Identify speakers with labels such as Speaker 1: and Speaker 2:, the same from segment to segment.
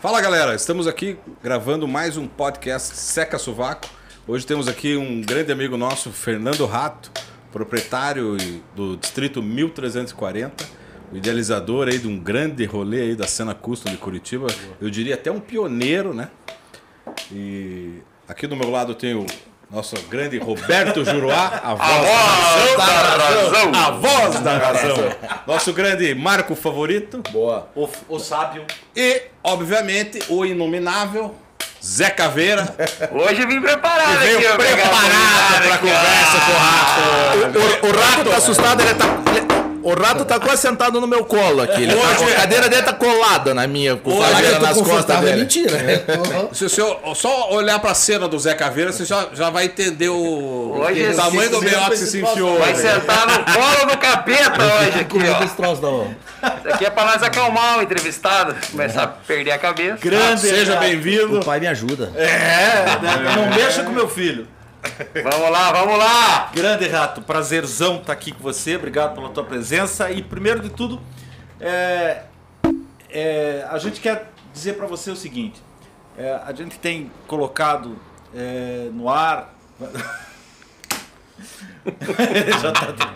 Speaker 1: Fala galera, estamos aqui gravando mais um podcast Seca Sovaco. Hoje temos aqui um grande amigo nosso, Fernando Rato, proprietário do Distrito 1340, o idealizador aí de um grande rolê aí da cena custom de Curitiba. Eu diria até um pioneiro, né? E aqui do meu lado tem o nosso grande Roberto Juruá, a voz,
Speaker 2: da, razão.
Speaker 1: A voz da razão. Nosso grande Marco favorito.
Speaker 3: Boa.
Speaker 2: O, o sábio.
Speaker 1: E, obviamente, o inominável Zé Caveira.
Speaker 2: Hoje vim preparado
Speaker 1: veio
Speaker 2: aqui,
Speaker 1: preparado para conversa com o Rato.
Speaker 3: O, o, o Rato tá assustado, ele tá... O rato tá quase sentado no meu colo aqui. Ele tá, a cadeira dele tá colada na minha, com a
Speaker 1: é
Speaker 3: cadeira nas costas
Speaker 4: é
Speaker 3: dele.
Speaker 4: mentira.
Speaker 1: Se o senhor só olhar para a cena do Zé Caveira, você já, já vai entender o,
Speaker 2: Hoje
Speaker 1: o tamanho do B.O. que se
Speaker 4: troço
Speaker 1: enfiou.
Speaker 2: Vai sentar no colo do capeta hoje aqui, ó.
Speaker 4: esse troço da
Speaker 2: Isso aqui é pra nós acalmar o entrevistado, começar a perder a cabeça.
Speaker 1: Grande, seja
Speaker 4: O
Speaker 1: bem-vindo.
Speaker 4: pai me ajuda.
Speaker 5: É, né? não mexa com meu filho.
Speaker 2: Vamos lá, vamos lá!
Speaker 5: Grande Rato, prazerzão estar aqui com você. Obrigado pela tua presença. E primeiro de tudo, é, é, a gente quer dizer para você o seguinte: é, a gente tem colocado é, no ar. Tá-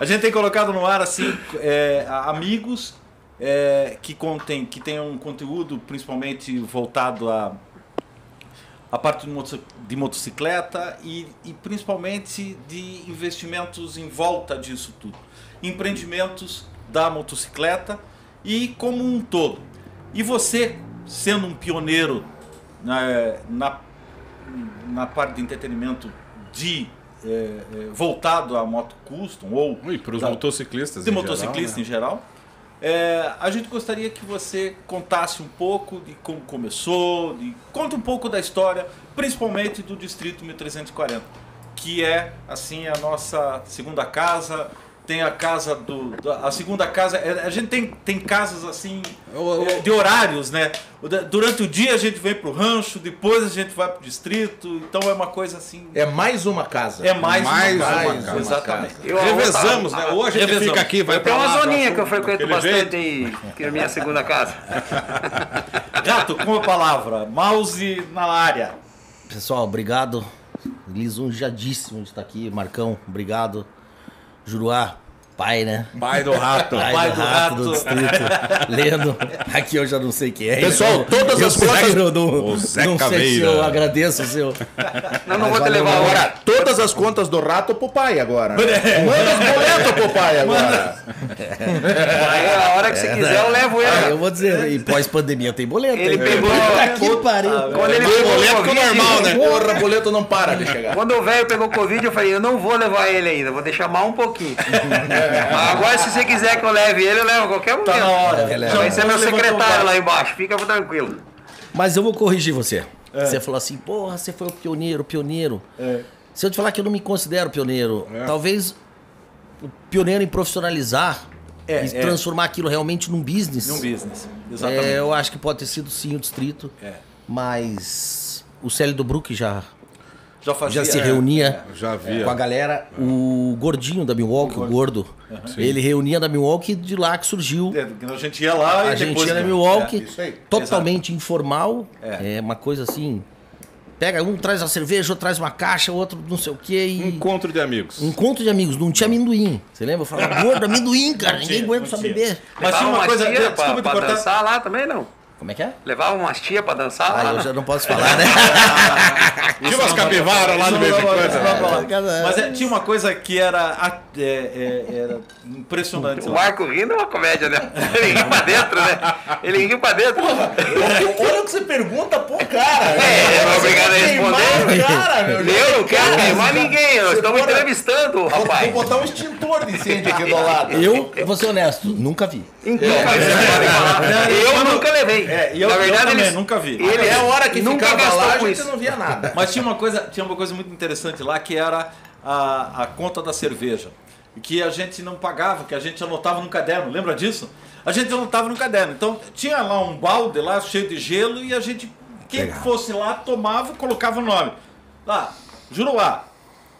Speaker 5: A gente tem colocado no ar assim é, amigos é, que contem, que tenham um conteúdo principalmente voltado a a parte de, moto- de motocicleta e, e principalmente de investimentos em volta disso tudo. Empreendimentos da motocicleta e como um todo. E você, sendo um pioneiro na, na, na parte de entretenimento de eh, eh, voltado à moto custom ou
Speaker 1: E para os motociclistas.
Speaker 5: de
Speaker 1: em
Speaker 5: motociclista
Speaker 1: geral, né?
Speaker 5: em geral. É, a gente gostaria que você contasse um pouco de como começou, de, conta um pouco da história, principalmente do Distrito 1340, que é assim a nossa segunda casa. Tem a casa do. A segunda casa. é, A gente tem, tem casas assim. É, de horários, né? Durante o dia a gente vem pro rancho, depois a gente vai pro distrito. Então é uma coisa assim.
Speaker 3: É mais uma casa.
Speaker 5: É mais,
Speaker 1: Mais
Speaker 5: uma casa.
Speaker 1: uma casa.
Speaker 5: Exatamente.
Speaker 2: Eu-
Speaker 1: Revezamos, né? Ou a gente
Speaker 5: Revezamos.
Speaker 1: fica aqui, vai
Speaker 2: tenho
Speaker 1: lá.
Speaker 2: uma
Speaker 1: vai
Speaker 2: zoninha que eu frequento bastante
Speaker 1: jeito.
Speaker 2: aí, que é a minha segunda casa.
Speaker 5: Gato, com a palavra. Mouse na área.
Speaker 4: Pessoal, obrigado. Lisonjadíssimo de estar aqui. Marcão, obrigado. Juruá, pai, né?
Speaker 1: Pai do rato.
Speaker 4: Pai,
Speaker 5: Pai
Speaker 4: do,
Speaker 5: do
Speaker 4: rato,
Speaker 5: rato.
Speaker 4: do distrito. Lendo. Aqui eu já não sei quem é.
Speaker 3: Pessoal,
Speaker 4: então
Speaker 3: todas as
Speaker 4: que eu não,
Speaker 1: O Zé
Speaker 4: não sei se eu agradeço o seu.
Speaker 2: Não, não vou te levar agora.
Speaker 3: Agora, todas as contas do rato pro pai agora. Manda os boletos pro pai agora.
Speaker 2: Aí a hora que você quiser eu levo
Speaker 4: Ah,
Speaker 2: ele.
Speaker 4: eu vou dizer, e pós-pandemia tem boleto.
Speaker 2: Ele pegou-
Speaker 4: Puta que pariu.
Speaker 2: Quando ele pegou
Speaker 1: boleto que é normal, né?
Speaker 3: Porra, boleto não para de chegar.
Speaker 2: Quando o velho pegou Covid, eu falei, eu não vou levar ele ainda, vou deixar mal um pouquinho. Mas agora, se você quiser que eu leve ele, eu levo a qualquer momento.
Speaker 5: Tá na hora.
Speaker 2: Vai ser meu secretário lá embaixo, fica tranquilo.
Speaker 4: Mas eu vou corrigir você. Você falou assim, porra, você foi o pioneiro, pioneiro.
Speaker 5: É.
Speaker 4: Se eu te falar que eu não me considero pioneiro, talvez o pioneiro em profissionalizar
Speaker 5: É,
Speaker 4: e
Speaker 5: é.
Speaker 4: transformar aquilo realmente num business.
Speaker 5: Num business. Exatamente.
Speaker 4: É, eu acho que pode ter sido sim o distrito.
Speaker 5: É.
Speaker 4: Mas o Célio do Brook já,
Speaker 5: Já fazia.
Speaker 4: já se
Speaker 5: é,
Speaker 4: reunia
Speaker 1: Já vi.
Speaker 4: com a galera. O gordinho da Milwaukee, o gordo, ele reunia da Milwaukee e de lá que surgiu
Speaker 5: é, A gente ia lá e
Speaker 4: a gente
Speaker 5: depois.
Speaker 4: ia na Milwaukee,
Speaker 3: É,
Speaker 4: totalmente informal.
Speaker 5: É.
Speaker 4: É. uma coisa assim. Pega um, traz a cerveja, outro traz uma caixa, outro não sei o quê. E...
Speaker 1: Encontro de amigos.
Speaker 4: Encontro de amigos, não tinha amendoim. Você lembra? Eu falava, gordo, amendoim, cara. Ninguém aguenta só
Speaker 5: tinha.
Speaker 4: beber.
Speaker 5: Mas tinha uma
Speaker 2: Levava
Speaker 5: coisa.
Speaker 2: tia
Speaker 5: Desculpa
Speaker 2: pra,
Speaker 5: te
Speaker 2: pra
Speaker 5: cortar.
Speaker 2: lá também, não.
Speaker 4: Como é que é?
Speaker 2: Levava umas tia pra dançar
Speaker 4: Ah,
Speaker 2: lá.
Speaker 4: eu já não posso falar, né?
Speaker 1: Tinha umas capivaras lá no meio de coisa.
Speaker 5: Mas é, tinha uma coisa que era, é, é, era impressionante.
Speaker 2: O
Speaker 5: lá.
Speaker 2: Marco rindo é uma comédia, né? Ele riu pra dentro, né? Ele riu pra dentro.
Speaker 3: Olha o que você pergunta pro cara.
Speaker 2: É, eu não obrigado a responder.
Speaker 3: cara, meu.
Speaker 2: Eu não quero queimar ninguém, nós estamos entrevistando,
Speaker 3: Vou
Speaker 2: rapaz.
Speaker 3: botar um extintor de incêndio aqui do lado.
Speaker 4: Eu, eu vou ser honesto, nunca vi.
Speaker 2: Então. Eu nunca levei.
Speaker 5: É, e eu-
Speaker 2: Na
Speaker 5: eu
Speaker 2: verdade,
Speaker 5: também
Speaker 2: eles-
Speaker 5: nunca vi.
Speaker 2: Ele
Speaker 3: Até a hora que
Speaker 2: nunca
Speaker 3: ficava lá, a
Speaker 2: com
Speaker 3: gente
Speaker 2: isso.
Speaker 3: não via nada.
Speaker 5: Mas tinha uma coisa, tinha uma coisa muito interessante lá que era a, a conta da cerveja. Que a gente não pagava, que a gente anotava no caderno, lembra disso? A gente anotava no caderno. Então tinha lá um balde lá cheio de gelo e a gente, quem fosse lá, tomava e colocava o nome. Lá, Juruá,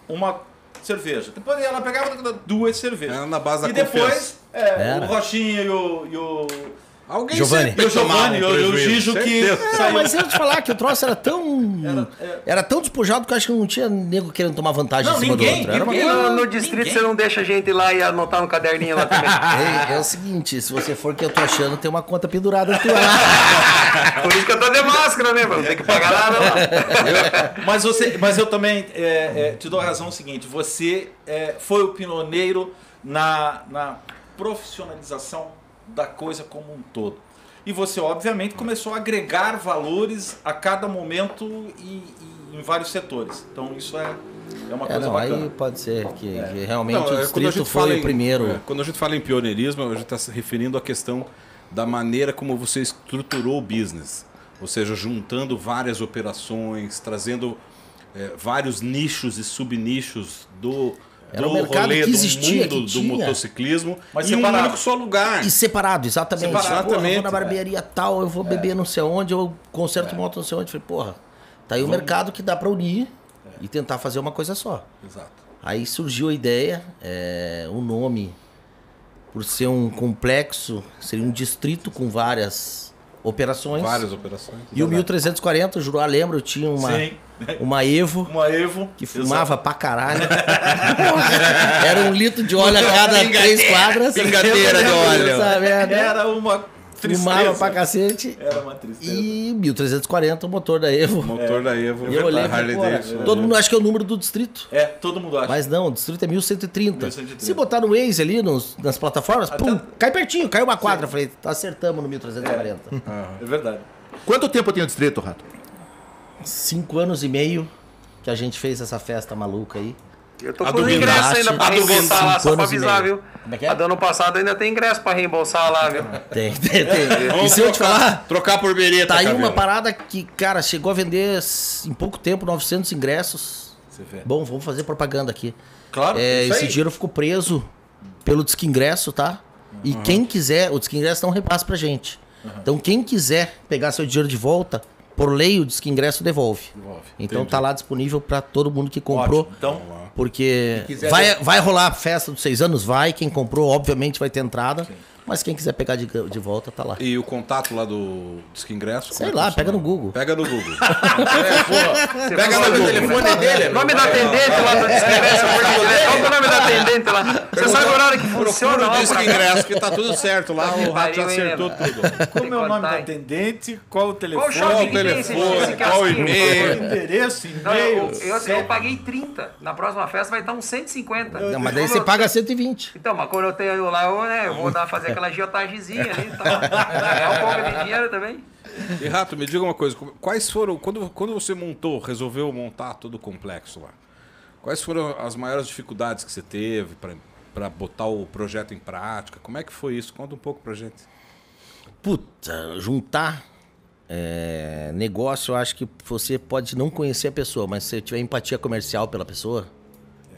Speaker 5: uma cerveja. Depois lá, pegava duas cervejas.
Speaker 1: Era na base da
Speaker 5: E depois, é, o Rochinha e o, e o,
Speaker 1: Alguém
Speaker 4: Giovanni.
Speaker 1: sempre
Speaker 5: E o Giovanni, o- o
Speaker 1: prejuízo,
Speaker 5: Gijo que-.
Speaker 4: Não, mas eu te falar que o troço era tão. Era, tão despojado que eu acho que não tinha nego querendo tomar vantagem
Speaker 5: Não,
Speaker 4: em cima
Speaker 5: ninguém,
Speaker 4: do outro. Era uma
Speaker 2: E
Speaker 5: ninguém.
Speaker 4: coisa-
Speaker 2: no, no distrito
Speaker 5: Ninguém.
Speaker 2: você não deixa a gente ir lá e anotar no caderninho lá também.
Speaker 4: É, é o seguinte, se você for que eu tô achando, tem uma conta pendurada tua lá.
Speaker 2: Por isso que eu tô de máscara, né, mano? Não tem que pagar nada lá.
Speaker 5: Mas, você, mas eu também é, é, te dou a razão seguinte: você é, foi o pioneiro na, na profissionalização da coisa como um todo. E você, obviamente, começou a agregar valores a cada momento e, e em vários setores. Então, isso é, é uma
Speaker 4: É,
Speaker 5: coisa
Speaker 4: não,
Speaker 5: bacana.
Speaker 4: aí pode ser que, que realmente
Speaker 1: Não,
Speaker 4: o
Speaker 1: é, quando a
Speaker 4: distrito
Speaker 1: gente
Speaker 4: foi
Speaker 1: fala
Speaker 4: o
Speaker 1: em-
Speaker 4: primeiro.
Speaker 1: é, quando a gente fala em pioneirismo, a gente está se referindo à questão da maneira como você estruturou o business. Ou seja, juntando várias operações, trazendo é, vários nichos e subnichos do,
Speaker 4: Era
Speaker 1: do
Speaker 4: um mercado
Speaker 1: rolê,
Speaker 4: que
Speaker 1: do
Speaker 4: existia,
Speaker 1: mundo
Speaker 4: que
Speaker 1: do
Speaker 4: tinha.
Speaker 1: motociclismo
Speaker 5: Mas
Speaker 1: um
Speaker 5: separado.
Speaker 1: único só lugar.
Speaker 4: E separado, exatamente.
Speaker 1: Separado,
Speaker 4: Porra, eu vou
Speaker 1: exatamente,
Speaker 4: na barbearia tal, eu vou beber não sei onde, eu conserto moto não sei onde. Falei, porra, tá aí o mercado que dá pra unir e tentar fazer uma coisa só.
Speaker 1: Exato.
Speaker 4: Aí surgiu a ideia, é, o nome, por ser um complexo, seria um distrito com várias operações.
Speaker 1: Várias operações.
Speaker 4: E o 1340, o Juruá lembra, eu tinha uma,
Speaker 5: Sim.
Speaker 4: uma Evo
Speaker 5: Uma Evo.
Speaker 4: que fumava pra caralho. Era um litro de óleo a cada três quadras.
Speaker 1: pingadeira de óleo.
Speaker 5: Era uma.
Speaker 4: Fumava pra cacete.
Speaker 5: Era uma tristeza.
Speaker 4: E 1340, o motor da Evo.
Speaker 1: Motor da Evo,
Speaker 4: E eu olhei e falei,
Speaker 1: Harley
Speaker 4: porra,
Speaker 1: Davidson.
Speaker 4: todo mundo acha que é o número do distrito.
Speaker 5: É, todo mundo acha.
Speaker 4: Mas não, o distrito é 1130.
Speaker 5: 1130.
Speaker 4: Se botar no Waze ali, nos- nas plataformas,
Speaker 5: Até-
Speaker 4: pum, cai pertinho, caiu uma quadra. Falei, tá acertamos no 1340.
Speaker 5: É verdade.
Speaker 3: Quanto tempo tem o distrito, Rato?
Speaker 4: Cinco anos e meio que a gente fez essa festa maluca aí.
Speaker 2: Eu tô
Speaker 1: A
Speaker 2: com ingressos ainda pra reembolsar lá, só pra avisar, viu?
Speaker 4: Como é que é?
Speaker 2: A do ano passado ainda tem ingresso pra reembolsar lá, viu?
Speaker 4: Tem, tem, tem. E
Speaker 1: Vamos
Speaker 4: se eu te
Speaker 1: trocar-
Speaker 4: falar,
Speaker 1: Trocar por bereta,
Speaker 4: tá aí
Speaker 1: cabelo.
Speaker 4: uma parada que, cara, chegou a vender em pouco tempo 900 ingressos.
Speaker 5: Você vê.
Speaker 4: Bom, vamos fazer propaganda aqui.
Speaker 5: Claro,
Speaker 4: É, esse
Speaker 5: aí.
Speaker 4: dinheiro ficou preso pelo Disque Ingresso, tá? E quem quiser, o Disque Ingresso não repassa pra gente. Então, quem quiser pegar seu dinheiro de volta, por lei, o Disque Ingresso devolve.
Speaker 5: Devolve.
Speaker 4: Então, tá lá disponível pra todo mundo que comprou.
Speaker 5: Ótimo. Então,
Speaker 4: Porque vai, vai rolar a festa dos seis anos? Vai. Quem comprou, obviamente, vai ter entrada. Mas quem quiser pegar de, de volta, tá lá.
Speaker 1: E o contato lá do Disque Ingresso?
Speaker 4: Sei
Speaker 1: é
Speaker 4: lá, pega no Google.
Speaker 1: Pega no Google.
Speaker 2: Você
Speaker 1: Pega
Speaker 2: fala
Speaker 1: no
Speaker 2: o
Speaker 1: Google.
Speaker 2: telefone dele. Nome da atendente lá do Discreção. Qual que é o nome da atendente lá? Você sabe o horário que funciona
Speaker 1: Procura
Speaker 2: lá?
Speaker 1: o Disque? Ingresso, que tá tudo certo lá. O Rato já acertou tudo.
Speaker 5: como é o nome da atendente? Qual o telefone?
Speaker 2: Qual
Speaker 1: Qual
Speaker 2: esse-
Speaker 1: telefone, qual
Speaker 2: casquinho?
Speaker 1: e-mail.
Speaker 5: endereço, e-mail.
Speaker 2: eu, eu, paguei 30. Na próxima festa vai estar uns 150.
Speaker 4: Não, mas daí você paga 120.
Speaker 2: Então, mas quando eu tenho lá, eu, né, eu vou dar, fazer aquela agiotagezinha ali tal. É um pouco de dinheiro também.
Speaker 1: E Rato, me diga uma coisa. Quais foram, quando, quando você montou, resolveu montar todo o complexo lá, quais foram as maiores dificuldades que você teve para botar o projeto em prática? Como é que foi isso? Conta um pouco pra gente.
Speaker 4: Puta, juntar é, negócio, eu acho que você pode não conhecer a pessoa, mas se tiver empatia comercial pela pessoa,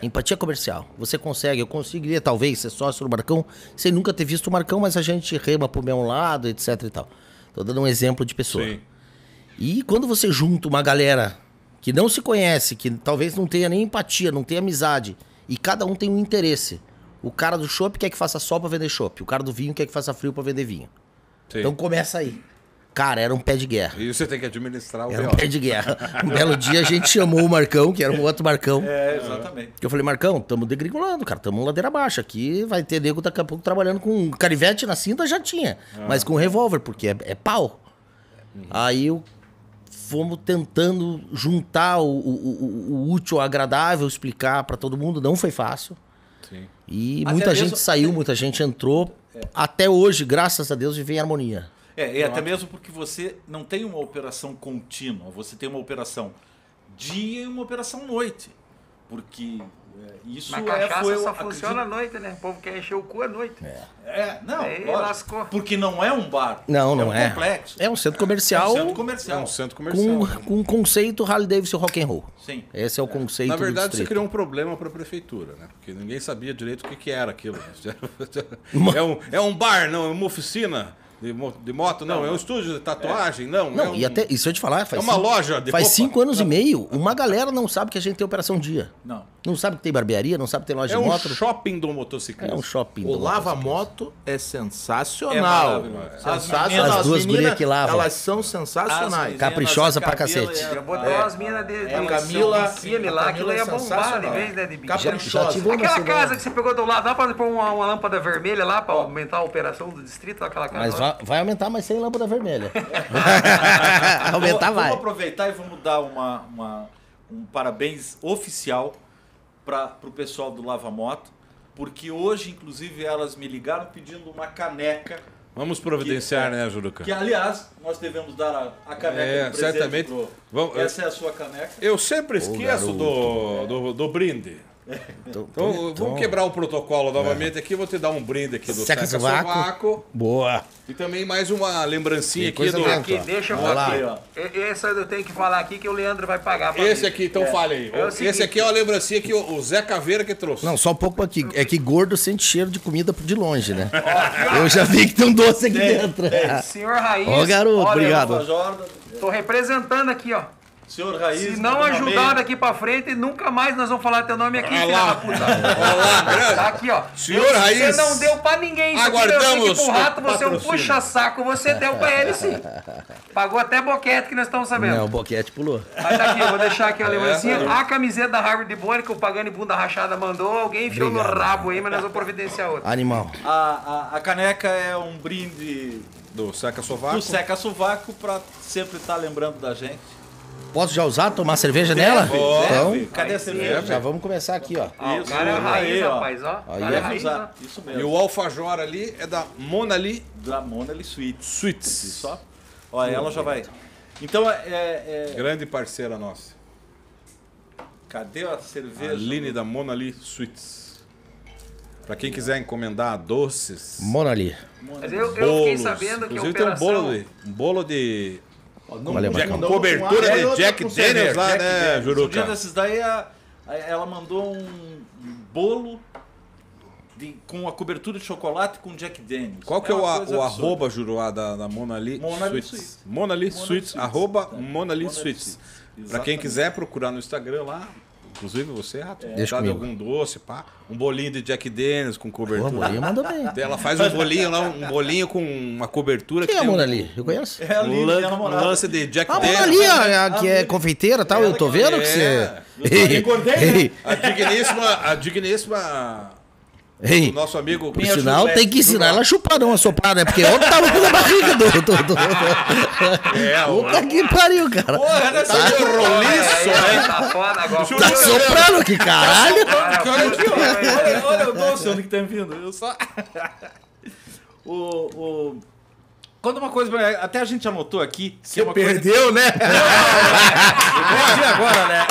Speaker 4: empatia comercial, você consegue. Eu conseguiria, talvez, ser sócio do Marcão sem nunca ter visto o Marcão, mas a gente rema pro meu lado, etc e tal. Tô dando um exemplo de pessoa. E quando você junta uma galera que não se conhece, que talvez não tenha nem empatia, não tenha amizade, e cada um tem um interesse. O cara do chopp quer que faça sol pra vender chopp, o cara do vinho quer que faça frio pra vender vinho.
Speaker 1: Sim.
Speaker 4: Então começa aí. Cara, era um pé de guerra.
Speaker 1: E você tem que administrar o
Speaker 4: Era um pé de guerra. Um belo dia a gente chamou o Marcão, que era um outro Marcão.
Speaker 5: É, exatamente.
Speaker 4: Que eu falei, Marcão, estamos degringolando, cara, estamos ladeira abaixo. Aqui vai ter nego daqui a pouco trabalhando com carivete na cinta, já tinha. Mas com revólver, porque é, é pau. Aí eu fomos tentando juntar o, o- o- o útil ao agradável, explicar para todo mundo. Não foi fácil.
Speaker 1: Sim.
Speaker 4: E
Speaker 5: Até
Speaker 4: muita
Speaker 5: mesmo-
Speaker 4: gente saiu, muita gente entrou. Até hoje, graças a Deus, vive em harmonia.
Speaker 5: É, e até mesmo porque você não tem uma operação contínua, você tem uma operação dia e uma operação noite. Porque é, isso
Speaker 2: Mas
Speaker 5: é,
Speaker 2: cachaça
Speaker 5: foi
Speaker 2: só
Speaker 5: acredito-
Speaker 2: funciona à noite, né? O povo quer encher o cu à noite.
Speaker 5: É, não,
Speaker 2: Aí
Speaker 5: lógico, porque não é um bar.
Speaker 4: Não, não
Speaker 5: um
Speaker 4: é.
Speaker 5: complexo.
Speaker 4: É um centro
Speaker 5: É
Speaker 4: comercial
Speaker 5: um centro
Speaker 1: É
Speaker 5: comercial.
Speaker 1: um centro comercial.
Speaker 4: com, com um conceito Harley Davidson rock and roll.
Speaker 5: Sim.
Speaker 4: Esse é o conceito
Speaker 1: Na
Speaker 4: do
Speaker 1: verdade, você criou um problema para a prefeitura, né? Porque ninguém sabia direito o que, que era aquilo. É um, é um bar, não, é uma oficina. De, de moto? Não, é um estúdio de tatuagem? Não, é,
Speaker 4: Não,
Speaker 1: um-
Speaker 4: e até, isso eu te falar, faz
Speaker 1: É uma
Speaker 4: cinco-
Speaker 1: loja de
Speaker 4: Faz
Speaker 1: roupa.
Speaker 4: cinco anos e meio, uma galera não sabe que a gente tem Operação Dia.
Speaker 5: Não.
Speaker 4: Não sabe que tem barbearia, não sabe que tem loja
Speaker 1: é
Speaker 4: de
Speaker 1: um
Speaker 4: moto.
Speaker 1: shopping do motociclista.
Speaker 4: É um shopping.
Speaker 3: O
Speaker 4: do
Speaker 3: Lava. Moto é
Speaker 5: É
Speaker 3: sensacional.
Speaker 5: As
Speaker 3: sensacional.
Speaker 5: meninas-
Speaker 4: As duas gurias que lavam.
Speaker 3: Elas são sensacionais.
Speaker 5: As
Speaker 4: Caprichosa pra cacete.
Speaker 2: Botou
Speaker 5: a-
Speaker 2: as minas de, de
Speaker 3: a Camila-
Speaker 2: lá, aquilo
Speaker 3: é
Speaker 2: ia bombar de vez, né, de bicho.
Speaker 3: Caprichosa.
Speaker 2: Aquela casa que você pegou do lado, dá pra pôr uma, uma lâmpada vermelha lá pra aumentar a operação do distrito, aquela casa?
Speaker 4: Vai, vai aumentar, mas sem lâmpada vermelha. aumentar
Speaker 5: Vamos-
Speaker 4: vai.
Speaker 5: Vamos aproveitar e vamos dar uma, uma- um parabéns oficial para o pessoal do Lava Moto, porque hoje, inclusive, elas me ligaram pedindo uma caneca.
Speaker 1: Vamos providenciar, né, Juruca?
Speaker 5: Que, aliás, nós devemos dar a, a caneca
Speaker 1: É,
Speaker 5: de presente
Speaker 1: certamente.
Speaker 5: pro-
Speaker 1: Vamos-
Speaker 5: Essa é a sua caneca.
Speaker 1: Eu sempre esqueço do, do, do brinde.
Speaker 4: Então,
Speaker 1: Então, vamos quebrar o protocolo novamente aqui. Vou te dar um brinde aqui do
Speaker 4: Seca Sovaco.
Speaker 1: Sovaco.
Speaker 4: Boa.
Speaker 1: E também mais uma lembrancinha aqui do.
Speaker 4: dentro.
Speaker 2: Aqui, deixa eu falar. E- Essa eu tenho que falar aqui que o Leandro vai pagar pra
Speaker 1: Esse
Speaker 2: mim.
Speaker 1: aqui, então fale aí.
Speaker 2: É o
Speaker 1: Esse
Speaker 2: seguinte-
Speaker 1: aqui é uma lembrancinha que o o Zé Caveira que trouxe.
Speaker 4: Não, só um pouco aqui. É que gordo sente cheiro de comida de longe, né? Eu já vi que tem um doce aqui dentro.
Speaker 2: Senhor Raiz.
Speaker 4: Ó, garoto,
Speaker 2: olha,
Speaker 4: obrigado.
Speaker 2: Tô representando aqui, ó.
Speaker 5: Senhor Raiz.
Speaker 2: Se não ajudar daqui pra frente, nunca mais nós vamos falar teu nome aqui,
Speaker 1: Olha
Speaker 2: filha
Speaker 1: lá.
Speaker 2: da puta.
Speaker 1: Olha lá, grande.
Speaker 2: Tá aqui, ó.
Speaker 1: Senhor
Speaker 2: Eu-
Speaker 1: Raiz.
Speaker 2: Você não deu pra ninguém. isso aqui,
Speaker 1: Aguardamos
Speaker 2: que pro rato você é um puxa-saco, você deu pra ele sim. Pagou até boquete que nós estamos sabendo.
Speaker 4: Não, o boquete pulou.
Speaker 2: Mas tá aqui, eu vou deixar aqui a
Speaker 1: É,
Speaker 2: lembrancinha. A camiseta da Harvard de Bonnie que o Pagani Bunda Rachada mandou. Alguém enfiou no rabo aí, mas nós vamos providenciar outra.
Speaker 4: Animal.
Speaker 5: A, a, a caneca é um brinde
Speaker 1: Do Seca Sovaco.
Speaker 5: do Seca Sovaco para sempre estar lembrando da gente.
Speaker 4: Posso já usar, tomar cerveja nela?
Speaker 5: Deve,
Speaker 4: Então,
Speaker 5: deve. Cadê a cerveja?
Speaker 4: já vamos começar aqui, ó.
Speaker 2: Ó, o
Speaker 5: Isso,
Speaker 2: cara é
Speaker 5: aí,
Speaker 2: raiz,
Speaker 5: ó.
Speaker 2: rapaz, ó.
Speaker 4: Aí
Speaker 2: cara é
Speaker 5: Deve
Speaker 2: raiz, ó.
Speaker 5: Isso
Speaker 1: E
Speaker 5: mesmo.
Speaker 1: o alfajor ali é da Monali
Speaker 5: Da Monali Sweets.
Speaker 1: Sweets.
Speaker 5: Só. Olha, ela já vai. Então, é, é-
Speaker 1: Grande parceira nossa.
Speaker 5: cadê a cerveja?
Speaker 1: Aline da Monali Sweets. Pra quem quiser encomendar doces,
Speaker 4: Mona ali.
Speaker 2: Mas eu, eu fiquei
Speaker 1: bolos.
Speaker 2: sabendo que a
Speaker 1: Inclusive tem um bolo de, um bolo de
Speaker 4: Olha,
Speaker 1: Jack-
Speaker 4: bacana.
Speaker 1: cobertura
Speaker 5: É,
Speaker 1: de
Speaker 5: outra
Speaker 1: Jack Daniels lá,
Speaker 5: Jack
Speaker 1: né,
Speaker 5: Daniels. Um dia
Speaker 1: Juruca?
Speaker 5: desses daí, a- a- ela mandou um bolo de- com a cobertura de chocolate com Jack Daniels.
Speaker 1: Qual que é, o,
Speaker 5: coisa
Speaker 1: o
Speaker 5: absurda.
Speaker 1: arroba, Juruá, da, da Monali Sweets?
Speaker 5: Sweets.
Speaker 1: Monali
Speaker 5: Monali
Speaker 1: Sweets,
Speaker 5: Sweets.
Speaker 1: arroba
Speaker 5: É.
Speaker 1: Monali Sweets.
Speaker 5: Sweets.
Speaker 1: Pra quem quiser procurar no Instagram lá, inclusive você, Rato,
Speaker 4: Deixa
Speaker 1: dá de
Speaker 4: comigo.
Speaker 1: algum doce, pá, um bolinho de Jack Daniels com cobertura.
Speaker 4: Morinha mandou bem.
Speaker 1: Ela faz um bolinho lá, um bolinho com uma cobertura
Speaker 4: Quem é a
Speaker 1: tem um-
Speaker 4: Mona ali? Eu conheço?
Speaker 5: É a Lili,
Speaker 1: lan-
Speaker 5: minha
Speaker 1: um
Speaker 5: namorada.
Speaker 1: lance de Jack
Speaker 4: Ah, a Mona ali, a, a que é confeiteira e tal, eu tô vendo que você...
Speaker 1: É.
Speaker 5: Eu recordei, né?
Speaker 1: A digníssima, a digníssima,
Speaker 4: Ei,
Speaker 1: o nosso amigo
Speaker 4: por sinal, tem que ensinar ela a chupar, não a soprar, né? Porque ontem tava com a barriga do... do, do...
Speaker 1: É, o-
Speaker 4: Puta que pariu, cara.
Speaker 5: Porra, né?
Speaker 1: Tá de roliço,
Speaker 2: Aí,
Speaker 1: né?
Speaker 2: Tá foda agora.
Speaker 4: Tá soprando, que caralho.
Speaker 2: Cara,
Speaker 5: Olha aqui, ó.
Speaker 2: puta,
Speaker 5: Olha, olha o doce onde que tá vindo. Eu só. o, o... Conta uma coisa, pra- até a gente anotou aqui. Que é uma coisa
Speaker 3: Perdeu, né?
Speaker 5: Perdi agora, né?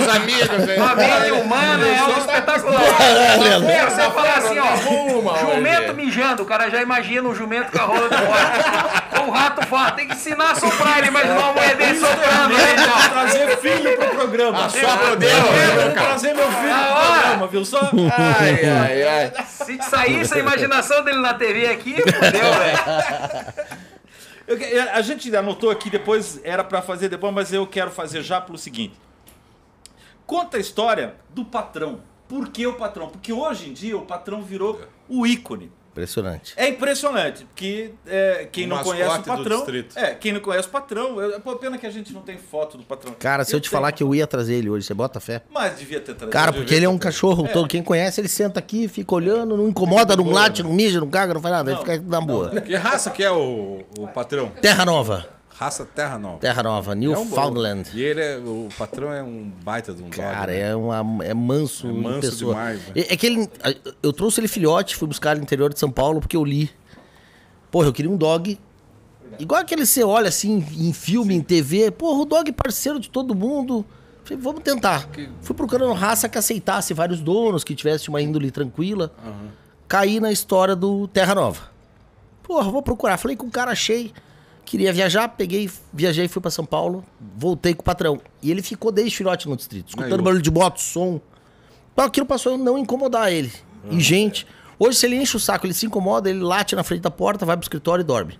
Speaker 1: os amigos, hein?
Speaker 2: A mente humana é algo espetacular. Você fala assim, ó, jumento mijando, o cara já imagina o jumento com a rola de fora. O rato fora, tem que ensinar a soprar ele, mas uma mulher dele soprando aí,
Speaker 5: Vou
Speaker 2: ó.
Speaker 5: trazer filho pro programa.
Speaker 1: Sopro dele,
Speaker 5: Vou trazer meu filho
Speaker 2: Ah,
Speaker 5: pro
Speaker 2: ó.
Speaker 5: programa, viu só?
Speaker 3: Ai, ai, ai.
Speaker 2: Se saísse a imaginação dele na TV aqui, fodeu, velho.
Speaker 5: Que- a gente anotou aqui, depois era pra fazer depois, mas eu quero fazer já pelo seguinte. Conta a história do patrão. Por que o patrão? Porque hoje em dia o patrão virou o ícone.
Speaker 4: Impressionante.
Speaker 5: É impressionante, porque é, quem
Speaker 1: O
Speaker 5: não conhece o patrão. É, quem não conhece o patrão. É pô, pena que a gente não tem foto do patrão.
Speaker 4: Cara, se eu te falar que eu ia trazer ele hoje, você bota fé?
Speaker 5: Mas devia ter trazido.
Speaker 4: Cara, porque ele é um cachorro todo. Quem conhece, ele senta aqui, fica olhando, não incomoda, não late, não mija, não caga, não faz nada. Ele fica na boa.
Speaker 1: Que raça que é o, o patrão?
Speaker 4: Terra Nova.
Speaker 1: Raça Terra Nova.
Speaker 4: Terra Nova,
Speaker 1: É um
Speaker 4: Newfoundland.
Speaker 1: E ele é, o patrão é um baita de um dog,
Speaker 4: Cara,
Speaker 1: né?
Speaker 4: é, uma, é manso,
Speaker 1: É manso
Speaker 4: pessoa.
Speaker 1: demais, né?
Speaker 4: É, é que ele, eu trouxe ele filhote, fui buscar ele no interior de São Paulo porque eu li. Porra, eu queria um dog. Igual aquele que você olha assim em filme, em TV. Porra, o dog parceiro de todo mundo. Falei, vamos tentar. Fui procurando raça que aceitasse vários donos, que tivesse uma índole tranquila. Caí na história do Terra Nova. Porra, vou procurar. Falei com o cara, achei. Queria viajar, peguei, viajei, fui pra São Paulo, voltei com o patrão. E ele ficou desde filhote no distrito, escutando barulho de moto, som. Então aquilo passou a não incomodar ele. E gente, Hoje, se ele enche o saco, ele se incomoda, ele late na frente da porta, vai pro escritório e dorme.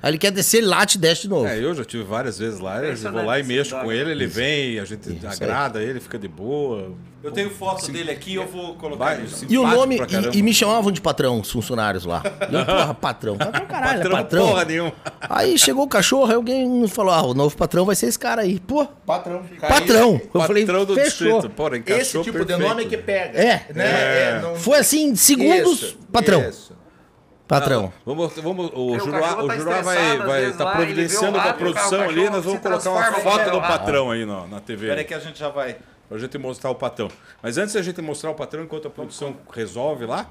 Speaker 4: Aí ele quer descer, ele late e desce de novo.
Speaker 1: É, eu já tive várias vezes lá, eu vou lá e mexo com ele, ele vem, a gente
Speaker 4: Isso aí.
Speaker 1: agrada ele, fica de boa.
Speaker 5: Eu tenho foto dele aqui, eu vou colocar
Speaker 1: Vai,
Speaker 5: ele.
Speaker 1: sim.
Speaker 4: E o nome, e, e me chamavam de patrão, os funcionários lá. Eu, porra, patrão. Patrão, caralho,
Speaker 1: Patrão,
Speaker 4: é patrão.
Speaker 1: porra nenhuma.
Speaker 4: Aí chegou o cachorro, aí alguém falou: ah, o novo patrão vai ser esse cara aí. Pô,
Speaker 3: Patrão.
Speaker 4: patrão. Eu
Speaker 1: Patrão
Speaker 4: falei,
Speaker 1: do
Speaker 4: fechou.
Speaker 1: distrito. Porra, encaixou
Speaker 3: Esse tipo
Speaker 1: perfeito.
Speaker 3: de nome que pega.
Speaker 4: É.
Speaker 3: Né? É, não-
Speaker 4: Foi assim, segundos,
Speaker 3: Isso,
Speaker 4: patrão.
Speaker 3: isso.
Speaker 4: Patrão.
Speaker 1: Vamos, vamos, o
Speaker 2: o
Speaker 1: Juruá, o
Speaker 2: tá
Speaker 1: Juruá vai
Speaker 2: às
Speaker 1: vai
Speaker 2: vezes,
Speaker 1: tá providenciando com a produção ali, nós vamos colocar uma foto do patrão aí na, na TV.
Speaker 5: Espera aí que a gente já vai.
Speaker 1: Pra gente mostrar o patrão. Mas antes da gente mostrar o patrão, enquanto a produção resolve lá,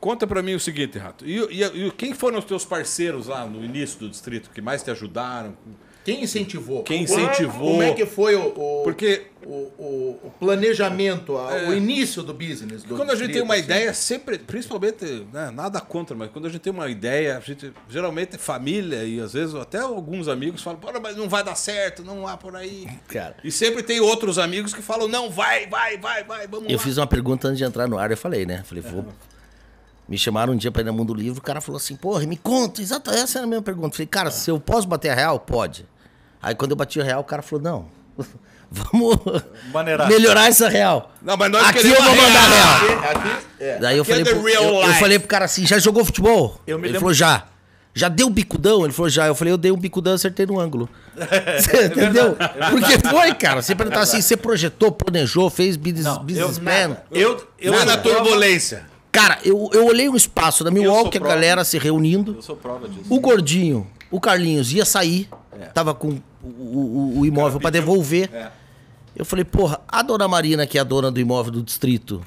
Speaker 1: conta pra mim o seguinte, Rato. E, e- e quem foram os teus parceiros lá no início do distrito que mais te ajudaram?
Speaker 3: Quem incentivou?
Speaker 1: Quem incentivou?
Speaker 3: Como é que foi o, o,
Speaker 1: Porque-
Speaker 3: o, o- o planejamento, a- o início do business? Do
Speaker 1: Quando a gente tem uma
Speaker 3: assim?
Speaker 1: ideia, sempre, principalmente, né, nada contra, mas quando a gente tem uma ideia, a gente geralmente é família e às vezes até alguns amigos falam, Pô, mas não vai dar certo, não há por aí.
Speaker 4: Cara.
Speaker 1: E sempre tem outros amigos que falam, não, vai, vai, vai, vai, vamos
Speaker 4: Eu
Speaker 1: lá.
Speaker 4: fiz uma pergunta antes de entrar no ar, eu falei, né? Falei, vou. Me chamaram um dia pra ir no Mundo Livre, o cara falou assim, porra, me conta, exato, essa era a minha pergunta. Falei, cara, se eu posso bater a real, pode. Aí quando eu bati a real, o cara falou, não, vamos
Speaker 5: Maneirar.
Speaker 4: melhorar essa real.
Speaker 1: Não, mas nós
Speaker 4: Aqui eu
Speaker 1: queremos
Speaker 4: vou mandar a
Speaker 1: real.
Speaker 4: real.
Speaker 3: Aqui, aqui, é.
Speaker 4: Daí eu
Speaker 1: Aqui é
Speaker 4: falei,
Speaker 1: the
Speaker 4: pro, eu, eu falei pro cara assim, já jogou futebol?
Speaker 5: Eu me
Speaker 4: Ele
Speaker 5: lembro-
Speaker 4: falou, já. Já deu bicudão? Ele falou, já. Eu falei, eu dei um bicudão acertei no ângulo. Você entendeu? Porque foi, cara. Você perguntar assim, você projetou, planejou, fez business,
Speaker 5: Não, eu-
Speaker 4: businessman.
Speaker 5: Eu, eu,
Speaker 1: na turbulência.
Speaker 4: Cara, eu, eu olhei um espaço da Milwaukee, a galera se reunindo.
Speaker 5: Eu sou prova disso.
Speaker 4: O gordinho, o Carlinhos ia sair,
Speaker 5: É.
Speaker 4: tava com o, o- o imóvel pra devolver.
Speaker 5: É.
Speaker 4: Eu falei, porra, a dona Marina, que é a dona do imóvel do distrito,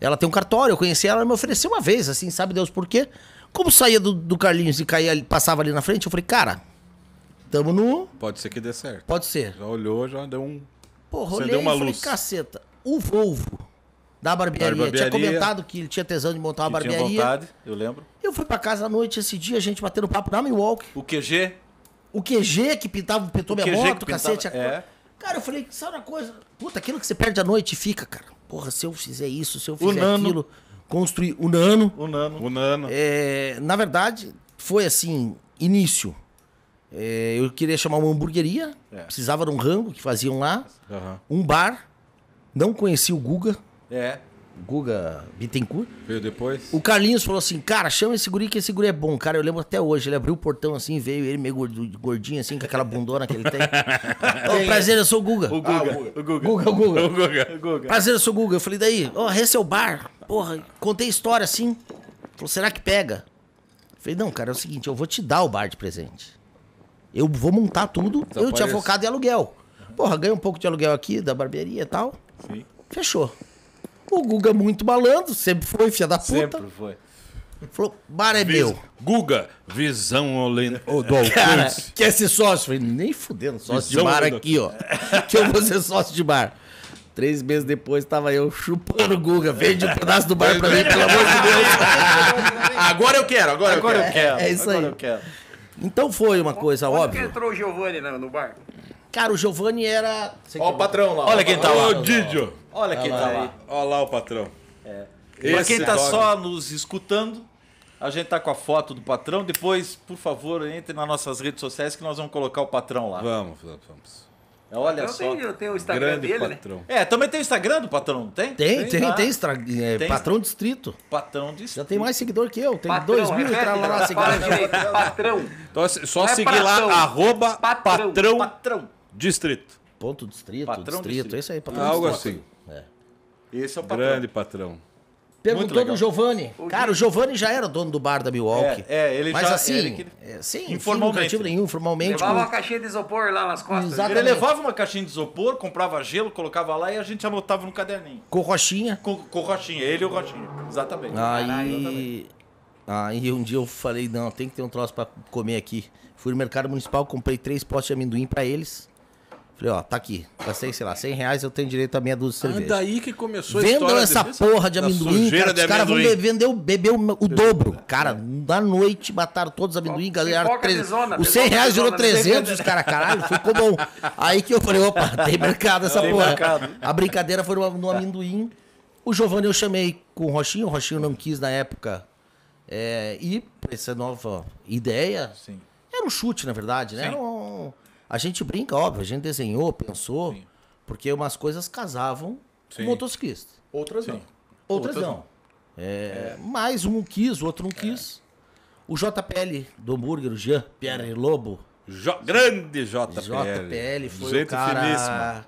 Speaker 4: ela tem um cartório, eu conheci ela, ela me ofereceu uma vez, assim, sabe Deus por quê? Como saía do, do Carlinhos e caía, passava ali na frente, eu falei, cara, tamo no.
Speaker 1: Pode ser que dê certo.
Speaker 4: Pode ser.
Speaker 1: Já olhou, já deu um.
Speaker 4: Porra, olhei e
Speaker 1: uma
Speaker 4: falei,
Speaker 1: luz.
Speaker 4: caceta, o Volvo da barbearia,
Speaker 1: barbearia.
Speaker 4: tinha comentado que ele tinha tesão de montar uma
Speaker 5: Que tinha
Speaker 4: barbearia.
Speaker 5: vontade, eu lembro.
Speaker 4: Eu fui pra casa à noite esse dia, a gente batendo papo na Milwaukee.
Speaker 5: O QG,
Speaker 4: O QG que pintava, pintou
Speaker 5: O
Speaker 4: minha
Speaker 5: QG
Speaker 4: moto,
Speaker 5: pintava-
Speaker 4: cacete.
Speaker 5: é.
Speaker 4: Cara, eu falei, sabe uma coisa? Puta, aquilo que você perde à noite fica, cara. Porra, se eu fizer isso, se eu fizer
Speaker 5: Nano.
Speaker 4: aquilo, construir o nano.
Speaker 5: o Nano.
Speaker 1: O Nano.
Speaker 4: É, na verdade, foi assim, início. É, eu queria chamar uma hamburgueria,
Speaker 5: É.
Speaker 4: precisava de um rango que faziam lá,
Speaker 1: Aham.
Speaker 4: um bar, não conhecia o Guga,
Speaker 5: É.
Speaker 4: Guga Bittencourt.
Speaker 1: Veio depois.
Speaker 4: O Carlinhos falou assim, cara, chama esse guri que esse guri é bom. Cara, eu lembro até hoje, ele abriu o portão assim, veio ele meio gordinho assim, com aquela bundona que ele tem. Ô, prazer, eu sou o Guga.
Speaker 5: O Guga. o Guga.
Speaker 4: Guga, o Guga.
Speaker 1: O Guga.
Speaker 5: O Guga.
Speaker 4: Prazer, eu sou o Guga. Eu falei, daí, ó, esse é o bar. Porra, contei história assim. Falou, será que pega? Eu falei, não, cara, é o seguinte, eu vou te dar o bar de presente. Eu vou montar tudo. Eu tinha focado em aluguel. Porra, ganhei um pouco de aluguel aqui, da barbearia e tal.
Speaker 5: Sim.
Speaker 4: Fechou. O Guga muito malandro, sempre foi, filha da puta.
Speaker 5: Sempre foi.
Speaker 4: Falou, bar é meu.
Speaker 1: Guga, visão olhando.
Speaker 4: Cara, quer ser sócio? Falei, nem fudendo, sócio de
Speaker 1: Visão
Speaker 4: bar
Speaker 1: olhando
Speaker 4: aqui, ó. Que eu vou ser sócio de bar. Três meses depois tava eu chupando o Guga. Vende um pedaço do bar pra mim, pelo amor de Deus.
Speaker 3: Agora eu quero, agora,
Speaker 5: Agora
Speaker 3: eu
Speaker 5: eu
Speaker 3: quero.
Speaker 5: quero.
Speaker 4: é isso
Speaker 5: agora
Speaker 4: aí.
Speaker 5: eu quero.
Speaker 4: Então foi uma coisa
Speaker 2: Onde que
Speaker 4: óbvia.
Speaker 2: entrou o Giovanni no, no bar?
Speaker 4: Cara, o Giovanni era.
Speaker 3: Ó o patrão lá.
Speaker 5: Olha quem tá lá.
Speaker 1: Ô, Didio.
Speaker 5: Olha quem tá lá.
Speaker 1: Olha lá o patrão.
Speaker 5: Pra quem tá
Speaker 1: dog-
Speaker 5: só nos escutando, a gente tá com a foto do patrão. Depois, por favor, entre nas nossas redes sociais que nós vamos colocar o patrão lá.
Speaker 1: Vamos, vamos, vamos.
Speaker 5: Olha só.
Speaker 2: tenho, eu tenho o Instagram
Speaker 1: Grande
Speaker 2: dele, né?
Speaker 1: patrão.
Speaker 5: É, também tem o Instagram do patrão, não tem?
Speaker 4: Tem, tem,
Speaker 5: tá?
Speaker 4: tem. extra- é,
Speaker 5: Tem.
Speaker 4: patrão distrito.
Speaker 5: Patrão de
Speaker 4: Já tem mais seguidor que eu. Tem
Speaker 2: Patrão,
Speaker 4: dois mil e
Speaker 2: repete,
Speaker 4: tal lá seguidores.
Speaker 2: direito, Patrão.
Speaker 1: Então, só
Speaker 2: é
Speaker 1: seguir lá,
Speaker 2: patrão.
Speaker 1: arroba
Speaker 2: Patrão.
Speaker 1: patrão
Speaker 5: patrão.
Speaker 1: distrito.
Speaker 4: Ponto distrito,
Speaker 5: Patrão
Speaker 4: distrito.
Speaker 5: distrito.
Speaker 4: É isso aí, patrão
Speaker 1: Algo
Speaker 4: distrito.
Speaker 1: assim.
Speaker 5: Esse é o patrão.
Speaker 1: Grande patrão.
Speaker 4: Perguntou do Giovanni. Cara, o Giovanni já era dono do bar da Milwaukee.
Speaker 5: É, é, ele
Speaker 4: Mas
Speaker 5: já-
Speaker 4: assim,
Speaker 5: ele que-
Speaker 4: é, sem
Speaker 5: informalmente.
Speaker 4: informalmente. nenhum, formalmente.
Speaker 2: Levava
Speaker 4: com-
Speaker 2: uma caixinha de isopor lá nas costas.
Speaker 4: Exato.
Speaker 5: Ele
Speaker 4: Exatamente.
Speaker 5: levava uma caixinha de isopor, comprava gelo, colocava lá e a gente anotava no caderninho.
Speaker 4: com rochinha.
Speaker 5: Com, com o Rochinha, ele e o Rochinha. Exatamente.
Speaker 4: Aí, aí um dia eu falei, não, tem que ter um troço pra comer aqui. Fui no mercado municipal, comprei três potes de amendoim pra eles. Falei, ó, tá aqui. Gastei, sei lá, 100 reais, eu tenho direito a meia dúzia de
Speaker 1: Ah,
Speaker 4: cerveja.
Speaker 1: daí que começou a
Speaker 4: Vendam essa
Speaker 1: desse-
Speaker 4: porra de amendoim, cara,
Speaker 1: de
Speaker 4: os caras vão vender beber o, o dobro. Cara, na noite mataram todos os amendoim, galera. Tre-
Speaker 2: de
Speaker 4: os 100
Speaker 2: pipoca
Speaker 4: reais
Speaker 2: de
Speaker 4: virou
Speaker 2: zona,
Speaker 4: 300,
Speaker 2: né?
Speaker 4: os caras, caralho, ficou bom. Aí que eu falei, opa, tem mercado essa
Speaker 5: Tem
Speaker 4: porra.
Speaker 5: mercado.
Speaker 4: A brincadeira foi no, no amendoim. O Giovanni eu chamei com o Rochinho, o Rochinho não quis na época é, ir pra essa nova ideia.
Speaker 5: Sim.
Speaker 4: Era um chute, na verdade, né? Era um- A gente brinca, óbvio, a gente desenhou, pensou,
Speaker 5: Sim.
Speaker 4: porque umas coisas casavam
Speaker 1: Sim.
Speaker 4: com motociclista.
Speaker 3: Outras
Speaker 5: Sim.
Speaker 3: não.
Speaker 4: Outras,
Speaker 5: Outras
Speaker 4: não. É, Mas um quis, o outro não quis. O JPL do hambúrguer, o Jean Pierre Lobo,
Speaker 1: Jo- grande JPL.
Speaker 4: JPL foi
Speaker 1: Gente
Speaker 4: o cara
Speaker 1: finíssima.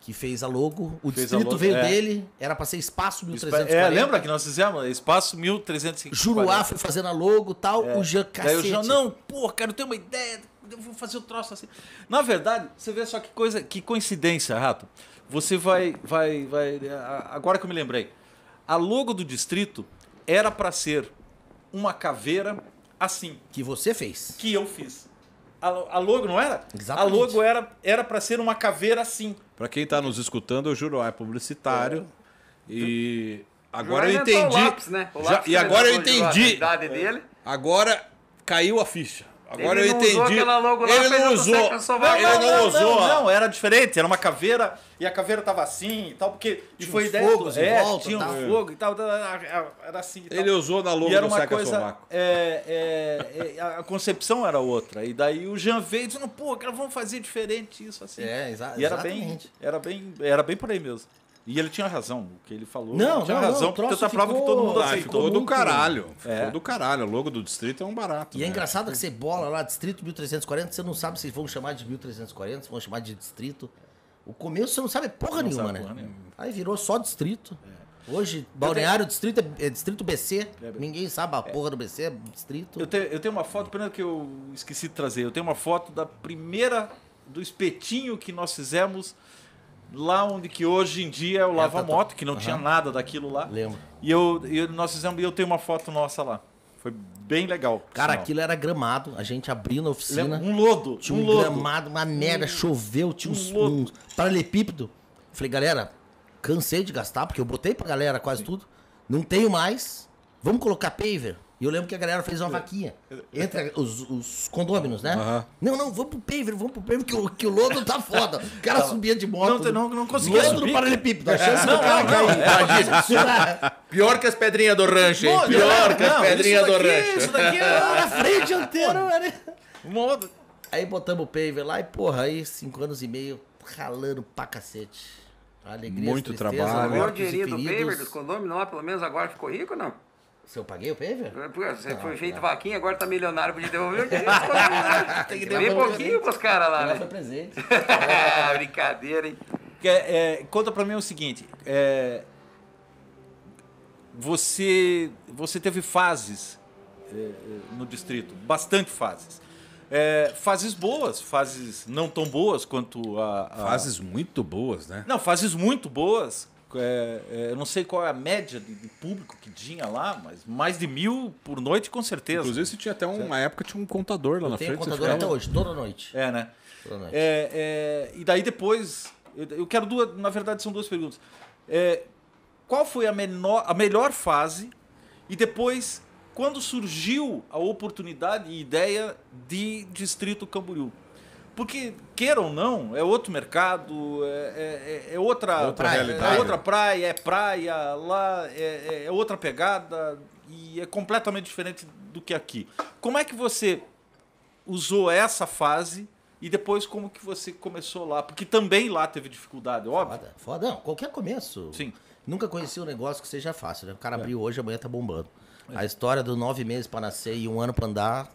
Speaker 4: que fez a logo. O
Speaker 5: Fez
Speaker 4: distrito
Speaker 5: logo,
Speaker 4: veio
Speaker 5: é.
Speaker 4: dele, era pra ser espaço
Speaker 5: É,
Speaker 4: 1340.
Speaker 5: lembra que nós fizemos? Espaço 1350.
Speaker 4: Juruá foi fazendo a logo e tal, o Jean
Speaker 5: É. Daí o
Speaker 4: cacete.
Speaker 5: Jean, não, pô, cara, eu tenho uma ideia, eu vou fazer o troço assim. Na verdade, você vê só que coisa, que coincidência, Rato. Você vai, vai, vai, agora que eu me lembrei. A logo do distrito era pra ser uma caveira assim,
Speaker 4: Que você fez.
Speaker 5: que eu fiz. A, a logo não era?
Speaker 4: Exatamente.
Speaker 5: A logo era era para ser uma caveira assim.
Speaker 1: Pra quem tá nos escutando, o Juruá é publicitário. E agora eu entendi.
Speaker 2: O lápis, né? O
Speaker 1: Já-
Speaker 2: lápis
Speaker 1: e agora eu entendi.
Speaker 2: Dele.
Speaker 1: Agora caiu a ficha. Agora
Speaker 2: Ele
Speaker 1: eu
Speaker 2: não usou
Speaker 1: entendi.
Speaker 2: logo lá,
Speaker 1: ele não usou.
Speaker 2: sovaco.
Speaker 1: Ele não, usou. a-
Speaker 5: não, era diferente, era uma caveira e a caveira tava assim e tal, porque
Speaker 4: Tinha
Speaker 5: foi ideia
Speaker 4: fogos
Speaker 5: do, é,
Speaker 4: volta,
Speaker 5: tinha um
Speaker 4: tal.
Speaker 5: fogo e tal, era assim e tal.
Speaker 1: Ele usou na logo
Speaker 5: E era
Speaker 1: do
Speaker 5: uma coisa. É, é, é, a concepção era outra. E daí o Jean veio dizendo, pô, cara, vamos fazer diferente isso assim.
Speaker 4: É, exa-
Speaker 5: e era bem,
Speaker 4: exatamente.
Speaker 5: era bem. Era bem por aí mesmo. E ele tinha razão, o que ele falou.
Speaker 4: Não,
Speaker 5: ele tinha
Speaker 4: não, não,
Speaker 5: razão,
Speaker 4: o
Speaker 5: porque
Speaker 4: troço
Speaker 5: outra prova que
Speaker 4: ficou-
Speaker 5: todo mundo
Speaker 1: Ah,
Speaker 5: aceitou.
Speaker 1: ficou do
Speaker 4: muito-
Speaker 1: caralho. Ficou
Speaker 5: É.
Speaker 1: do caralho. O logo do distrito é um barato.
Speaker 4: E é
Speaker 1: né?
Speaker 4: engraçado que você bola lá, distrito 1340, você não sabe se vão chamar de 1340, se vão chamar de distrito. O começo você não sabe porra
Speaker 5: Não
Speaker 4: nenhuma,
Speaker 5: sabe
Speaker 4: né?
Speaker 5: nenhuma.
Speaker 4: Aí virou só distrito. Hoje, Balneário Distrito é, é Distrito BC. Ninguém sabe a porra do BC, é distrito.
Speaker 5: Eu tenho, eu tenho uma foto, pena que eu esqueci de trazer. Eu tenho uma foto da primeira, do espetinho que nós fizemos lá onde que hoje em dia é o Lava
Speaker 4: tá- tá-
Speaker 5: Moto, que não tinha
Speaker 4: Aham.
Speaker 5: nada daquilo lá.
Speaker 4: Lembro.
Speaker 5: E eu, eu- nós fizemos, eu tenho uma foto nossa lá. Foi bem legal.
Speaker 4: Cara,
Speaker 5: sinal.
Speaker 4: aquilo era gramado. A gente abriu na oficina.
Speaker 5: Um lodo.
Speaker 4: Tinha
Speaker 5: um
Speaker 4: um,
Speaker 5: lodo.
Speaker 4: gramado, uma merda, choveu, tinha uns,
Speaker 5: um
Speaker 4: uns paralelepípedo. Falei, galera, cansei de gastar, porque eu botei pra galera quase tudo. Não tenho mais. Vamos colocar paver. E eu lembro que a galera fez uma vaquinha. Entre os, os condôminos, né?
Speaker 1: Aham.
Speaker 4: Não, não, vamos pro paver, vamos pro paver, que o, que o lodo tá foda. O cara subia de moto.
Speaker 5: Não, não- não conseguia
Speaker 4: Lodo
Speaker 5: subir,
Speaker 4: paralelepípedo. A chance do cara cair.
Speaker 3: Pior que as pedrinhas do rancho, hein?
Speaker 5: Não,
Speaker 3: Pior que as
Speaker 5: não,
Speaker 3: pedrinhas do
Speaker 5: daqui-
Speaker 3: rancho.
Speaker 5: Isso daqui é
Speaker 4: Na frente inteira, velho.
Speaker 5: modo.
Speaker 4: Aí botamos o paver lá e, porra, aí cinco anos e meio ralando pra cacete. Alegria,
Speaker 1: Muito
Speaker 4: tristeza,
Speaker 1: trabalho.
Speaker 2: O dinheirinho do paver, dos condôminos lá, pelo menos agora ficou rico ou não?
Speaker 4: Se eu paguei o paver?
Speaker 2: Pô, Você foi feito vaquinha, agora tá milionário, podia devolver o dinheiro né?
Speaker 4: Tem que
Speaker 2: Bem
Speaker 4: devolver.
Speaker 2: pouquinho pros caras lá,
Speaker 4: Ela foi
Speaker 2: né?
Speaker 4: presente.
Speaker 2: Brincadeira, hein?
Speaker 5: É- é, conta pra mim o seguinte. é, você, você teve fases é, é, no distrito, bastante fases. É, fases boas, fases não tão boas quanto a, a-
Speaker 1: Fases muito boas, né?
Speaker 5: Não, fases muito boas. É, é, eu não sei qual é a média de, de público que tinha lá, mas mais de mil por noite com certeza.
Speaker 1: Inclusive, você tinha até um, uma época tinha um contador lá na
Speaker 4: Tem
Speaker 1: frente. você
Speaker 4: contador até hoje, toda noite.
Speaker 5: É, né?
Speaker 4: Toda noite.
Speaker 5: É, é, e daí depois, eu, eu quero duas, na verdade são duas perguntas. É, qual foi a, menor, a melhor fase e depois, quando surgiu a oportunidade e ideia de Distrito Camboriú? Porque, queira ou não, é outro mercado, é, é- é outra,
Speaker 1: Outra
Speaker 5: é
Speaker 1: realidade.
Speaker 5: outra praia, é praia, lá é, é outra pegada e é completamente diferente do que aqui. Como é que você usou essa fase e depois como que você começou lá? Porque também lá teve dificuldade, óbvio.
Speaker 4: Foda, foda. Não, qualquer começo.
Speaker 5: Sim.
Speaker 4: Nunca conheci um negócio que seja fácil, né? O cara abriu hoje, amanhã tá bombando. A história do nove meses pra nascer e um ano pra andar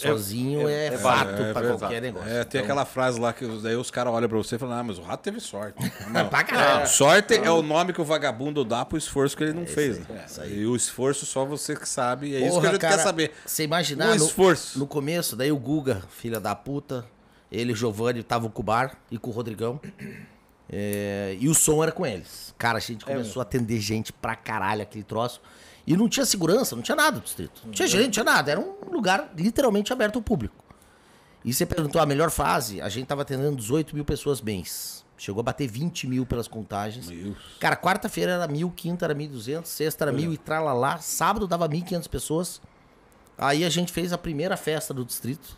Speaker 4: sozinho
Speaker 5: é-
Speaker 4: é,
Speaker 5: é
Speaker 4: fato
Speaker 1: é
Speaker 4: pra qualquer negócio.
Speaker 1: É, tem
Speaker 4: Então,
Speaker 1: aquela frase lá que daí os caras olham pra você e falam, ah, mas o rato teve sorte. Não.
Speaker 4: Pra caralho.
Speaker 1: Sorte é o nome que o vagabundo dá pro esforço que ele não
Speaker 4: É
Speaker 1: fez.
Speaker 4: aí,
Speaker 1: né?
Speaker 4: é.
Speaker 1: E o esforço só você que sabe. É isso que
Speaker 4: Porra,
Speaker 1: a gente
Speaker 4: cara,
Speaker 1: quer saber.
Speaker 4: Você imaginar
Speaker 1: Um
Speaker 4: no,
Speaker 1: esforço.
Speaker 4: no começo, daí o Guga, filha da puta, ele e o Giovanni estavam com o bar e com o Rodrigão. É, e o som era com eles. Cara, a gente
Speaker 1: É
Speaker 4: começou a atender gente pra caralho aquele troço. E não tinha segurança, não tinha nada do distrito. Não tinha gente, não tinha nada. Era um lugar literalmente aberto ao público. E você perguntou a melhor fase, a gente tava atendendo 18 mil pessoas mês. Chegou a bater 20 mil pelas contagens.
Speaker 1: Meu.
Speaker 4: Cara, quarta-feira era mil, quinta era 1.200, sexta era mil e tralalá. Sábado dava 1.500 pessoas. Aí a gente fez a primeira festa do distrito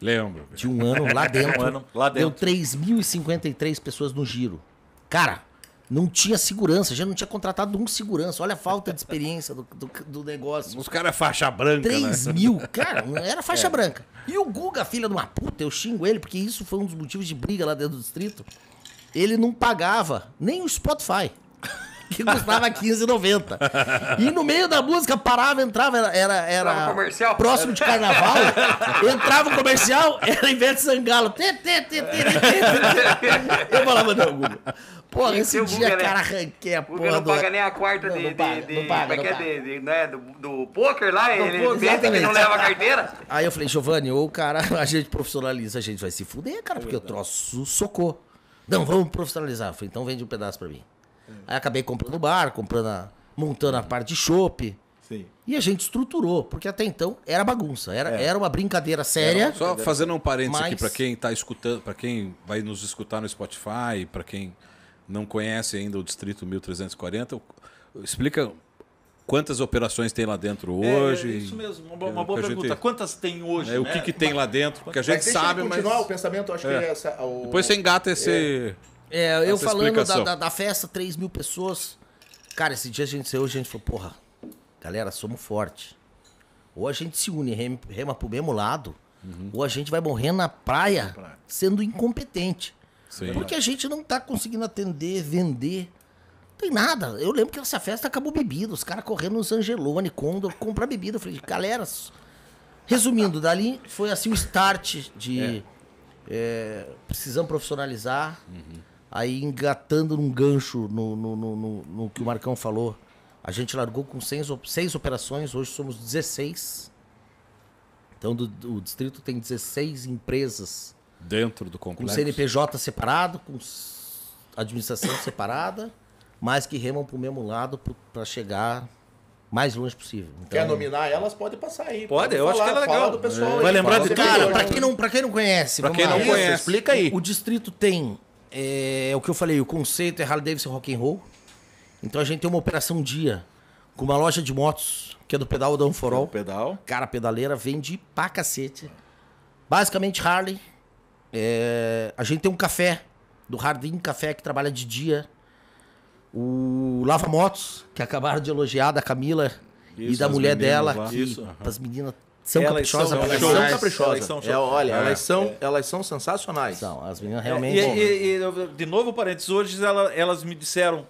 Speaker 1: Lembro.
Speaker 4: de um ano lá dentro.
Speaker 5: Um ano lá
Speaker 4: Deu
Speaker 5: dentro.
Speaker 4: 3.053 pessoas no giro. Cara, Não tinha segurança, já não tinha contratado um segurança. Olha a falta de experiência do, do, do negócio.
Speaker 1: Os caras é faixa branca,
Speaker 4: 3
Speaker 1: né?
Speaker 4: mil, cara, era faixa branca. E o Guga, filha de uma puta, eu xingo ele, porque isso foi um dos motivos de briga lá dentro do distrito. Ele não pagava nem o Spotify. Que custava R$15,90. E no meio da música parava, entrava, era, era, era
Speaker 2: comercial.
Speaker 4: próximo de carnaval, entrava o comercial, era Ivete Sangalo. Tê, tê, tê. Eu falava, não, Guga. Porra, esse
Speaker 2: o
Speaker 4: dia,
Speaker 2: Guga, né?
Speaker 4: cara, arranquei a
Speaker 2: O
Speaker 4: porra
Speaker 2: Guga não
Speaker 4: do-
Speaker 2: paga nem a quarta
Speaker 4: Não,
Speaker 2: de,
Speaker 4: não paga,
Speaker 2: de,
Speaker 4: não paga,
Speaker 2: é
Speaker 4: não
Speaker 2: é
Speaker 4: paga.
Speaker 2: de, né, do, do poker lá, ele
Speaker 4: poker,
Speaker 2: vê que não leva a carteira.
Speaker 4: Aí eu falei, Giovanni, ou o cara, a gente profissionaliza, a gente vai se fuder, cara, porque o troço socou. Não, vamos profissionalizar. Eu falei, então vende um pedaço pra mim. Aí acabei comprando o bar, comprando a, montando a parte de chopp.
Speaker 5: Sim.
Speaker 4: E a gente estruturou, porque até então era bagunça, era, era uma brincadeira séria.
Speaker 1: Só fazendo um parênteses aqui
Speaker 4: Mas-
Speaker 1: para quem tá escutando, para quem vai nos escutar no Spotify, para quem não conhece ainda o Distrito 1340, explica quantas operações tem lá dentro hoje.
Speaker 5: É, isso mesmo, uma, boa- uma
Speaker 1: É,
Speaker 5: boa
Speaker 1: que a gente-
Speaker 5: pergunta. Quantas tem hoje?
Speaker 1: É, o
Speaker 5: né?
Speaker 1: que, que tem lá dentro, porque a
Speaker 3: Mas
Speaker 1: gente
Speaker 3: deixa
Speaker 1: sabe, mas
Speaker 3: continuar o pensamento, acho
Speaker 1: É.
Speaker 3: que essa, o...
Speaker 1: depois você engata esse...
Speaker 4: É, eu
Speaker 1: Essa
Speaker 4: falando da, da, da festa, 3 mil pessoas. Cara, esse dia a gente saiu, a gente falou, porra, galera, somos fortes. Ou a gente se une, rema, rema pro mesmo lado, ou a gente vai morrer na praia sendo incompetente.
Speaker 1: Sim.
Speaker 4: Porque a gente não tá conseguindo atender, vender. Não tem nada. Eu lembro que essa festa acabou bebida. Os caras correndo nos Angelone, Condor, comprar bebida. Eu falei, galera. Resumindo, dali foi assim o start de. é, precisamos profissionalizar. Aí engatando num gancho no, no, no, no- no que o Marcão falou. A gente largou com seis, seis operações, hoje somos 16. Então do- do- o distrito tem 16 empresas
Speaker 1: Dentro do
Speaker 4: com
Speaker 1: complexo.
Speaker 4: CNPJ separado, com administração separada, mas que remam para o mesmo lado para chegar mais longe possível. Então,
Speaker 3: Quer nominar elas, pode passar aí.
Speaker 5: Pode, eu acho que é legal.
Speaker 3: Fala do pessoal
Speaker 5: Vai
Speaker 3: aí,
Speaker 5: lembrar de.
Speaker 4: Cara, para quem, não, pra quem não conhece, vamos
Speaker 1: quem
Speaker 4: lá.
Speaker 1: não conhece.
Speaker 3: explica aí.
Speaker 4: O distrito tem, é, o que eu falei, o conceito é Harley Davidson Rock and Roll. Então a gente tem uma operação dia com uma loja de motos, que é do Pedal Down for All.
Speaker 5: pedal.
Speaker 4: Cara, pedaleira vende pra cacete. Basicamente, Harley. É, a gente tem um café, do Hardin Café, que trabalha de dia. O Lava Motos, que acabaram de elogiar, da Camila e
Speaker 1: Isso,
Speaker 4: da
Speaker 1: as
Speaker 4: mulher dela.
Speaker 1: lá.
Speaker 4: Que
Speaker 5: Isso.
Speaker 4: As meninas são
Speaker 5: Elas
Speaker 4: caprichosas
Speaker 5: são- elas
Speaker 3: Elas são caprichosas.
Speaker 5: Elas são
Speaker 3: É, olha,
Speaker 1: É.
Speaker 3: elas, são, elas são sensacionais.
Speaker 4: São, as meninas
Speaker 5: É,
Speaker 4: realmente.
Speaker 5: e, e- e, de novo, parênteses, hoje ela- elas me disseram,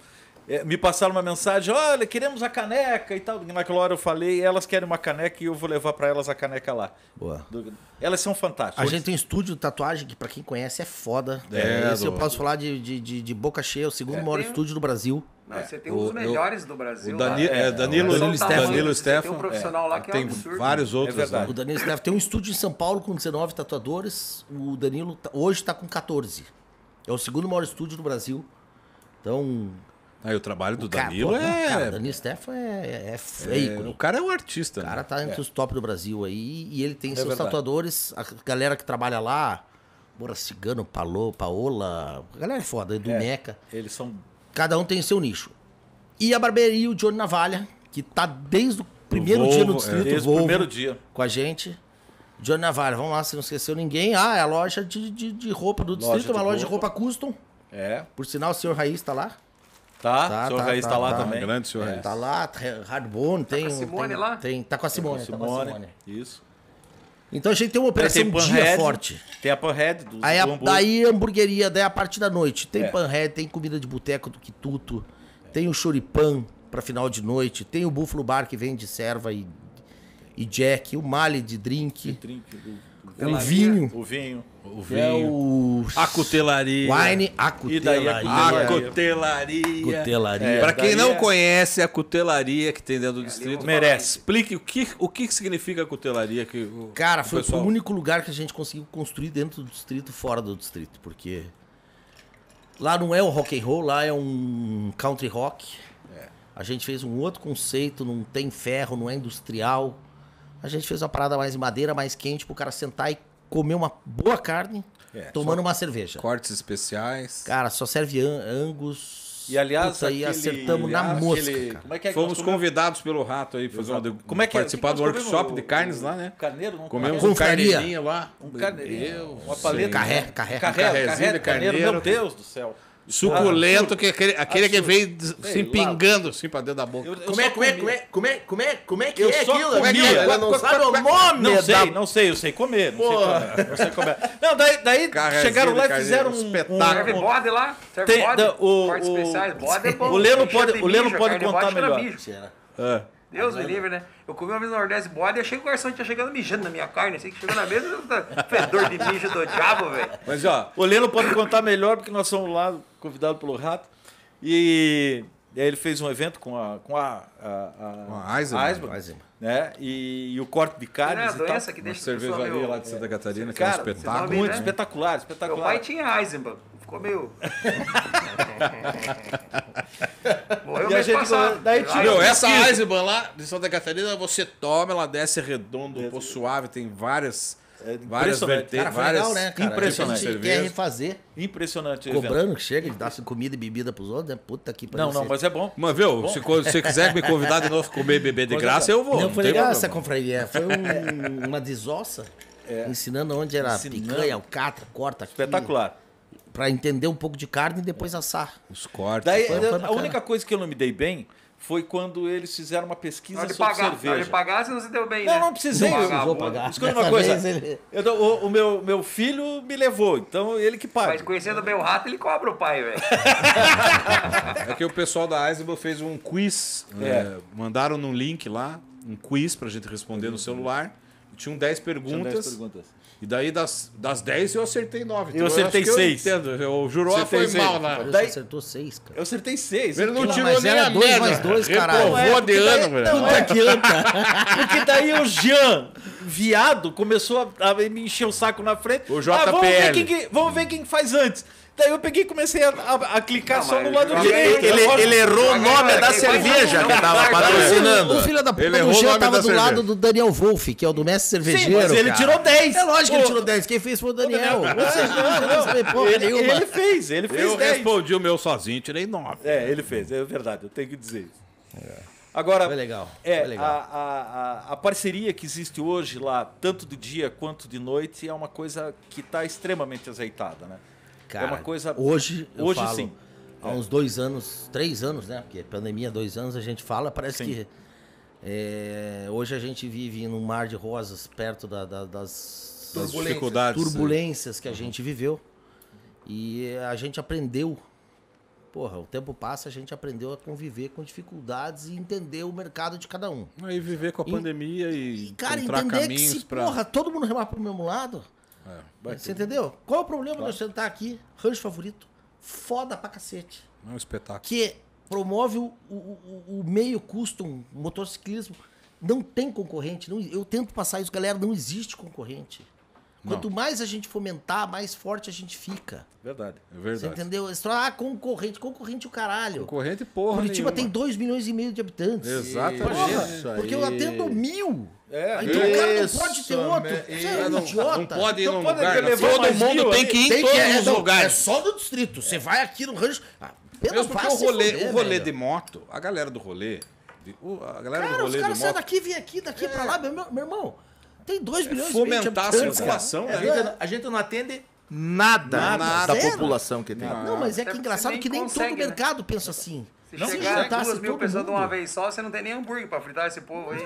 Speaker 5: é, me passaram uma mensagem, olha, queremos a caneca e tal. Naquela hora eu falei, elas querem uma caneca e eu vou levar para elas a caneca lá.
Speaker 4: Boa.
Speaker 5: Do- Elas são fantásticas.
Speaker 4: A gente tem um estúdio de tatuagem que, pra quem conhece, é foda.
Speaker 1: É,
Speaker 4: Esse eu posso falar de, de, de, de boca cheia, é o segundo maior
Speaker 2: tem-
Speaker 4: estúdio do Brasil.
Speaker 2: Não, você tem
Speaker 1: O-
Speaker 2: um dos
Speaker 1: eu-
Speaker 2: melhores do Brasil.
Speaker 1: O Dani,
Speaker 2: lá.
Speaker 1: é, Danilo,
Speaker 2: só
Speaker 1: Danilo,
Speaker 2: o tamanho,
Speaker 1: Danilo
Speaker 2: você tem um
Speaker 1: Stefan.
Speaker 2: profissional lá que é um
Speaker 1: tem
Speaker 2: absurdo.
Speaker 1: vários outros. né?
Speaker 4: O Danilo Steff tem um estúdio em São Paulo com 19 tatuadores. O Danilo tá- hoje está com 14. É o segundo maior estúdio do Brasil. Então.
Speaker 1: Aí o trabalho do
Speaker 4: o cara-
Speaker 1: Danilo
Speaker 4: pô,
Speaker 1: é,
Speaker 4: Cara, o Danilo Steff é, é, é, é
Speaker 1: é-. O cara é um artista.
Speaker 4: O
Speaker 1: né?
Speaker 4: cara tá entre os top do Brasil aí. E ele tem seus
Speaker 5: verdade.
Speaker 4: tatuadores. A galera que trabalha lá. Bora Cigano, Palô, Paola. A galera é foda, do Meca.
Speaker 5: Eles são.
Speaker 4: Cada um tem seu nicho. E a barbearia, o Johnny Navalha, que tá desde o primeiro
Speaker 1: Volvo,
Speaker 4: dia no
Speaker 1: é.
Speaker 4: distrito
Speaker 5: Desde o
Speaker 4: Volvo
Speaker 5: primeiro dia.
Speaker 4: com a gente. Johnny Navalha, vamos lá, se não esqueceu ninguém. Ah, é a loja de, de, de roupa do distrito,
Speaker 5: de
Speaker 4: uma loja de
Speaker 5: roupa.
Speaker 4: custom.
Speaker 5: É.
Speaker 4: Por sinal, o senhor Raiz tá lá.
Speaker 5: Tá,
Speaker 4: Tá,
Speaker 5: o senhor
Speaker 4: tá,
Speaker 5: Raiz
Speaker 4: tá,
Speaker 5: tá lá
Speaker 4: tá.
Speaker 5: também.
Speaker 1: Grande senhor Raiz.
Speaker 4: Tá lá, Hardbone, tem.
Speaker 2: com a Simone
Speaker 4: tem,
Speaker 2: lá?
Speaker 4: Tem, tá com a Simone. tá com a
Speaker 5: Simone.
Speaker 4: Simone.
Speaker 5: Isso.
Speaker 4: Então a gente tem uma operação
Speaker 5: tem
Speaker 4: dia
Speaker 5: Panhead,
Speaker 4: forte.
Speaker 5: Tem a Panhead do,
Speaker 4: Aí
Speaker 5: do
Speaker 4: a,
Speaker 5: hambúrguer.
Speaker 4: daí a hamburgueria, daí a parte da noite. Tem
Speaker 5: É.
Speaker 4: panhead, tem comida de boteco do Quituto, tem o choripan pra final de noite, tem o Buffalo Bar que vende serva e, e jack, o male de drink,
Speaker 5: Drink, do-
Speaker 4: o vinho,
Speaker 5: o vinho.
Speaker 1: O
Speaker 4: que é
Speaker 1: vinho.
Speaker 4: o
Speaker 1: A cutelaria.
Speaker 4: wine, a
Speaker 5: E daí a
Speaker 4: cutelaria.
Speaker 1: A cutelaria.
Speaker 4: Cutelaria.
Speaker 5: É,
Speaker 1: Pra quem não
Speaker 5: é-
Speaker 1: conhece a cutelaria que tem dentro do distrito,
Speaker 5: Merece.
Speaker 1: explique o que, o que significa a cutelaria. Que o,
Speaker 4: Cara,
Speaker 1: o
Speaker 4: foi, foi
Speaker 1: pessoal-
Speaker 4: o único lugar que a gente conseguiu construir dentro do distrito, fora do distrito, porque lá não é o rock and roll, lá é um country rock. A gente fez um outro conceito, não tem ferro, não é industrial. A gente fez uma parada mais em madeira, mais quente, pro cara sentar e comer uma boa carne,
Speaker 5: É,
Speaker 4: tomando uma cerveja.
Speaker 1: Cortes especiais.
Speaker 4: Cara, só serve an- angus.
Speaker 5: E aliás,
Speaker 4: Puta, aí
Speaker 5: aquele-
Speaker 4: acertamos na
Speaker 5: aquele-
Speaker 4: mosca, cara.
Speaker 5: Como é que é que
Speaker 1: Fomos
Speaker 5: comemos?
Speaker 1: convidados pelo Rato aí, fazer uma,
Speaker 5: Como é que é?
Speaker 1: participar
Speaker 5: que
Speaker 1: do workshop de carnes lá, né?
Speaker 5: Carneiro, não?
Speaker 1: Comemos
Speaker 5: carneiro.
Speaker 1: um carneirinho lá.
Speaker 5: Um carneiro.
Speaker 1: Deus
Speaker 5: Uma paleta.
Speaker 4: Carré, carré.
Speaker 5: Carré, carré carneiro.
Speaker 1: carneiro.
Speaker 5: Meu Deus do céu.
Speaker 1: Suculento, que é aquele, aquele que veio se
Speaker 5: lá.
Speaker 1: pingando assim pra dentro da boca.
Speaker 5: Eu- eu
Speaker 4: Como é, como é, como é, como é, como é, como é que
Speaker 5: Eu
Speaker 4: é
Speaker 5: só
Speaker 4: aquilo?
Speaker 5: comia.
Speaker 4: Como é que é? Ela não sabe o nome
Speaker 5: Não sei,
Speaker 4: da...
Speaker 5: não sei, eu sei comer. Não sei comer. Não sei comer. Não, daí, daí
Speaker 1: Carrezinho
Speaker 5: chegaram lá e fizeram um
Speaker 1: espetáculo.
Speaker 2: Serve
Speaker 5: um-
Speaker 2: bode lá? Serve
Speaker 5: Tem-
Speaker 2: bode?
Speaker 5: o- o-
Speaker 2: especiais. Bode é bom.
Speaker 5: o Leno pode-
Speaker 2: de
Speaker 5: o Leno
Speaker 2: mijo,
Speaker 5: pode contar melhor.
Speaker 1: É.
Speaker 2: Deus me livre, né? Eu comi uma vez no Nordeste bode e achei que o garçom tinha chegado mijando na minha carne. Assim que chegou na mesa, fedor de mijo do diabo, velho.
Speaker 1: Mas ó,
Speaker 5: O Leno pode contar melhor, porque nós somos lá convidados pelo Rato. E, e aí ele fez um evento com a. Com a, a,
Speaker 1: Com a Eisenbahn.
Speaker 5: Eisenbahn,
Speaker 4: Eisenbahn.
Speaker 5: né? E, e o corte de
Speaker 2: Não é a
Speaker 5: e tal.
Speaker 2: que
Speaker 1: uma
Speaker 2: deixa a pessoa
Speaker 1: cervejaria
Speaker 2: meio...
Speaker 1: lá de Santa Catarina, que é um
Speaker 5: Cara,
Speaker 1: espetáculo.
Speaker 5: Muito
Speaker 2: né?
Speaker 5: espetacular,
Speaker 2: Meu
Speaker 5: espetacular.
Speaker 2: pai tinha Eisenbahn. Ficou meio... Morreu
Speaker 5: E a gente-
Speaker 2: passado.
Speaker 5: daí tinha-
Speaker 1: Meu, essa Eisenbahn lá de Santa Catarina, você toma, ela desce redondo, um pouco suave, tem várias,
Speaker 5: É
Speaker 1: várias vertentes, várias...
Speaker 4: legal, né, cara?
Speaker 5: Impressionante.
Speaker 4: A gente
Speaker 1: Cerveja.
Speaker 4: quer refazer,
Speaker 5: Impressionante evento.
Speaker 4: cobrando, chega, de dar comida e bebida pros outros, né? Puta que pariu.
Speaker 5: Não, não, mas é bom.
Speaker 1: Mas, viu, se co- se você quiser me convidar de novo comer e beber de graça, eu vou.
Speaker 4: Não,
Speaker 1: não
Speaker 4: foi legal
Speaker 1: problema.
Speaker 4: essa confraria. Foi um- uma desossa. Ensinando onde era
Speaker 5: Ensinando.
Speaker 4: picanha, alcatra, corta aqui.
Speaker 5: Espetacular.
Speaker 4: Pra entender um pouco de carne e depois assar.
Speaker 1: Os cortes.
Speaker 5: Daí, a única coisa que eu não me dei bem foi quando eles fizeram uma pesquisa sobre
Speaker 2: pagar,
Speaker 5: cerveja.
Speaker 2: de pagar, você não se deu bem,
Speaker 5: Não,
Speaker 2: né?
Speaker 5: não precisei.
Speaker 2: Não precisou
Speaker 4: pagar.
Speaker 5: Escuta uma coisa.
Speaker 4: ele-
Speaker 5: eu o o meu, meu filho me levou, então ele que paga.
Speaker 2: Mas conhecendo bem o rato, ele cobra o pai, velho.
Speaker 1: É que o pessoal da Eisenbahn fez um quiz.
Speaker 5: É.
Speaker 1: é, mandaram num link lá, um quiz pra gente responder no celular. Tinham 10
Speaker 5: Tinham
Speaker 1: perguntas.
Speaker 5: 10 perguntas.
Speaker 1: E daí das, das 10 eu acertei 9.
Speaker 5: Eu acertei
Speaker 1: acho que
Speaker 5: seis.
Speaker 1: Eu entendo. Juroa
Speaker 5: Acertei
Speaker 1: foi
Speaker 5: seis.
Speaker 1: mal lá.
Speaker 4: Parece
Speaker 5: Daí-
Speaker 4: que acertou seis, cara.
Speaker 5: Eu acertei seis.
Speaker 1: Ele não tirou nem a
Speaker 4: dois
Speaker 1: merda.
Speaker 4: mais dois, caralho.
Speaker 1: Reprovou
Speaker 5: É,
Speaker 1: de
Speaker 5: porque
Speaker 1: ano,
Speaker 5: daí-
Speaker 1: velho.
Speaker 5: não,
Speaker 4: Puta que anta.
Speaker 5: Porque daí o Jean, viado, começou a, a me encher o saco na frente.
Speaker 1: O
Speaker 5: Ah, vamos, ver
Speaker 1: JPL.
Speaker 5: quem que, vamos ver quem faz antes. Daí eu peguei e comecei a, a- a clicar
Speaker 2: Não,
Speaker 5: só no lado direito.
Speaker 3: Ele, ele errou o nome da cerveja
Speaker 2: não,
Speaker 3: que tava patrocinando.
Speaker 4: O filho da puta
Speaker 1: Ele
Speaker 4: do
Speaker 1: errou o
Speaker 4: Jean
Speaker 1: nome
Speaker 4: tava
Speaker 1: da
Speaker 4: do
Speaker 1: cerveja.
Speaker 4: lado do Daniel Wolff, que é o do mestre
Speaker 5: Sim,
Speaker 4: cervejeiro.
Speaker 5: mas ele
Speaker 4: cara.
Speaker 5: tirou 10.
Speaker 4: É lógico que ele tirou 10. Quem fez foi o Daniel. Não,
Speaker 5: Ele, ele fez, ele fez
Speaker 1: Eu
Speaker 5: 10.
Speaker 1: respondi o meu sozinho, tirei 9.
Speaker 5: É, ele fez, é verdade, eu tenho que dizer isso. Agora,
Speaker 4: Foi legal,
Speaker 5: É,
Speaker 4: foi legal.
Speaker 5: A, a, a, a parceria que existe hoje lá, tanto de dia quanto de noite, é uma coisa que está extremamente azeitada, né?
Speaker 4: Cara,
Speaker 5: é uma coisa.
Speaker 4: Hoje, eu
Speaker 5: Hoje
Speaker 4: falo,
Speaker 5: sim.
Speaker 4: Há uns dois anos, três anos, né? Porque pandemia, dois anos, a gente fala, parece
Speaker 5: Sim.
Speaker 4: que. é, hoje a gente vive num mar de rosas perto da- da- das,
Speaker 1: Das dificuldades.
Speaker 4: turbulências que a gente viveu. E a gente aprendeu. Porra, o tempo passa, a gente aprendeu a conviver com dificuldades e entender o mercado de cada um.
Speaker 1: Aí viver com a
Speaker 4: E-
Speaker 1: pandemia e,
Speaker 4: E, cara,
Speaker 1: encontrar
Speaker 4: entender que
Speaker 1: caminhos
Speaker 4: se,
Speaker 1: pra...
Speaker 4: porra, todo mundo remar pro mesmo lado.
Speaker 1: Vai
Speaker 4: Você entendeu? Qual é o problema de eu sentar aqui? Rancho favorito. Foda pra cacete.
Speaker 1: É um espetáculo.
Speaker 4: Que promove o, o, o- meio custom, motociclismo. Não tem concorrente. Não, eu tento passar isso, galera. Não existe concorrente. Quanto mais a gente fomentar, mais forte a gente fica.
Speaker 5: Verdade.
Speaker 1: É
Speaker 4: Você
Speaker 1: verdade.
Speaker 4: entendeu? Você fala, ah, concorrente. Concorrente o caralho.
Speaker 1: Concorrente, porra
Speaker 4: Curitiba
Speaker 1: nenhuma.
Speaker 4: tem 2 milhões e meio de habitantes.
Speaker 1: Exatamente.
Speaker 4: Porra,
Speaker 3: Isso
Speaker 4: porque eu atendo mil.
Speaker 5: É,
Speaker 4: então o cara não pode ter outro. Você é um
Speaker 1: Não,
Speaker 4: idiota.
Speaker 1: não pode ir
Speaker 5: Então
Speaker 1: num
Speaker 5: pode
Speaker 1: lugar.
Speaker 5: levar
Speaker 1: Todo mundo tem que ir em todos
Speaker 4: que, é,
Speaker 1: os
Speaker 4: não, é
Speaker 1: lugares.
Speaker 4: só no distrito. Você vai aqui no rancho. Ah, pelo
Speaker 1: Mesmo porque o rolê,
Speaker 4: fuder,
Speaker 1: o rolê
Speaker 4: velho.
Speaker 1: de moto, a galera do rolê, a galera
Speaker 4: Cara,
Speaker 1: do
Speaker 4: os
Speaker 1: rolê
Speaker 4: caras
Speaker 1: de
Speaker 4: saem daqui, vêm aqui, daqui pra lá. Meu, meu irmão, tem 2 milhões e meio de
Speaker 1: fomentar a
Speaker 4: habitantes,
Speaker 1: circulação,
Speaker 4: cara.
Speaker 3: A
Speaker 1: né?
Speaker 3: gente, a gente não atende nada,
Speaker 1: Nada.
Speaker 3: da
Speaker 4: Zero.
Speaker 3: população que tem.
Speaker 4: Não, mas é que engraçado que nem
Speaker 2: consegue,
Speaker 4: todo
Speaker 2: né?
Speaker 4: mercado pensa assim.
Speaker 2: Se
Speaker 4: Não,
Speaker 2: chegar duas mil pessoas de uma vez só, você não tem nem hambúrguer pra fritar esse povo aí.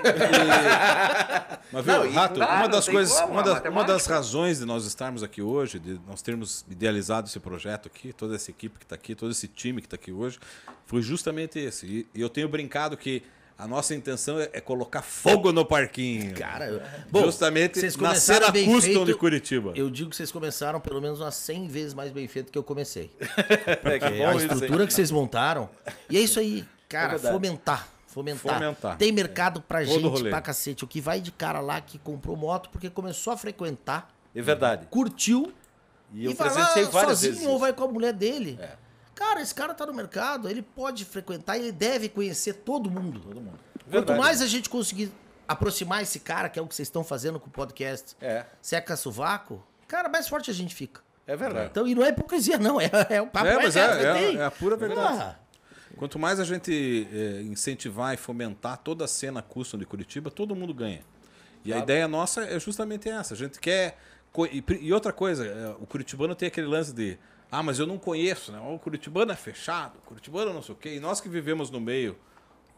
Speaker 1: Mas viu,
Speaker 3: Não, e-
Speaker 1: Rato, uma das coisas,
Speaker 2: como,
Speaker 1: uma
Speaker 2: a
Speaker 1: das, uma das razões de nós estarmos aqui hoje, de nós termos idealizado esse projeto aqui, toda essa equipe que está aqui, todo esse time que está aqui hoje, foi justamente esse. E, e eu tenho brincado que a nossa intenção é, é colocar fogo no parquinho.
Speaker 4: Cara, bom,
Speaker 1: justamente
Speaker 4: vocês
Speaker 1: na
Speaker 4: começaram
Speaker 1: cena
Speaker 4: bem
Speaker 1: custom
Speaker 4: feito.
Speaker 1: de Curitiba.
Speaker 4: Eu digo que vocês começaram pelo menos umas 100 vezes mais bem feito que eu comecei.
Speaker 5: É, que
Speaker 4: É, a estrutura que vocês montaram. E é isso aí, cara,
Speaker 5: verdade.
Speaker 4: fomentar. Fomentar.
Speaker 1: Fomentar.
Speaker 4: Tem mercado pra
Speaker 1: Todo
Speaker 4: gente
Speaker 1: rolê.
Speaker 4: pra cacete. O que vai de cara lá que comprou moto porque começou a frequentar,
Speaker 5: É verdade.
Speaker 4: curtiu
Speaker 5: E eu
Speaker 4: e vai lá sozinho
Speaker 5: vezes.
Speaker 4: ou vai com a mulher dele. Cara, esse cara tá no mercado, ele pode frequentar, ele deve conhecer todo mundo.
Speaker 5: Todo mundo.
Speaker 4: Quanto
Speaker 5: Verdade.
Speaker 4: mais a gente conseguir aproximar esse cara, que é o que vocês estão fazendo com o podcast
Speaker 5: É,
Speaker 4: Seca Sovaco, cara, mais forte a gente fica.
Speaker 5: é verdade.
Speaker 4: Então, e não é hipocrisia, não. É, é o papo
Speaker 1: É, mas é-
Speaker 4: que
Speaker 1: é-
Speaker 4: tem.
Speaker 1: é a pura verdade.
Speaker 4: Porra.
Speaker 1: Quanto mais a gente eh, incentivar e fomentar toda a cena custom de Curitiba, todo mundo ganha. E a ideia nossa é justamente essa. A gente quer. E, outra coisa, eh, o curitibano tem aquele lance de. Ah, mas eu não conheço, né? O Curitibano é fechado, o Curitibano não sei o quê. E nós que vivemos no meio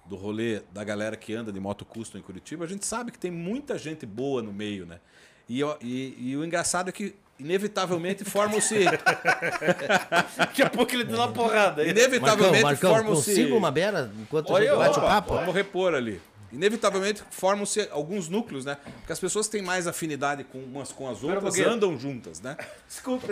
Speaker 1: do rolê da galera que anda de moto custom em Curitiba, a gente sabe que tem muita gente boa no meio, né? E, e, e o engraçado é que, inevitavelmente, formam-se.
Speaker 5: Daqui a pouco ele deu uma porrada
Speaker 1: inevitavelmente formam-se.
Speaker 4: consigo uma beira enquanto a
Speaker 1: Olha,
Speaker 4: gente bate o papo?
Speaker 1: Vamos repor ali. Inevitavelmente formam-se alguns núcleos, né? Porque as pessoas têm mais afinidade com umas com as outras,
Speaker 5: pouquinho.
Speaker 1: andam juntas, né?
Speaker 5: Desculpa.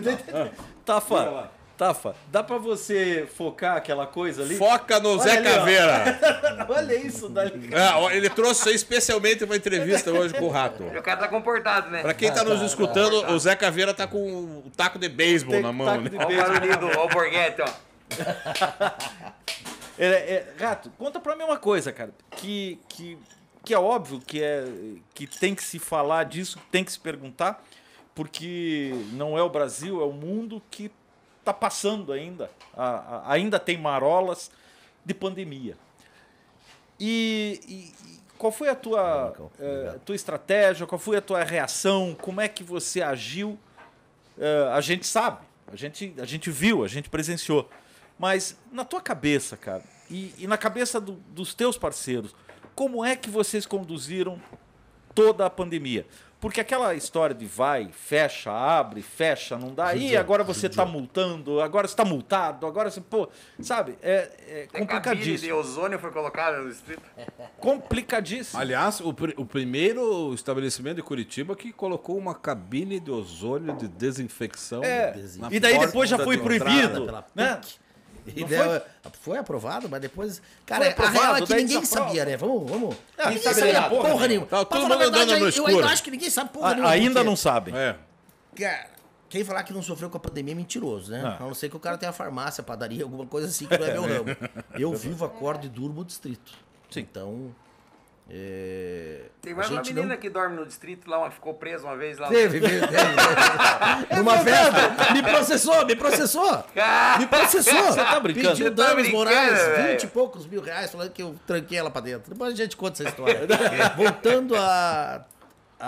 Speaker 5: Tafa, Tafa, dá pra você focar aquela coisa ali?
Speaker 1: Foca no
Speaker 5: Olha
Speaker 1: Zé
Speaker 5: ali.
Speaker 1: Caveira.
Speaker 5: Olha isso dali.
Speaker 1: É, ele trouxe isso aí especialmente para entrevista hoje com o Rato.
Speaker 2: O cara tá comportado, né?
Speaker 1: Pra quem tá nos escutando, o Zé Caveira tá com o taco de beisebol na mão,
Speaker 5: taco
Speaker 1: né?
Speaker 2: Olha o barulhinho do Borghetti, ó.
Speaker 5: É, é, Rato, conta pra mim uma coisa, cara. Que, que, que é óbvio que, é, que tem que se falar disso, tem que se perguntar, porque não é o Brasil, é o mundo que tá passando ainda. A- a- ainda tem marolas de pandemia. E, e- qual foi a tua,
Speaker 4: obrigado.
Speaker 5: tua estratégia? Qual foi a tua reação? Como é que você agiu? Eh, a gente sabe, a gente, a gente viu, a gente presenciou. Mas na tua cabeça, cara, e, e na cabeça do- dos teus parceiros, como é que vocês conduziram toda a pandemia? Porque aquela história de vai, fecha, abre, fecha, não dá. E
Speaker 4: Judiou,
Speaker 5: agora você está multando, agora você está multado, agora você, pô, sabe? É, é
Speaker 2: de
Speaker 5: complicadíssimo.
Speaker 2: ozônio foi colocado no distrito.
Speaker 5: Complicadíssimo.
Speaker 1: Aliás, o, pr- o primeiro estabelecimento de Curitiba que colocou uma cabine de ozônio de desinfecção.
Speaker 5: É,
Speaker 1: na
Speaker 5: e daí
Speaker 1: porta
Speaker 5: depois já foi
Speaker 1: de
Speaker 5: proibido,
Speaker 4: Pela
Speaker 5: né?
Speaker 4: E daí, foi? aprovado, mas depois. Cara,
Speaker 5: Foi
Speaker 4: a real é
Speaker 5: aprovado,
Speaker 4: que ninguém sabia, né? Vamos, vamos.
Speaker 5: Ah,
Speaker 4: ninguém sabia
Speaker 5: nada,
Speaker 4: porra,
Speaker 5: porra
Speaker 4: nenhuma.
Speaker 1: Tá todo mundo andando
Speaker 4: verdade,
Speaker 1: no
Speaker 4: eu
Speaker 1: escuro.
Speaker 4: ainda acho que ninguém sabe porra
Speaker 5: A-
Speaker 4: nenhuma.
Speaker 5: ainda
Speaker 4: porque-
Speaker 5: não sabem.
Speaker 1: É.
Speaker 4: Cara, quem falar que não sofreu com a pandemia é mentiroso, né?
Speaker 5: Ah.
Speaker 4: A não ser que o cara tenha farmácia, padaria, alguma coisa assim que não é meu ramo. Eu vivo, acordo e durmo o distrito.
Speaker 5: Sim.
Speaker 4: Então. É...
Speaker 2: Tem
Speaker 4: a
Speaker 2: mais uma menina
Speaker 4: não-
Speaker 2: que dorme no distrito lá, uma ficou presa uma vez lá.
Speaker 4: Teve, teve, teve. Numa festa. Me processou, me processou. Me processou.
Speaker 5: Você tá brincando?
Speaker 4: Pediu
Speaker 2: tá
Speaker 4: danos morais. 20 e poucos mil reais, falando que eu tranquei ela pra dentro. Depois a gente conta essa história. Voltando a, a,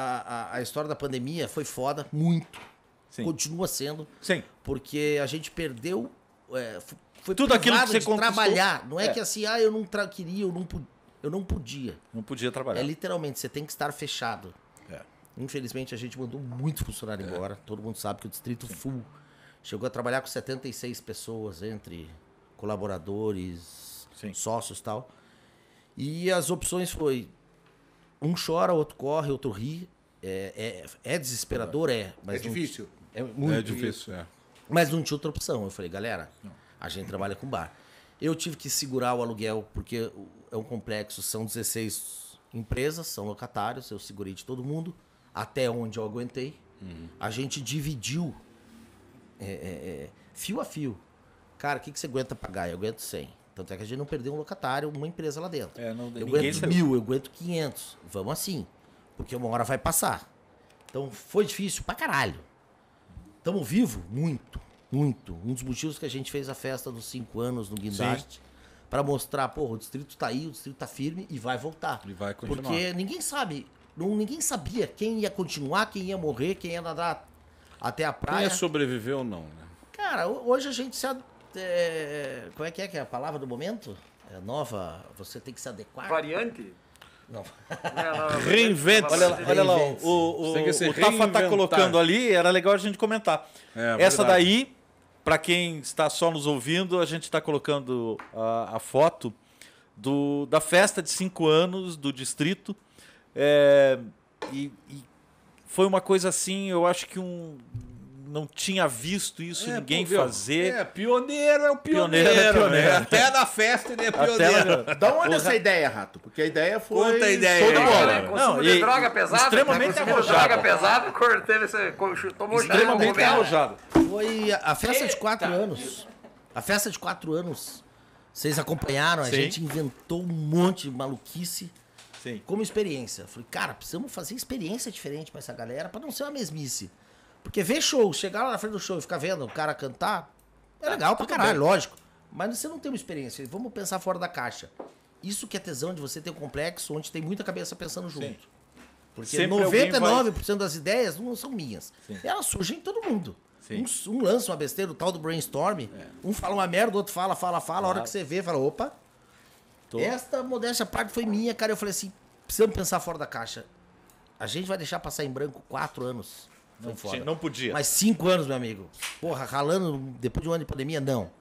Speaker 4: a, a história da pandemia, foi foda, muito.
Speaker 5: Sim.
Speaker 4: Continua sendo.
Speaker 5: Sim.
Speaker 4: Porque a gente perdeu. é, foi
Speaker 5: Tudo aquilo que você
Speaker 4: de
Speaker 5: conquistou.
Speaker 4: trabalhar. Não é,
Speaker 5: É.
Speaker 4: que assim, ah, eu não tra- queria, eu não, pu- eu não podia.
Speaker 5: Não podia trabalhar.
Speaker 4: É literalmente, você tem que estar fechado.
Speaker 5: É.
Speaker 4: Infelizmente, a gente mandou muito funcionário embora. Todo mundo sabe que o distrito full chegou a trabalhar com 76 pessoas, entre colaboradores,
Speaker 5: Sim.
Speaker 4: sócios e tal. E as opções foi um chora, outro corre, outro ri. É, é, é desesperador, é. Mas
Speaker 6: É
Speaker 4: não-
Speaker 6: difícil.
Speaker 4: é muito
Speaker 1: É difícil, é.
Speaker 4: mas não tinha outra opção. Eu falei, galera, a gente trabalha com bar. Eu tive que segurar o aluguel, porque é um complexo, são 16 empresas, são locatários, eu segurei de todo mundo, até onde eu aguentei. A gente dividiu é, é, é, fio a fio. Cara, o que, que você aguenta pagar? Eu aguento 100. Tanto é que a gente não perdeu um locatário, uma empresa lá dentro.
Speaker 5: É, não-
Speaker 4: eu aguento
Speaker 5: saiu.
Speaker 4: mil, eu aguento 500. Vamos assim. Porque uma hora vai passar. Então foi difícil pra caralho. Tamo vivo? Muito, muito. Um dos motivos que a gente fez a festa dos cinco anos no Guindaste. Pra mostrar, porra, o distrito tá aí, o distrito tá firme e vai voltar.
Speaker 1: E vai continuar.
Speaker 4: Porque ninguém sabe, não, ninguém sabia quem ia continuar, quem ia morrer, quem ia nadar até a
Speaker 1: Quem
Speaker 4: praia.
Speaker 1: é sobreviver ou não, né?
Speaker 4: Cara, ho- hoje a gente se. ad- é, como é que é que é a palavra do momento? É nova, você tem que se adequar.
Speaker 2: Variante?
Speaker 4: Não.
Speaker 5: Reinvente. Olha, lá- olha lá, o, o,
Speaker 1: se
Speaker 5: o Tafa tá colocando ali, era legal a gente comentar.
Speaker 1: É,
Speaker 5: Essa
Speaker 1: verdade.
Speaker 5: daí, para quem está só nos ouvindo, a gente está colocando a, a foto do, da festa de cinco anos do distrito. É, e, e foi uma coisa assim, eu acho que um não tinha visto isso ninguém
Speaker 1: pô,
Speaker 5: fazer.
Speaker 1: É, pioneiro é o pioneiro.
Speaker 5: Pioneiro é pioneiro.
Speaker 1: Até na festa ele é
Speaker 5: Até
Speaker 1: pioneiro.
Speaker 5: ela-
Speaker 6: Da onde essa ideia, Rato? Porque a ideia foi.
Speaker 1: Conta a ideia
Speaker 6: bola.
Speaker 5: Não,
Speaker 2: de
Speaker 5: e-
Speaker 2: droga pesada.
Speaker 5: extremamente
Speaker 2: né?
Speaker 5: Arrojado.
Speaker 2: droga pesada, cor- teve esse, tomou
Speaker 5: Extremamente arrojado.
Speaker 4: Foi a, a festa de quatro anos. A festa de quatro anos. Vocês acompanharam, a
Speaker 5: Sim.
Speaker 4: gente inventou um monte de maluquice
Speaker 5: Sim.
Speaker 4: como experiência. Falei, cara, precisamos fazer experiência diferente pra essa galera, pra não ser uma mesmice. Porque ver show, chegar lá na frente do show e ficar vendo o cara cantar, é legal pra caralho, lógico. Mas você não tem uma experiência. Vamos pensar fora da caixa. Isso que é tesão de você ter um complexo onde tem muita cabeça pensando junto. Porque
Speaker 5: Sempre alguém
Speaker 4: 99% das ideias não são minhas. Elas surgem em todo mundo. Um, um lança uma besteira, o tal do brainstorm. Um fala uma merda, o outro fala, fala, fala. A hora que você vê, fala, opa. Esta modéstia parte foi minha, cara. Eu falei assim, precisamos pensar fora da caixa. A gente vai deixar passar em branco quatro anos.
Speaker 5: Não, tinha- não podia.
Speaker 4: Mas cinco anos, meu amigo. Porra, ralando depois de um ano de pandemia, não.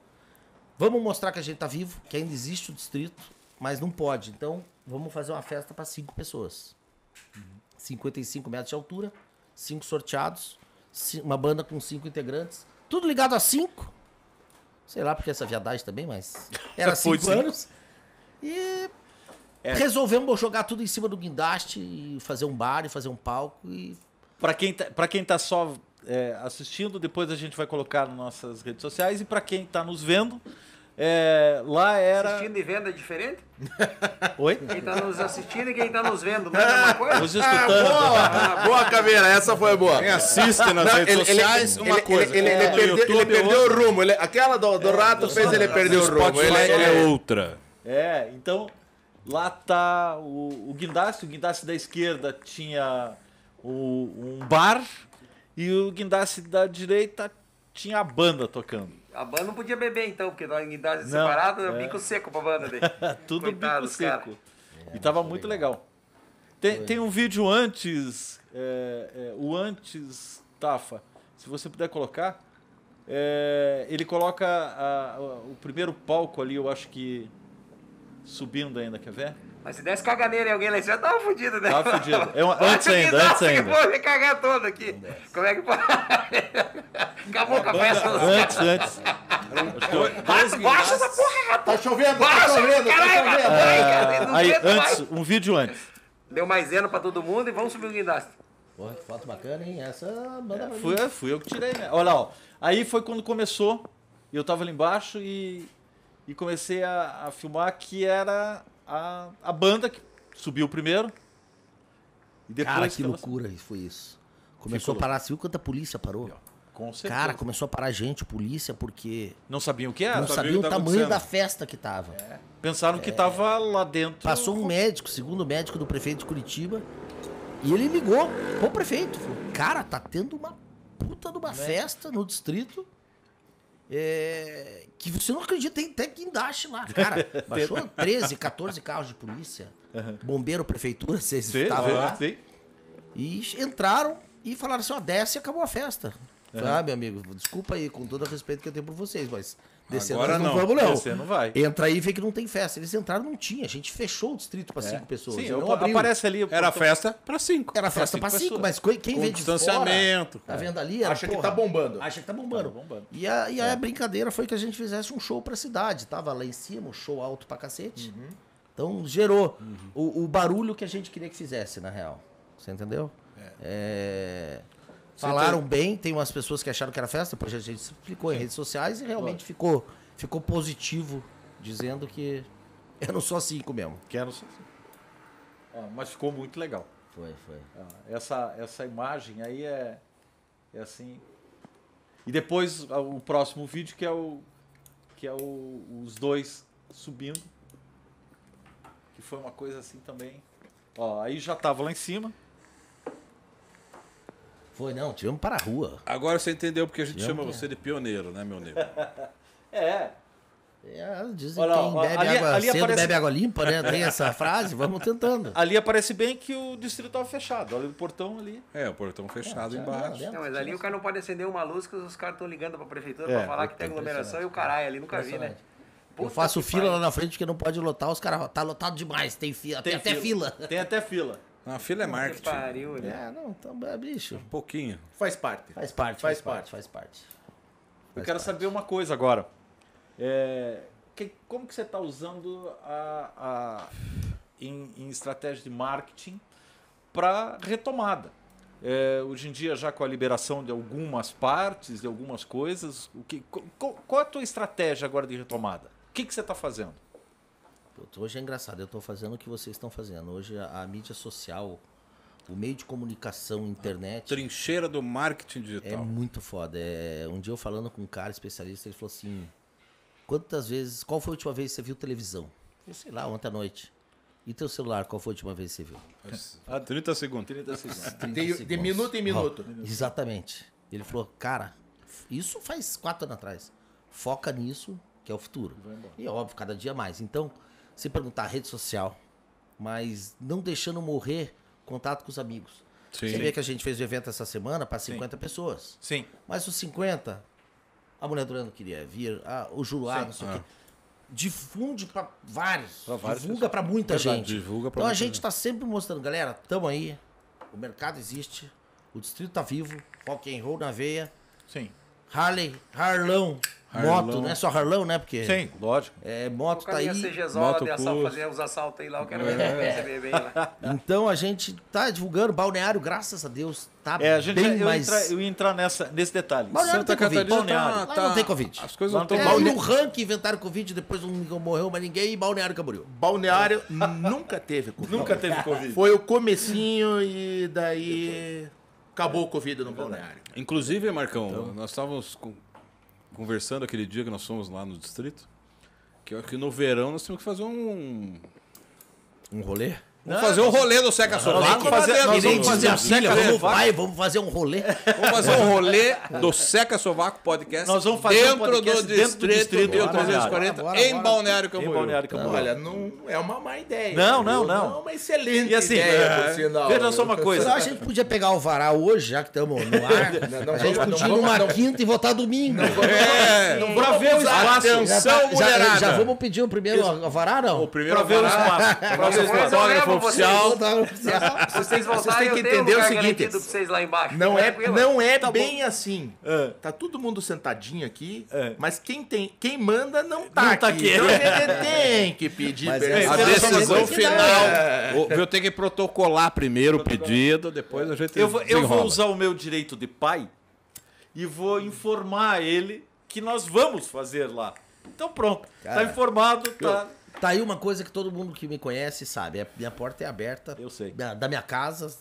Speaker 4: Vamos mostrar que a gente tá vivo, que ainda existe o distrito, mas não pode. Então, vamos fazer uma festa para cinco pessoas. 55 metros de altura, cinco sorteados, uma banda com cinco integrantes, tudo ligado a cinco. Sei lá porque essa viadagem também, mas era cinco. anos. E
Speaker 5: É.
Speaker 4: resolvemos jogar tudo em cima do guindaste e fazer um bar e fazer um palco e
Speaker 5: Para quem, tá, pra quem tá só é, assistindo, depois a gente vai colocar nas nossas redes sociais. E para quem tá nos vendo, é, lá era.
Speaker 2: Assistindo e vendo é diferente?
Speaker 5: Oi?
Speaker 2: Quem tá nos assistindo e quem tá nos vendo, não é a mesma coisa?
Speaker 5: Nos escutando.
Speaker 3: Boa, boa caveira, essa foi boa.
Speaker 1: Quem assiste nas
Speaker 3: Não,
Speaker 1: redes
Speaker 3: ele-
Speaker 1: sociais,
Speaker 3: ele-
Speaker 1: uma
Speaker 3: ele-
Speaker 1: coisa.
Speaker 3: Ele, ele
Speaker 1: No
Speaker 3: perdeu,
Speaker 1: YouTube,
Speaker 3: perdeu o rumo. ele- aquela do, do rato fez ele perder o rumo. Ele,
Speaker 1: é
Speaker 3: ele-
Speaker 1: outra.
Speaker 5: É, então lá tá o, o guindaste. O guindaste da esquerda tinha o- um bar e o guindaste da direita tinha a banda tocando.
Speaker 2: A banda não podia beber então, porque idade
Speaker 5: Não,
Speaker 2: separada,
Speaker 5: é.
Speaker 2: bico seco pra banda dele.
Speaker 5: Tudo
Speaker 2: Coitados,
Speaker 5: bico
Speaker 2: cara.
Speaker 5: seco. e tava muito legal. Tem, tem um vídeo antes, é, é, o antes, Tafa, se você puder colocar. é, ele coloca a- a- o primeiro palco ali, eu acho que subindo ainda, quer ver?
Speaker 2: Mas se desse caganeira em alguém lá, você já tava fudido, né?
Speaker 5: Tava fudido. É um- antes ainda, antes
Speaker 2: que
Speaker 5: ainda.
Speaker 2: foi me cagar todo aqui. Como é que pode? Acabou com a festa. dos
Speaker 5: Antes, antes.
Speaker 2: caras. Baixa essa porra, rato.
Speaker 6: Tá chovendo, tá
Speaker 2: Baixa,
Speaker 6: chovendo, tá
Speaker 2: caralho,
Speaker 6: chovendo.
Speaker 2: rato. Vai, cara, não
Speaker 5: Aí, antes,
Speaker 2: mais.
Speaker 5: um vídeo antes.
Speaker 2: Deu maisena pra todo mundo e vamos subir o guindaste.
Speaker 4: Porra, que foto bacana, hein? Essa manda pra mim.
Speaker 5: Fui, fui eu que tirei, né? Olha lá, ó. Aí foi quando começou, e eu tava ali embaixo e, e comecei a, a filmar que era a, a banda que subiu primeiro. E depois
Speaker 4: Cara, que loucura foi isso. Começou
Speaker 5: Ficou
Speaker 4: a parar, você viu quanta polícia parou?
Speaker 5: Com certeza.
Speaker 4: Cara, começou a parar gente, polícia, porque
Speaker 5: Não sabiam o que era?
Speaker 4: não
Speaker 1: sabia
Speaker 4: sabiam
Speaker 1: o
Speaker 4: tamanho da festa que tava.
Speaker 5: Pensaram que tava lá dentro.
Speaker 4: Passou um médico, segundo médico do prefeito de Curitiba, e ele ligou pro prefeito. Falou, cara, tá tendo uma puta de uma festa no distrito. É, que você não acredita, tem até guindaste lá. Cara, baixou 13, 14 carros de polícia, bombeiro, prefeitura, vocês
Speaker 5: Sim,
Speaker 4: estavam lá.
Speaker 5: sim.
Speaker 4: E entraram e falaram assim, ó, desce e acabou a festa. Ah, meu amigo, desculpa aí, com todo o respeito que eu tenho por vocês, mas descer
Speaker 1: Agora
Speaker 4: não,
Speaker 1: não,
Speaker 4: vamos não.
Speaker 5: descer não vai.
Speaker 4: Entra aí e vê que não tem festa. Eles entraram, não tinha. A gente fechou o distrito para cinco pessoas.
Speaker 5: Sim,
Speaker 4: não
Speaker 5: eu-
Speaker 4: abriu.
Speaker 5: aparece ali.
Speaker 1: Era festa pra cinco.
Speaker 4: Era festa
Speaker 5: cinco
Speaker 4: para cinco,
Speaker 5: pessoas.
Speaker 4: mas quem
Speaker 1: Com
Speaker 4: vê de
Speaker 1: distanciamento,
Speaker 4: fora, tá vendo ali? Era,
Speaker 6: Acha que
Speaker 4: porra,
Speaker 6: tá bombando.
Speaker 4: Acha que tá bombando.
Speaker 5: Tá bombando.
Speaker 4: E, a, e a brincadeira foi que a gente fizesse um show pra cidade. Tava lá em cima, um show alto pra cacete. Então gerou o, o barulho que a gente queria que fizesse, na real. Você entendeu? É, Falaram bem, tem umas pessoas que acharam que era festa, depois a gente explicou em redes sociais e realmente ficou, ficou positivo, dizendo que eram só cinco mesmo.
Speaker 5: Quero só- Ó, mas ficou muito legal.
Speaker 4: Foi, foi.
Speaker 5: Ah, Essa, essa imagem aí é, é assim. E depois ah, o próximo vídeo que é o que é o, os dois subindo, que foi uma coisa assim também. Ó, aí já tava lá em cima.
Speaker 4: Foi, não, tivemos para a rua.
Speaker 1: Agora você entendeu porque a gente
Speaker 4: Tivemos
Speaker 1: chama
Speaker 4: que-
Speaker 1: você de pioneiro, né, meu nego?
Speaker 5: É.
Speaker 4: É, dizem
Speaker 5: Olha
Speaker 4: que quem
Speaker 5: ó,
Speaker 4: bebe
Speaker 5: ali-
Speaker 4: água
Speaker 5: ali
Speaker 4: cedo
Speaker 5: aparece-
Speaker 4: bebe água limpa, né? Tem essa frase, vamos tentando.
Speaker 5: Ali aparece bem que o distrito estava fechado. Olha o portão ali.
Speaker 1: É, o portão fechado
Speaker 4: já-
Speaker 1: embaixo.
Speaker 2: Não, mas ali o cara não pode acender uma luz que os caras estão ligando pra prefeitura
Speaker 5: É,
Speaker 2: pra falar que tem aglomeração e o caralho ali, nunca vi, né?
Speaker 4: Eu
Speaker 2: Puta
Speaker 4: faço
Speaker 2: que
Speaker 4: fila
Speaker 2: pariu.
Speaker 4: lá na frente porque não pode lotar, os caras, tá lotado demais, tem fila, tem, até fila.
Speaker 5: Tem até fila.
Speaker 1: A fila é
Speaker 2: Que
Speaker 1: marketing.
Speaker 2: pariu, né?
Speaker 4: É, não, então, é, bicho.
Speaker 1: Um pouquinho.
Speaker 6: Faz parte.
Speaker 4: Faz parte,
Speaker 6: Faz
Speaker 4: faz, parte, faz parte.
Speaker 5: Eu
Speaker 4: Faz
Speaker 5: quero
Speaker 4: parte.
Speaker 5: saber uma coisa agora. É, que- como que você está usando a, a- em, em estratégia de marketing para retomada? É, hoje em dia, já com a liberação de algumas partes, de algumas coisas, o que, qual é a tua estratégia agora de retomada? O que, que você está fazendo?
Speaker 4: Hoje é engraçado, eu tô fazendo o que vocês estão fazendo. Hoje a, a mídia social, o meio de comunicação, internet,
Speaker 1: Trincheira do marketing
Speaker 4: é
Speaker 1: digital.
Speaker 4: muito foda. É, um dia eu falando com um cara especialista, ele falou assim: quantas vezes, qual foi a última vez que você viu televisão? Eu sei lá, ontem à noite. E teu celular, qual foi a última vez que você viu?
Speaker 1: Ah, 30 segundos.
Speaker 5: 30 segundos.
Speaker 4: 30
Speaker 6: De, de
Speaker 4: segundos.
Speaker 6: minuto em minuto.
Speaker 4: Exatamente. Ele falou, cara, Isso faz quatro anos atrás. Foca nisso, que é o futuro. E óbvio, cada dia mais. Então, se perguntar rede social, mas não deixando morrer contato com os amigos.
Speaker 1: Sim.
Speaker 4: Você vê que a gente fez o evento essa semana para 50 pessoas.
Speaker 5: Sim.
Speaker 4: Mas os 50, a mulher do ano queria vir, ah, o Juruá, não sei o quê. Difunde para vários.
Speaker 5: Pra várias
Speaker 4: divulga para muita
Speaker 1: Verdade,
Speaker 4: gente.
Speaker 1: divulga pra
Speaker 4: então a gente
Speaker 1: gente.
Speaker 4: está sempre mostrando, galera, tamo aí. O mercado existe. O distrito tá vivo. Rock and roll na veia.
Speaker 5: Sim.
Speaker 4: Harley, Harlão,
Speaker 1: Harlão.
Speaker 4: moto, não é só Harlão, né? Porque
Speaker 5: Sim, lógico.
Speaker 4: é, moto
Speaker 2: com
Speaker 4: tá aí.
Speaker 1: Moto
Speaker 2: de assalto, fazer os assaltos aí lá, eu quero ver você ver bem lá.
Speaker 4: Então a gente tá divulgando. Balneário, graças a Deus, tá
Speaker 5: É, a gente
Speaker 4: bem
Speaker 5: eu,
Speaker 4: mais.
Speaker 5: ia entrar, eu ia entrar nessa, nesse detalhe.
Speaker 4: Balneário
Speaker 1: Santa. Catarina
Speaker 5: Balneário.
Speaker 1: tá,
Speaker 4: Lá não tem Covid.
Speaker 1: As coisas não estão
Speaker 4: É, e no ranking inventaram Covid, depois não morreu mais ninguém e Balneário Camboriú.
Speaker 6: Balneário nunca teve Covid.
Speaker 5: Nunca teve Covid.
Speaker 6: Foi o comecinho e daí acabou o Covid no balneário.
Speaker 1: Inclusive, Marcão, nós estávamos con- conversando aquele dia que nós fomos lá no distrito, que, que no verão nós temos que fazer um...
Speaker 4: Um rolê?
Speaker 1: Vamos fazer um rolê do Seca Sovaco lá
Speaker 5: fazer- nós vamos fazer um Seca
Speaker 4: vamos, pai, vamos fazer um rolê.
Speaker 1: Vamos fazer um rolê do Seca Sovaco Podcast
Speaker 5: Nós vamos fazer um
Speaker 1: dentro,
Speaker 5: podcast
Speaker 1: do
Speaker 5: dentro do
Speaker 1: distrito
Speaker 5: distrito,
Speaker 1: 1340
Speaker 4: bora,
Speaker 1: em. Balneário
Speaker 5: Em
Speaker 1: Camboriú.
Speaker 5: Balneário Camboriú.
Speaker 6: Olha, não é uma má ideia.
Speaker 5: Não, não, não.
Speaker 6: É uma excelente
Speaker 5: E assim,
Speaker 6: ideia,
Speaker 5: é,
Speaker 6: por sinal.
Speaker 5: veja só uma coisa.
Speaker 4: A gente podia pegar o varal hoje, já que estamos no ar.
Speaker 6: Não, não,
Speaker 4: a gente
Speaker 6: não,
Speaker 4: podia ir numa
Speaker 6: não.
Speaker 4: quinta e votar domingo.
Speaker 1: É,
Speaker 5: Pra
Speaker 6: vamos
Speaker 5: ver o espaço.
Speaker 4: Já,
Speaker 1: Atenção,
Speaker 4: tá-
Speaker 1: mulherada.
Speaker 4: já vamos pedir o primeiro varar, não?
Speaker 1: o primeiro
Speaker 5: Pra ver o espaço.
Speaker 1: Pra ver o
Speaker 2: Depois eu
Speaker 1: fotógrafo
Speaker 2: levo vocês.
Speaker 1: oficial.
Speaker 2: Se vocês
Speaker 6: têm que entender o seguinte,
Speaker 2: vocês lá embaixo.
Speaker 6: Não é, não é
Speaker 5: Tá
Speaker 6: bem assim.
Speaker 5: É.
Speaker 6: Tá todo mundo sentadinho aqui,
Speaker 5: É.
Speaker 6: mas quem tem, quem manda não tá
Speaker 5: Não
Speaker 6: aqui.
Speaker 5: tá aqui.
Speaker 6: Então tem que pedir
Speaker 4: Mas
Speaker 6: permissão.
Speaker 1: A decisão final. o- Eu tenho que protocolar primeiro o pedido, depois a gente
Speaker 5: Eu vou, eu vou usar o meu direito de pai e vou informar ele que nós vamos fazer lá. Então pronto, tá
Speaker 4: Cara,
Speaker 5: informado, tá.
Speaker 4: Tá aí uma coisa que todo mundo que me conhece sabe. A minha porta é aberta.
Speaker 5: Eu sei.
Speaker 4: Da, da minha casa,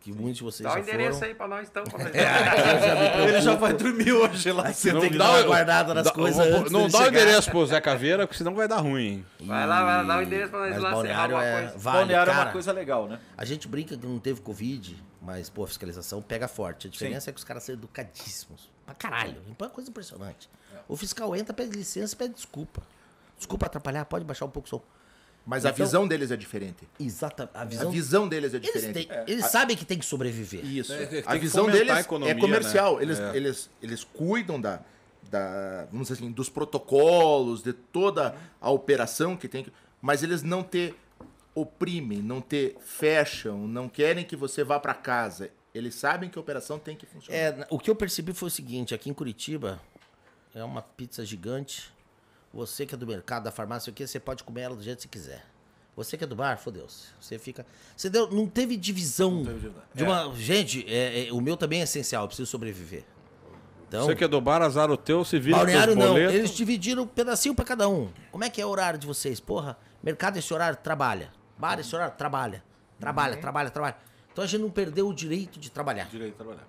Speaker 4: que muitos de vocês
Speaker 2: Dá o endereço
Speaker 4: foram.
Speaker 2: aí pra nós, então. pra nós-
Speaker 5: Ele já vai dormir hoje lá.
Speaker 4: Você
Speaker 1: Não
Speaker 4: tem que
Speaker 1: dá
Speaker 4: dar uma
Speaker 1: o-
Speaker 4: guardada nas
Speaker 1: dá-
Speaker 4: coisas
Speaker 1: vou-
Speaker 4: antes
Speaker 1: Não dá o endereço pro Zé Caveira, porque senão vai dar ruim. hein?
Speaker 2: Vai lá, vai lá, dá o endereço pra nós
Speaker 4: Mas
Speaker 2: ir lá
Speaker 4: balneário
Speaker 2: alguma
Speaker 4: é
Speaker 2: coisa.
Speaker 4: vale,
Speaker 5: Balneário é
Speaker 4: cara.
Speaker 5: uma coisa legal, né?
Speaker 4: A gente brinca que não teve Covid, mas, pô, a fiscalização pega forte. A diferença é que os caras são educadíssimos. Pra caralho. É uma coisa impressionante. O fiscal entra, pede licença, pede desculpa. Desculpa atrapalhar, pode baixar um pouco o som.
Speaker 6: Mas a
Speaker 4: Então-
Speaker 6: visão deles é diferente.
Speaker 4: Exata, a
Speaker 6: A
Speaker 4: visão.
Speaker 6: visão deles é
Speaker 4: Eles,
Speaker 6: diferente.
Speaker 4: têm- eles sabem que tem que sobreviver.
Speaker 6: Isso.
Speaker 1: É,
Speaker 6: a visão deles
Speaker 1: a economia,
Speaker 6: é comercial.
Speaker 1: né?
Speaker 6: Eles,
Speaker 1: É.
Speaker 6: eles, eles cuidam da, da, vamos dizer assim, dos protocolos, de toda a operação que tem que. Mas eles não te oprimem, não te fecham, não querem que você vá para casa. Eles sabem que a operação tem que funcionar.
Speaker 4: É, o que eu percebi foi o seguinte, aqui em Curitiba é uma pizza gigante. Você que é do mercado, da farmácia, o que você pode comer ela do jeito que você quiser. Você que é do bar, fodeu-se. Você fica. Você deu, não teve divisão de uma. Gente, é, é, o meu também é essencial, eu preciso sobreviver. Então,
Speaker 1: Você que é do bar, azar o teu, se vira
Speaker 4: balneário não.
Speaker 1: boletos.
Speaker 4: Eles dividiram um pedacinho pra cada um. Como é que é o horário de vocês? Porra, mercado esse horário trabalha. Bar esse horário trabalha. Trabalha,
Speaker 1: Uhum.
Speaker 4: trabalha, trabalha. Então a gente não perdeu o direito de trabalhar.
Speaker 5: Direito de trabalhar.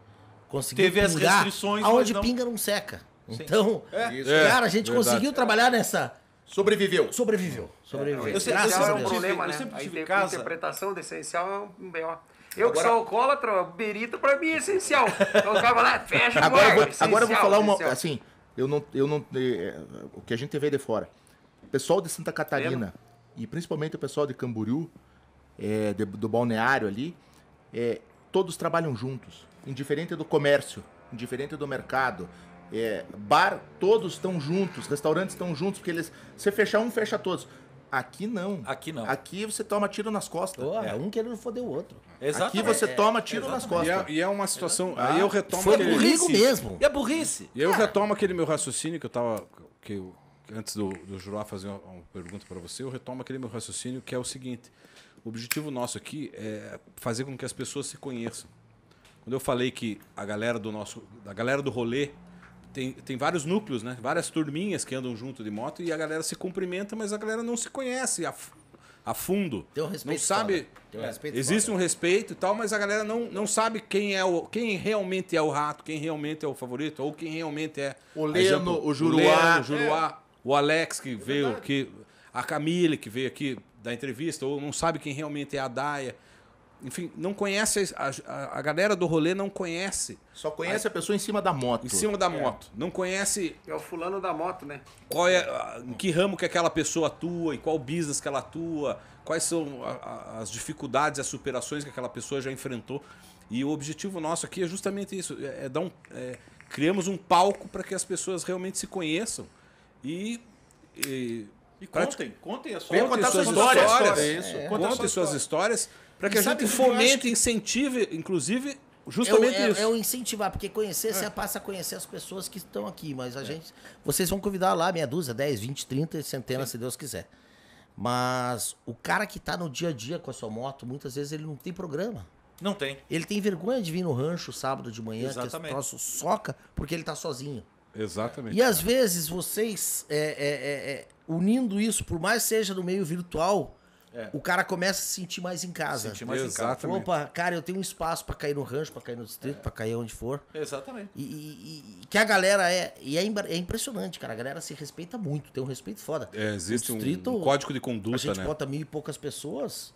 Speaker 4: Conseguiu
Speaker 5: Teve as restrições,
Speaker 4: aonde
Speaker 5: não-
Speaker 4: pinga não seca. Então,
Speaker 6: Isso.
Speaker 4: cara, a gente
Speaker 1: verdade.
Speaker 4: conseguiu trabalhar nessa.
Speaker 6: Sobreviveu.
Speaker 4: Sobreviveu. Sobreviveu.
Speaker 5: Eu eu
Speaker 4: a
Speaker 5: sei-
Speaker 2: é um problema,
Speaker 5: eu
Speaker 2: né?
Speaker 5: sempre
Speaker 2: Aí
Speaker 5: tive
Speaker 2: tem
Speaker 5: casa.
Speaker 2: interpretação do essencial é um B.O. Eu que sou alcoólatra, berita pra mim é essencial. Então o cara vai lá, fecha o
Speaker 6: Agora, eu vou,
Speaker 2: essencial,
Speaker 6: agora eu vou falar uma.
Speaker 2: essencial.
Speaker 6: Assim, eu não. Eu não é, o que a gente vê de fora. O pessoal de Santa Catarina, e principalmente o pessoal de Camboriú, é, de- do balneário ali, é, todos trabalham juntos. Indiferente do comércio, indiferente do mercado. É, bar, todos estão juntos, restaurantes estão juntos, porque eles. Você fechar um, fecha todos. Aqui não.
Speaker 5: Aqui não.
Speaker 6: Aqui você toma tiro nas costas.
Speaker 4: Pô, é um querendo foder o outro.
Speaker 6: Aqui você toma tiro nas
Speaker 1: E
Speaker 6: costas.
Speaker 1: é, e é uma situação. Aí eu retomo
Speaker 4: Foi
Speaker 1: aquele.
Speaker 4: comigo mesmo.
Speaker 5: E a burrice?
Speaker 1: E aí eu retomo aquele meu raciocínio que eu tava. Que eu- antes do, do Juruá fazer uma, uma pergunta para você, eu retomo aquele meu raciocínio que é o seguinte: o objetivo nosso aqui é fazer com que as pessoas se conheçam. Quando eu falei que a galera do nosso. A galera do rolê tem, tem vários núcleos, né? Várias turminhas que andam junto de moto e a galera se cumprimenta, mas a galera não se conhece a, a fundo.
Speaker 4: Tem um respeito
Speaker 1: não sabe.
Speaker 4: um respeito
Speaker 1: Existe um respeito e tal, mas a galera não, não sabe quem é o quem realmente é o rato, quem realmente é o favorito, ou quem realmente é.
Speaker 6: O Leno, o Juruá.
Speaker 1: Leno, o Juruá, o Alex que veio aqui, a Camille que veio aqui da entrevista, ou não sabe quem realmente é a Daia. Enfim, não conhece, a, a, a galera do rolê não conhece
Speaker 6: Só conhece a pessoa em cima da moto.
Speaker 1: em cima da moto. Não conhece
Speaker 2: É o fulano da moto, né?
Speaker 1: qual é, a- em que ramo que aquela pessoa atua, em qual business que ela atua, quais são a- a- as dificuldades, as superações que aquela pessoa já enfrentou. E o objetivo nosso aqui é justamente isso, é, é dar um, é, criamos um palco para que as pessoas realmente se conheçam e, e
Speaker 5: E contem, contem a sua
Speaker 6: Venha contar
Speaker 1: suas
Speaker 6: sua história.
Speaker 1: histórias,
Speaker 6: É isso.
Speaker 1: é,
Speaker 5: Conta a
Speaker 1: conte
Speaker 5: sua
Speaker 1: suas
Speaker 5: história.
Speaker 1: histórias para que
Speaker 4: E
Speaker 1: a gente
Speaker 4: o que
Speaker 1: fomente, incentive, inclusive,
Speaker 4: É o,
Speaker 1: justamente
Speaker 4: é,
Speaker 1: isso.
Speaker 4: é o incentivar, porque conhecer, você passa a conhecer as pessoas que estão aqui, mas a gente. Vocês vão convidar lá meia dúzia, 10, 20, 30, centenas, se Deus quiser. Mas o cara que tá no dia a dia com a sua moto, muitas vezes ele não tem programa.
Speaker 5: Não tem.
Speaker 4: Ele tem vergonha de vir no rancho sábado de manhã, que esse
Speaker 5: Exatamente.
Speaker 4: troço soca, porque ele tá sozinho.
Speaker 1: Exatamente.
Speaker 4: E às vezes vocês, é, é, é, é, unindo isso, por mais seja no meio virtual,
Speaker 5: É.
Speaker 4: o cara começa a se sentir mais em casa.
Speaker 5: Sentir mais em casa.
Speaker 1: Exatamente.
Speaker 4: Opa, cara, eu tenho um espaço pra cair no rancho, pra cair no distrito, pra cair onde for.
Speaker 5: Exatamente.
Speaker 4: E, e- e que a galera é. E é, é impressionante, cara. A galera se respeita muito, tem um respeito foda.
Speaker 1: É, existe
Speaker 4: O
Speaker 1: um,
Speaker 4: distrito,
Speaker 1: um código de
Speaker 4: A
Speaker 1: conduta,
Speaker 4: gente
Speaker 1: né?
Speaker 4: bota mil e poucas pessoas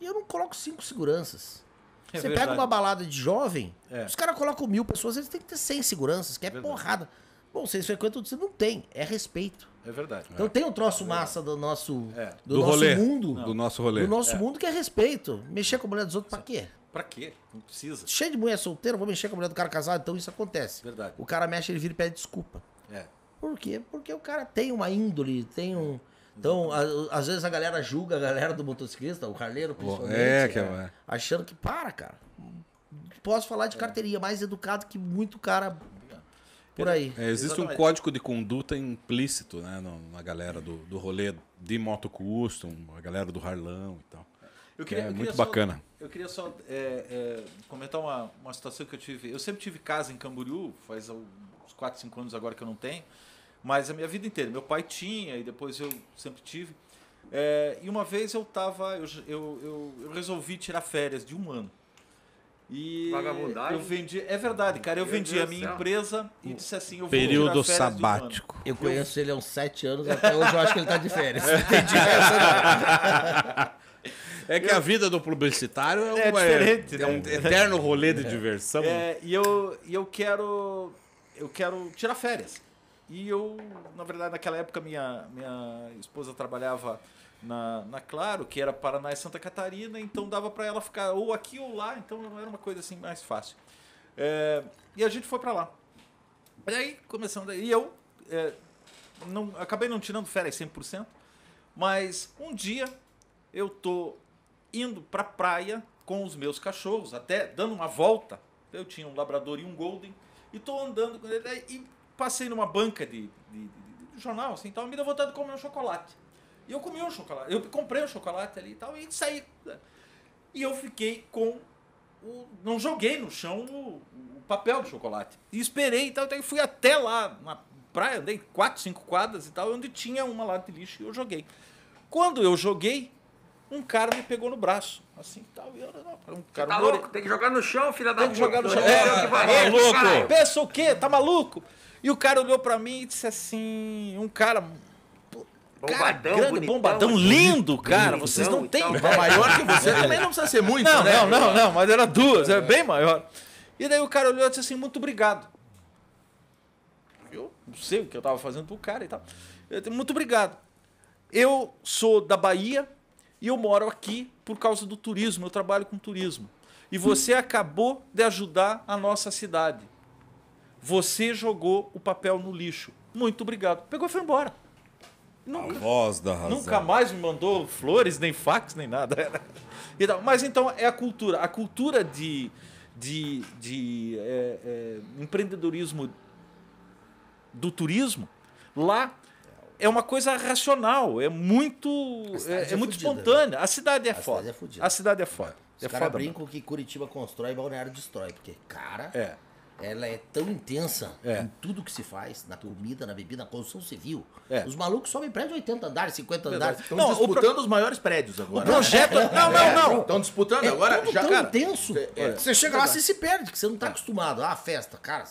Speaker 4: e eu não coloco cinco seguranças.
Speaker 5: É
Speaker 4: Você
Speaker 5: verdade.
Speaker 4: pega uma balada de jovem,
Speaker 5: É.
Speaker 4: os caras colocam mil pessoas, eles têm que ter 100 seguranças, que é porrada. Bom, vocês frequentam, você não tem, é respeito.
Speaker 5: É verdade.
Speaker 4: Então tem um troço massa do nosso,
Speaker 5: É.
Speaker 4: do
Speaker 1: Do
Speaker 4: nosso
Speaker 1: rolê.
Speaker 4: mundo.
Speaker 1: Do nosso rolê.
Speaker 4: Do nosso mundo que é respeito. Mexer com a mulher dos outros pra quê?
Speaker 5: Pra quê? Não precisa.
Speaker 4: Cheio de mulher solteira, vou mexer com a mulher do cara casado, então isso acontece.
Speaker 5: Verdade.
Speaker 4: O cara mexe, ele vira e pede desculpa.
Speaker 5: É.
Speaker 4: Por quê? Porque o cara tem uma índole, tem um. Então, a- às vezes a galera julga a galera do motociclista, o carneiro principalmente.
Speaker 1: É, que é-
Speaker 4: né? Achando que para, cara. Posso falar de carteirinha, mais educado que muito cara por aí.
Speaker 1: É, existe um
Speaker 5: Exatamente.
Speaker 1: código de conduta implícito, né, na galera do, do rolê de moto custom, a galera do Harlão e tal.
Speaker 5: Eu queria,
Speaker 1: É
Speaker 5: eu
Speaker 1: muito
Speaker 5: queria só-
Speaker 1: bacana.
Speaker 5: eu queria só é, é, comentar uma, uma situação que eu tive. Eu sempre tive casa em Camboriú, faz uns 4, 5 anos agora que eu não tenho, mas a minha vida inteira. Meu pai tinha e depois eu sempre tive. É, e uma vez eu tava, eu, eu, eu, eu resolvi tirar férias de um ano. E
Speaker 2: Vagabundagem?
Speaker 5: eu vendi, é verdade, cara, eu
Speaker 2: Meu
Speaker 5: vendi
Speaker 2: Deus
Speaker 5: a minha
Speaker 2: céu.
Speaker 5: empresa e disse assim, eu vou
Speaker 1: Período
Speaker 5: tirar férias um
Speaker 1: sabático.
Speaker 4: Eu conheço ele há uns sete anos, até hoje eu acho que ele tá de férias. Não entendi essa,
Speaker 1: É que a vida do publicitário é,
Speaker 5: É
Speaker 1: uma-
Speaker 5: diferente,
Speaker 1: é
Speaker 5: né?
Speaker 1: um eterno rolê de diversão.
Speaker 5: É, e eu, e eu quero eu quero tirar férias. E eu, na verdade, naquela época minha minha esposa trabalhava na, na Claro, que era Paraná e Santa Catarina, então dava para ela ficar ou aqui ou lá, então não era uma coisa assim mais fácil. É, e a gente foi para lá. E aí começando e eu é, não acabei não tirando férias 100%, mas um dia eu tô indo pra praia com os meus cachorros, até dando uma volta. Eu tinha um labrador e um golden e tô andando com ele e passei numa banca de, de, de- de jornal assim, então me deu vontade de comer um chocolate. E eu comi um chocolate, eu comprei um chocolate ali e tal e saí. E eu fiquei com o, não joguei no chão o, o papel do chocolate. E esperei e tal, então fui até lá na praia, andei quatro, cinco quadras e tal, onde tinha uma lata de lixo e eu joguei. Quando eu joguei, um cara me pegou no braço, assim, tal, e eu, não, um cara
Speaker 2: Tá louco? Tem que jogar no chão, filha da
Speaker 5: Tem que jogar no chão.
Speaker 2: É,
Speaker 5: É,
Speaker 2: varrer,
Speaker 1: tá louco.
Speaker 5: Pensa o quê? Tá maluco? E o cara olhou pra mim e disse assim, um cara pô, cara
Speaker 2: Bombadão,
Speaker 5: grande, bombadão, lindo, cara,
Speaker 2: bonitão
Speaker 5: vocês não têm ideia.
Speaker 6: Maior que você também não precisa ser muito,
Speaker 5: Não,
Speaker 6: né?
Speaker 5: não, não, não, mas era duas, era bem maior. E daí o cara olhou e disse assim, muito obrigado. Eu não sei o que eu tava fazendo pro cara e tal. Eu disse, muito obrigado. Eu sou da Bahia e eu moro aqui por causa do turismo, eu trabalho com turismo. E você acabou de ajudar a nossa cidade. Você jogou o papel no lixo. Muito obrigado. Pegou e foi embora.
Speaker 1: A voz da razão.
Speaker 5: Nunca mais me mandou flores, nem fax, nem nada. Mas então é a cultura. A cultura de, de, de é, é, empreendedorismo do turismo, lá é uma coisa racional, é muito, é,
Speaker 4: é
Speaker 5: é muito
Speaker 4: fudida,
Speaker 5: espontânea. A cidade é
Speaker 4: A
Speaker 5: foda.
Speaker 4: cidade é
Speaker 5: a cidade é foda.
Speaker 4: Os
Speaker 5: É
Speaker 4: caras brincam que Curitiba constrói e Balneário destrói. Porque, cara,
Speaker 5: É.
Speaker 4: ela é tão intensa
Speaker 5: É.
Speaker 4: em tudo que se faz, na comida, na bebida, na construção civil.
Speaker 5: É.
Speaker 4: Os malucos sobem prédio de 80 andares, 50
Speaker 5: Verdade.
Speaker 4: andares.
Speaker 6: Estão
Speaker 5: Não, o
Speaker 6: disputando os maiores prédios
Speaker 5: O
Speaker 6: agora.
Speaker 5: projeto. Não, não, não.
Speaker 6: Estão disputando
Speaker 4: É
Speaker 6: agora. Já,
Speaker 4: tão
Speaker 6: cara,
Speaker 4: intenso.
Speaker 6: é,
Speaker 4: você chega lá, você se perde, que você não tá acostumado. Ah, festa, cara.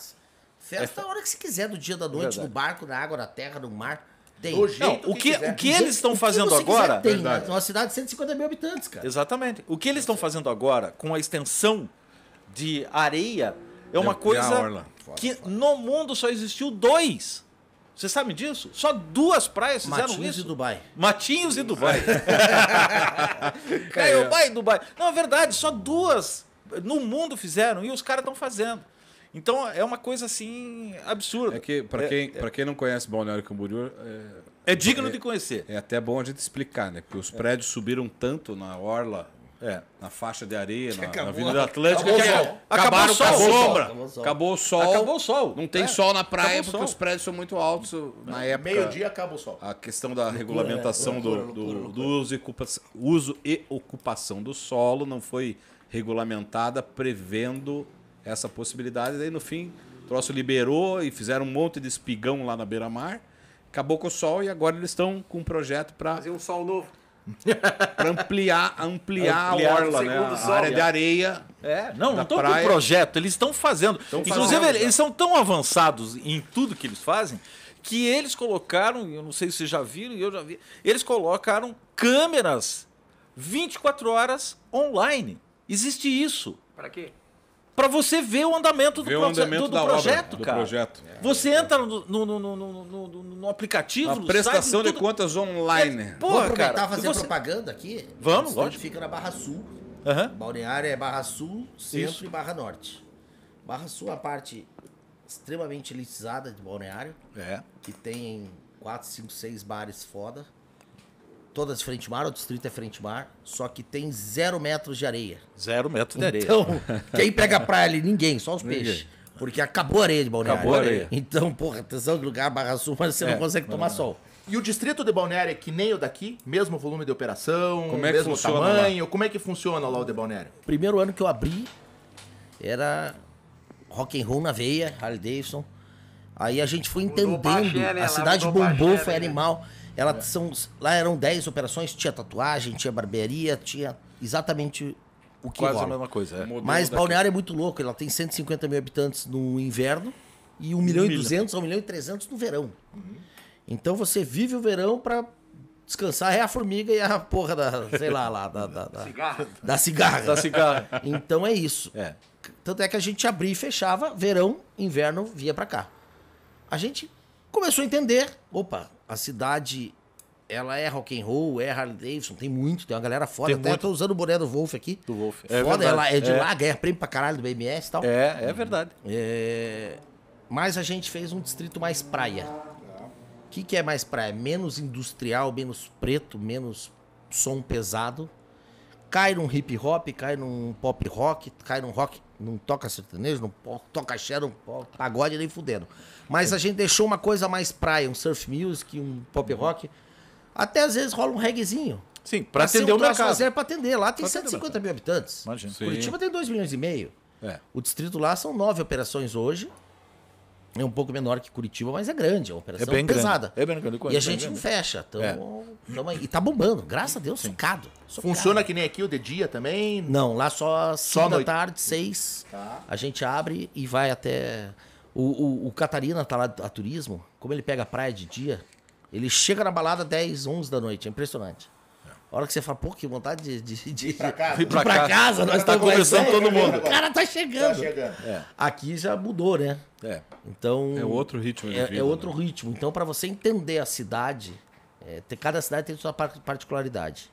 Speaker 4: Festa é a hora que você quiser, do dia da noite,
Speaker 5: Verdade.
Speaker 4: no barco, na água, na terra, no mar. Tem.
Speaker 6: Do jeito
Speaker 5: Não, o que,
Speaker 6: quiser.
Speaker 5: o que eles estão
Speaker 4: O que
Speaker 5: fazendo
Speaker 4: você quiser
Speaker 5: agora.
Speaker 4: Tem,
Speaker 1: Verdade.
Speaker 4: uma cidade de 150 mil habitantes, cara.
Speaker 5: Exatamente. O que eles estão fazendo agora com a extensão de areia é uma coisa
Speaker 1: orla.
Speaker 5: que no mundo só existiu dois. Você sabe disso? Só duas praias fizeram
Speaker 4: Matinhos
Speaker 5: isso.
Speaker 4: e Dubai.
Speaker 5: Matinhos e Dubai. Caiobá e Dubai. Não, é verdade, só duas no mundo fizeram e os caras estão fazendo. Então é uma coisa assim absurda.
Speaker 1: É que, pra
Speaker 5: É-
Speaker 1: quem, pra quem não conhece Balneário Camboriú, é,
Speaker 5: É digno de conhecer.
Speaker 1: é até bom a gente explicar, né? Porque os prédios subiram tanto na orla,
Speaker 5: É.
Speaker 1: na faixa de areia, na, na
Speaker 4: acabou-
Speaker 1: Avenida Atlântica,
Speaker 4: acabou
Speaker 1: é-
Speaker 4: sol.
Speaker 5: Acabou sol.
Speaker 1: a
Speaker 5: Acabou o sol.
Speaker 1: sombra.
Speaker 4: Acabou o sol.
Speaker 1: Acabou o sol.
Speaker 5: Acabou o sol.
Speaker 1: Não tem
Speaker 5: É.
Speaker 1: sol na praia
Speaker 5: Acabou
Speaker 1: porque
Speaker 5: sol.
Speaker 1: os prédios são muito altos na época.
Speaker 6: Meio-dia acaba o sol.
Speaker 1: A questão da regulamentação do,
Speaker 4: Loucura,
Speaker 1: do-
Speaker 4: loucura,
Speaker 1: do uso, e ocupação, uso e ocupação do solo não foi regulamentada prevendo essa possibilidade. Daí, no fim, o troço liberou e fizeram um monte de espigão lá na beira-mar. Acabou com o sol e agora eles estão com um projeto para
Speaker 2: Fazer um sol novo.
Speaker 1: Ampliar, ampliar,
Speaker 5: Ampliar
Speaker 1: a orla, né? A
Speaker 2: sol.
Speaker 1: área de areia.
Speaker 5: É, não,
Speaker 1: Da
Speaker 5: não estão com projeto, eles estão fazendo. Inclusive,
Speaker 1: fazendo,
Speaker 5: eles, eles são tão avançados em tudo que eles fazem que eles colocaram, eu não sei se vocês já viram, e eu já vi, eles colocaram câmeras 24 horas online. Existe isso.
Speaker 2: Pra quê?
Speaker 5: Pra você ver o andamento do,
Speaker 1: o andamento
Speaker 5: do- do projeto,
Speaker 1: obra, do
Speaker 5: cara.
Speaker 1: projeto.
Speaker 5: Você entra no, no, no, no, no, no- no aplicativo,
Speaker 1: A
Speaker 5: no
Speaker 1: prestação
Speaker 5: site,
Speaker 1: de
Speaker 5: tudo.
Speaker 1: contas online.
Speaker 4: Vamos
Speaker 5: Porra,
Speaker 4: aproveitar
Speaker 5: cara.
Speaker 4: fazer
Speaker 5: você-
Speaker 4: propaganda aqui?
Speaker 5: Vamos,
Speaker 4: O distrito
Speaker 5: lógico.
Speaker 4: fica na Barra Sul.
Speaker 5: Aham.
Speaker 4: Balneário é Barra Sul, Centro
Speaker 5: Isso.
Speaker 4: e Barra Norte. Barra Sul é a parte extremamente elitizada de Balneário,
Speaker 5: É.
Speaker 4: que tem 4, 5, 6 bares foda. Todas de frente mar, o distrito é frente mar, só que tem zero metros de areia.
Speaker 5: Zero metro de areia.
Speaker 4: Então, quem pega praia ali? Ninguém, só os peixes. Porque acabou a areia de Balneário.
Speaker 5: Acabou a areia.
Speaker 4: Então, porra, atenção de lugar, Barra Sul, mas você
Speaker 5: É,
Speaker 4: não consegue tomar sol.
Speaker 6: E o distrito de Balneário é que nem o daqui? Mesmo volume de operação,
Speaker 1: Como é que
Speaker 6: mesmo tamanho? Como é que funciona lá o de Balneário?
Speaker 4: Primeiro ano que eu abri era rock and roll na veia, Harley Davidson. Aí a gente foi entendendo,
Speaker 2: Bagé, né?
Speaker 4: a
Speaker 2: Lá
Speaker 4: cidade bombou,
Speaker 2: Bagé,
Speaker 4: foi
Speaker 2: né?
Speaker 4: Ela são, lá eram 10 operações, tinha tatuagem, tinha barbearia, tinha exatamente o que
Speaker 5: Quase a
Speaker 4: rola.
Speaker 5: mesma coisa. é.
Speaker 4: Mas
Speaker 1: daqui.
Speaker 4: Balneário é muito louco, ela tem 150 mil habitantes no inverno e 1 milhão e 200 a 1 milhão e 300 no verão. Então você vive o verão pra descansar, é a formiga e a porra da, sei lá, lá da, da, da,
Speaker 2: Cigarro.
Speaker 4: da cigarra.
Speaker 5: Da cigarra.
Speaker 4: Então é isso.
Speaker 5: É.
Speaker 4: Tanto é que a gente abria e fechava, verão, inverno, via pra cá. A gente começou a entender, opa, a cidade ela é rock and roll, é Harley Davidson, tem muito, tem uma galera foda.
Speaker 5: Tem
Speaker 4: Até
Speaker 5: muito.
Speaker 4: tô usando o boné do Wolf aqui.
Speaker 5: Do Wolf. É
Speaker 4: foda,
Speaker 5: verdade.
Speaker 4: ela é de
Speaker 5: É.
Speaker 4: lá, ganha prêmio pra caralho do BMS e tal.
Speaker 5: É, é verdade.
Speaker 4: É, Mas a gente fez um distrito mais praia. O que, que é mais praia? Menos industrial, menos preto, menos som pesado. Cai num hip hop, cai num pop rock, cai num rock, não toca sertanejo, não toca axé, não pagode nem fudendo. Mas a gente deixou uma coisa mais praia, um surf music, um pop rock. Até às vezes rola um reggaezinho.
Speaker 5: Sim, pra
Speaker 4: ser
Speaker 5: atender
Speaker 4: um
Speaker 5: o mercado.
Speaker 4: mais zero pra atender. Lá tem
Speaker 5: Pra atender o
Speaker 4: 150 mil habitantes.
Speaker 5: Imagina.
Speaker 1: Sim.
Speaker 4: Curitiba tem 2 milhões e meio.
Speaker 5: É.
Speaker 4: O distrito lá são nove operações hoje. É um pouco menor que Curitiba, mas é grande. É uma
Speaker 5: É
Speaker 4: operação
Speaker 5: bem
Speaker 4: pesada.
Speaker 5: grande. É bem grande.
Speaker 4: E a gente não fecha. Tamo,
Speaker 5: É.
Speaker 4: tamo aí. E tá bombando. Graças a Deus, socado. socado.
Speaker 6: Funciona que nem aqui o de dia também?
Speaker 4: Não, lá só 5 da
Speaker 6: noite.
Speaker 4: tarde, 6. A gente abre e vai até. O, o, o Catarina tá lá a turismo. Como ele pega a praia de dia, ele chega na balada 10, 11 da noite. É impressionante. A hora que você fala, pô, que vontade de, de, de,
Speaker 6: pra casa.
Speaker 4: de ir pra casa, nós
Speaker 5: Tá
Speaker 4: estamos
Speaker 5: conversando todo mundo.
Speaker 4: O cara tá
Speaker 6: Tá
Speaker 4: chegando.
Speaker 6: chegando.
Speaker 4: Aqui já mudou, né?
Speaker 5: É.
Speaker 4: Então.
Speaker 1: É outro ritmo de
Speaker 4: É,
Speaker 1: vida,
Speaker 4: é outro
Speaker 1: né?
Speaker 4: ritmo. Então, para você entender a cidade, é, ter- cada cidade tem sua par- particularidade.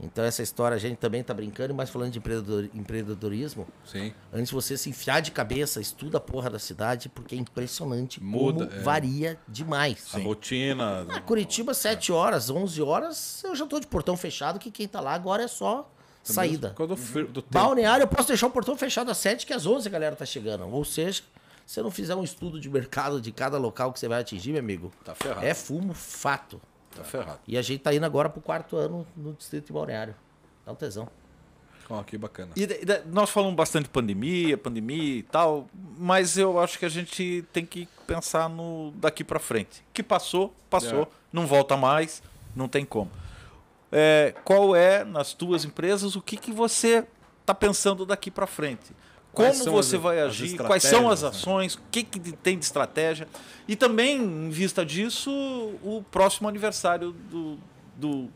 Speaker 4: Então, essa história a gente também tá brincando, mas falando de empreendedor- empreendedorismo,
Speaker 1: Sim.
Speaker 4: antes de você se enfiar de cabeça, estuda a porra da cidade, porque é impressionante
Speaker 1: Muda,
Speaker 4: como
Speaker 1: é.
Speaker 4: varia demais.
Speaker 1: A rotina.
Speaker 4: Ah, Curitiba, 7 horas, 11 horas, eu já tô de portão fechado, que quem tá lá agora é só saída.
Speaker 1: Por causa do, do.
Speaker 4: Balneário, eu posso deixar o portão fechado às 7, que às 11 a galera tá chegando. Ou seja, se você não fizer um estudo de mercado de cada local que você vai atingir, meu amigo,
Speaker 5: Tá ferrado.
Speaker 4: é fumo fato.
Speaker 5: Tá ferrado.
Speaker 4: E a gente tá indo agora pro quarto ano no distrito de Balneário. Dá um tesão.
Speaker 1: Ó, que bacana.
Speaker 5: E nós falamos bastante de pandemia, pandemia e tal, mas eu acho que a gente tem que pensar no daqui pra frente. Que passou, passou,
Speaker 1: É.
Speaker 5: não volta mais, não tem como. É, qual é, nas tuas empresas, o que, que você está pensando daqui pra frente? Como
Speaker 1: são
Speaker 5: você
Speaker 1: as-
Speaker 5: vai
Speaker 1: as
Speaker 5: agir, quais são as
Speaker 1: né?
Speaker 5: ações, o que, que tem de estratégia. E também, em vista disso, o próximo aniversário do, do,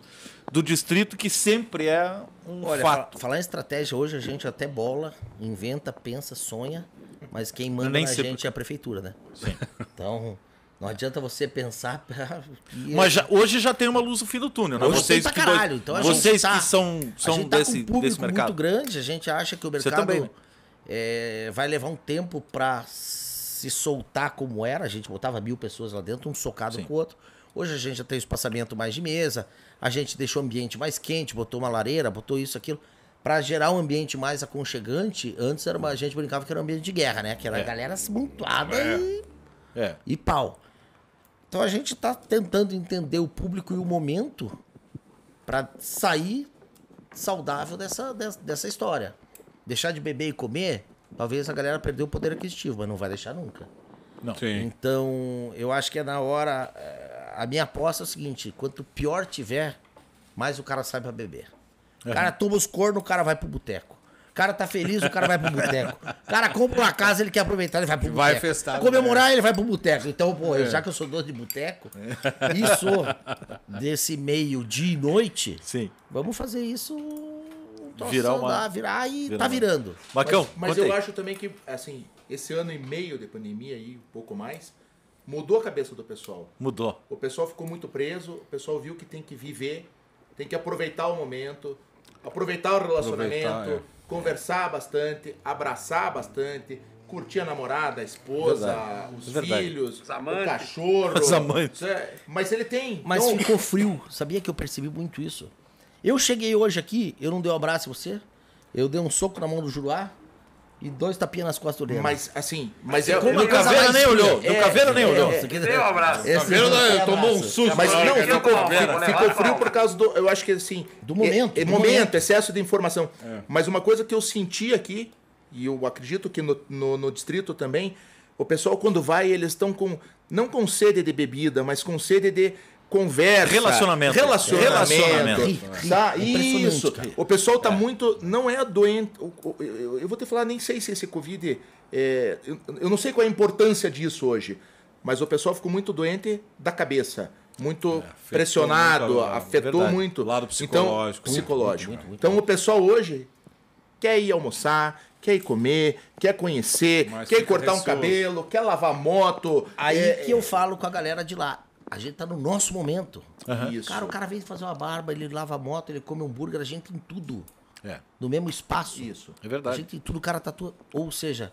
Speaker 5: do distrito, que sempre é um
Speaker 4: Olha,
Speaker 5: fato.
Speaker 4: fa- falar em estratégia, hoje a gente até bola, inventa, pensa, sonha, mas quem manda na
Speaker 5: sempre-
Speaker 4: gente é a prefeitura, né? Então, não adianta você pensar. e-
Speaker 5: Mas já- hoje já tem uma luz no fim do túnel, né?
Speaker 4: Hoje
Speaker 5: Vocês,
Speaker 4: tem
Speaker 5: que,
Speaker 4: pra caralho. Então a
Speaker 5: vocês
Speaker 4: gente tá-
Speaker 5: que são,
Speaker 4: a
Speaker 5: são
Speaker 4: gente tá
Speaker 5: desse,
Speaker 4: com um público
Speaker 5: desse mercado.
Speaker 4: muito grande, a gente acha que o
Speaker 5: Você
Speaker 4: mercado
Speaker 5: também, né?
Speaker 4: É, vai levar um tempo para se soltar como era. A gente botava mil pessoas lá dentro, um socado
Speaker 5: Sim.
Speaker 4: com o outro. Hoje a gente já tem espaçamento mais de mesa, a gente deixou o ambiente mais quente, botou uma lareira, botou isso, aquilo. Pra gerar um ambiente mais aconchegante, antes era uma, a gente brincava que era um ambiente de guerra, né? Que era a galera se montuada e
Speaker 5: É.
Speaker 4: e pau. Então a gente tá tentando entender o público e o momento para sair saudável dessa, dessa, dessa história. Deixar de beber e comer, talvez a galera perdeu o poder aquisitivo, mas não vai deixar nunca.
Speaker 1: Sim.
Speaker 4: Então, eu acho que é na hora. eh, A minha aposta é o seguinte: quanto pior tiver, mais o cara sai pra beber. O cara toma os cornos, o cara vai pro boteco. O cara tá feliz, o cara vai pro boteco. O cara compra uma casa, ele quer aproveitar, ele vai pro boteco.
Speaker 1: Vai festar,
Speaker 4: Comemorar, ele vai pro boteco. Então, pô, já que eu sou dono de boteco e sou desse meio dia e noite,
Speaker 5: Sim.
Speaker 4: vamos fazer isso troço
Speaker 5: Virar uma-
Speaker 4: andar, virar e
Speaker 5: virar
Speaker 4: tá
Speaker 5: uma-
Speaker 4: virando.
Speaker 5: Macão,
Speaker 6: Mas
Speaker 5: conta
Speaker 6: eu
Speaker 5: aí.
Speaker 6: acho também que, assim, esse ano e meio de pandemia aí, um pouco mais, mudou a cabeça do pessoal.
Speaker 5: Mudou.
Speaker 6: O pessoal ficou muito preso, o pessoal viu que tem que viver, tem que aproveitar o momento, aproveitar o relacionamento,
Speaker 1: Aproveitar, é.
Speaker 6: conversar bastante, abraçar bastante, curtir a namorada, a esposa,
Speaker 5: Verdade.
Speaker 6: os
Speaker 5: Verdade.
Speaker 6: filhos,
Speaker 2: Os amantes.
Speaker 6: o cachorro.
Speaker 5: Os amantes.
Speaker 6: É- Mas ele tem.
Speaker 4: Mas
Speaker 6: então,
Speaker 4: ficou frio. Sabia que eu percebi muito isso? Eu cheguei hoje aqui, eu não dei um abraço em você, eu dei um soco na mão do Juruá e dois tapinhas nas costas do Lema.
Speaker 6: Mas assim, mas é,
Speaker 4: uma
Speaker 5: no
Speaker 4: coisa
Speaker 5: Caveira nem
Speaker 4: fria.
Speaker 5: olhou, no Caveira nem olhou.
Speaker 4: aqui-
Speaker 2: Deu um abraço.
Speaker 4: esse
Speaker 1: Caveira
Speaker 4: não é
Speaker 1: tomou um susto.
Speaker 6: Mas
Speaker 1: na
Speaker 6: não, ficou,
Speaker 2: não,
Speaker 6: ficou frio por causa do. Eu acho que assim.
Speaker 4: Do momento,
Speaker 6: É, é
Speaker 4: do
Speaker 6: momento,
Speaker 4: momento.
Speaker 6: excesso de informação. Mas uma coisa que eu senti aqui, e eu acredito que no, no, no distrito também, o pessoal quando vai, eles estão com. Não com sede de bebida, mas com sede de conversa.
Speaker 5: Relacionamento.
Speaker 6: Relacionamento.
Speaker 5: Relacionamento.
Speaker 6: Tá?
Speaker 4: Impressionante,
Speaker 6: Isso. O pessoal tá muito. Não é doente. Eu, vou te falar, nem sei se esse Covid. é, eu, não sei qual é a importância disso hoje. Mas o pessoal ficou muito doente da cabeça. Muito pressionado,
Speaker 1: muito
Speaker 6: afetou
Speaker 5: verdade.
Speaker 6: muito.
Speaker 1: Lado psicológico.
Speaker 6: Então, psicológico.
Speaker 4: muito, muito,
Speaker 6: então o pessoal hoje quer ir almoçar, quer ir comer, quer conhecer,
Speaker 1: Mas
Speaker 6: quer cortar um cabelo, quer lavar moto.
Speaker 4: Aí
Speaker 6: é,
Speaker 4: que eu falo com a galera de lá. A gente tá no nosso momento.
Speaker 6: Isso.
Speaker 4: Cara, o cara vem fazer uma barba, ele lava a moto, ele come hambúrguer, a gente tem tudo.
Speaker 5: É.
Speaker 4: No mesmo espaço.
Speaker 6: Isso.
Speaker 5: É
Speaker 4: A
Speaker 5: verdade.
Speaker 4: gente tem tudo, o cara tatua. Ou seja,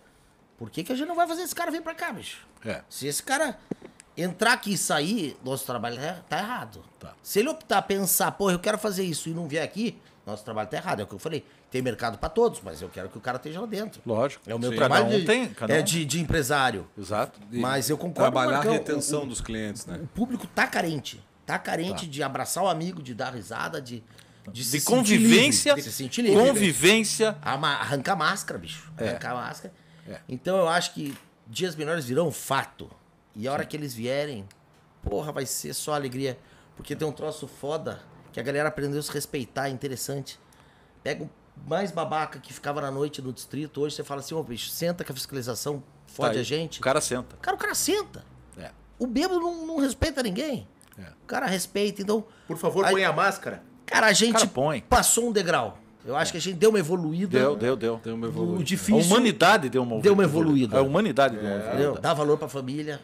Speaker 4: por que, que a gente não vai fazer esse cara vir pra cá, bicho?
Speaker 5: É.
Speaker 4: Se esse cara entrar aqui e sair, nosso trabalho tá, tá errado.
Speaker 5: Tá.
Speaker 4: Se ele optar pensar, pô, eu quero fazer isso e não vier aqui, nosso trabalho tá errado. É o que eu falei. Tem mercado pra todos, mas eu quero que o cara esteja lá dentro.
Speaker 5: Lógico.
Speaker 4: É o meu
Speaker 5: Sim.
Speaker 4: trabalho
Speaker 5: um
Speaker 4: de,
Speaker 5: tem,
Speaker 4: é
Speaker 5: um.
Speaker 4: de, de empresário.
Speaker 5: Exato.
Speaker 4: Mas eu concordo
Speaker 1: Trabalhar a
Speaker 4: Marcão,
Speaker 1: retenção
Speaker 4: o-
Speaker 1: dos clientes, né?
Speaker 4: O público tá carente. Tá carente de abraçar o amigo, de dar risada, de. De,
Speaker 5: De convivência.
Speaker 4: livre, de se sentir livre.
Speaker 5: Convivência.
Speaker 4: Ama- Arrancar máscara, bicho.
Speaker 5: É.
Speaker 4: Arrancar máscara. Então eu acho que dias melhores virão fato. E a hora que eles vierem, porra, vai ser só alegria. Porque tem um troço foda que a galera aprendeu a se respeitar, é interessante. Pega mais babaca que ficava na noite no distrito, hoje você fala assim, ô bicho, senta que a fiscalização fode
Speaker 5: Tá
Speaker 4: a gente.
Speaker 5: O cara senta.
Speaker 4: Cara, o cara senta.
Speaker 5: É.
Speaker 4: O bêbado não, não respeita ninguém.
Speaker 5: É.
Speaker 4: O cara respeita, então.
Speaker 6: Por favor,
Speaker 4: Aí-
Speaker 6: põe a máscara.
Speaker 4: Cara, a gente
Speaker 5: Cara, põe.
Speaker 4: passou um degrau. Eu acho que a gente deu uma evoluída.
Speaker 5: Deu, deu, deu.
Speaker 1: Tem uma
Speaker 4: O
Speaker 1: evolução.
Speaker 5: A
Speaker 4: difícil.
Speaker 5: humanidade deu uma
Speaker 4: Deu uma evoluída.
Speaker 5: A humanidade deu uma
Speaker 4: Entendeu?
Speaker 5: evoluída.
Speaker 4: Dá valor pra família.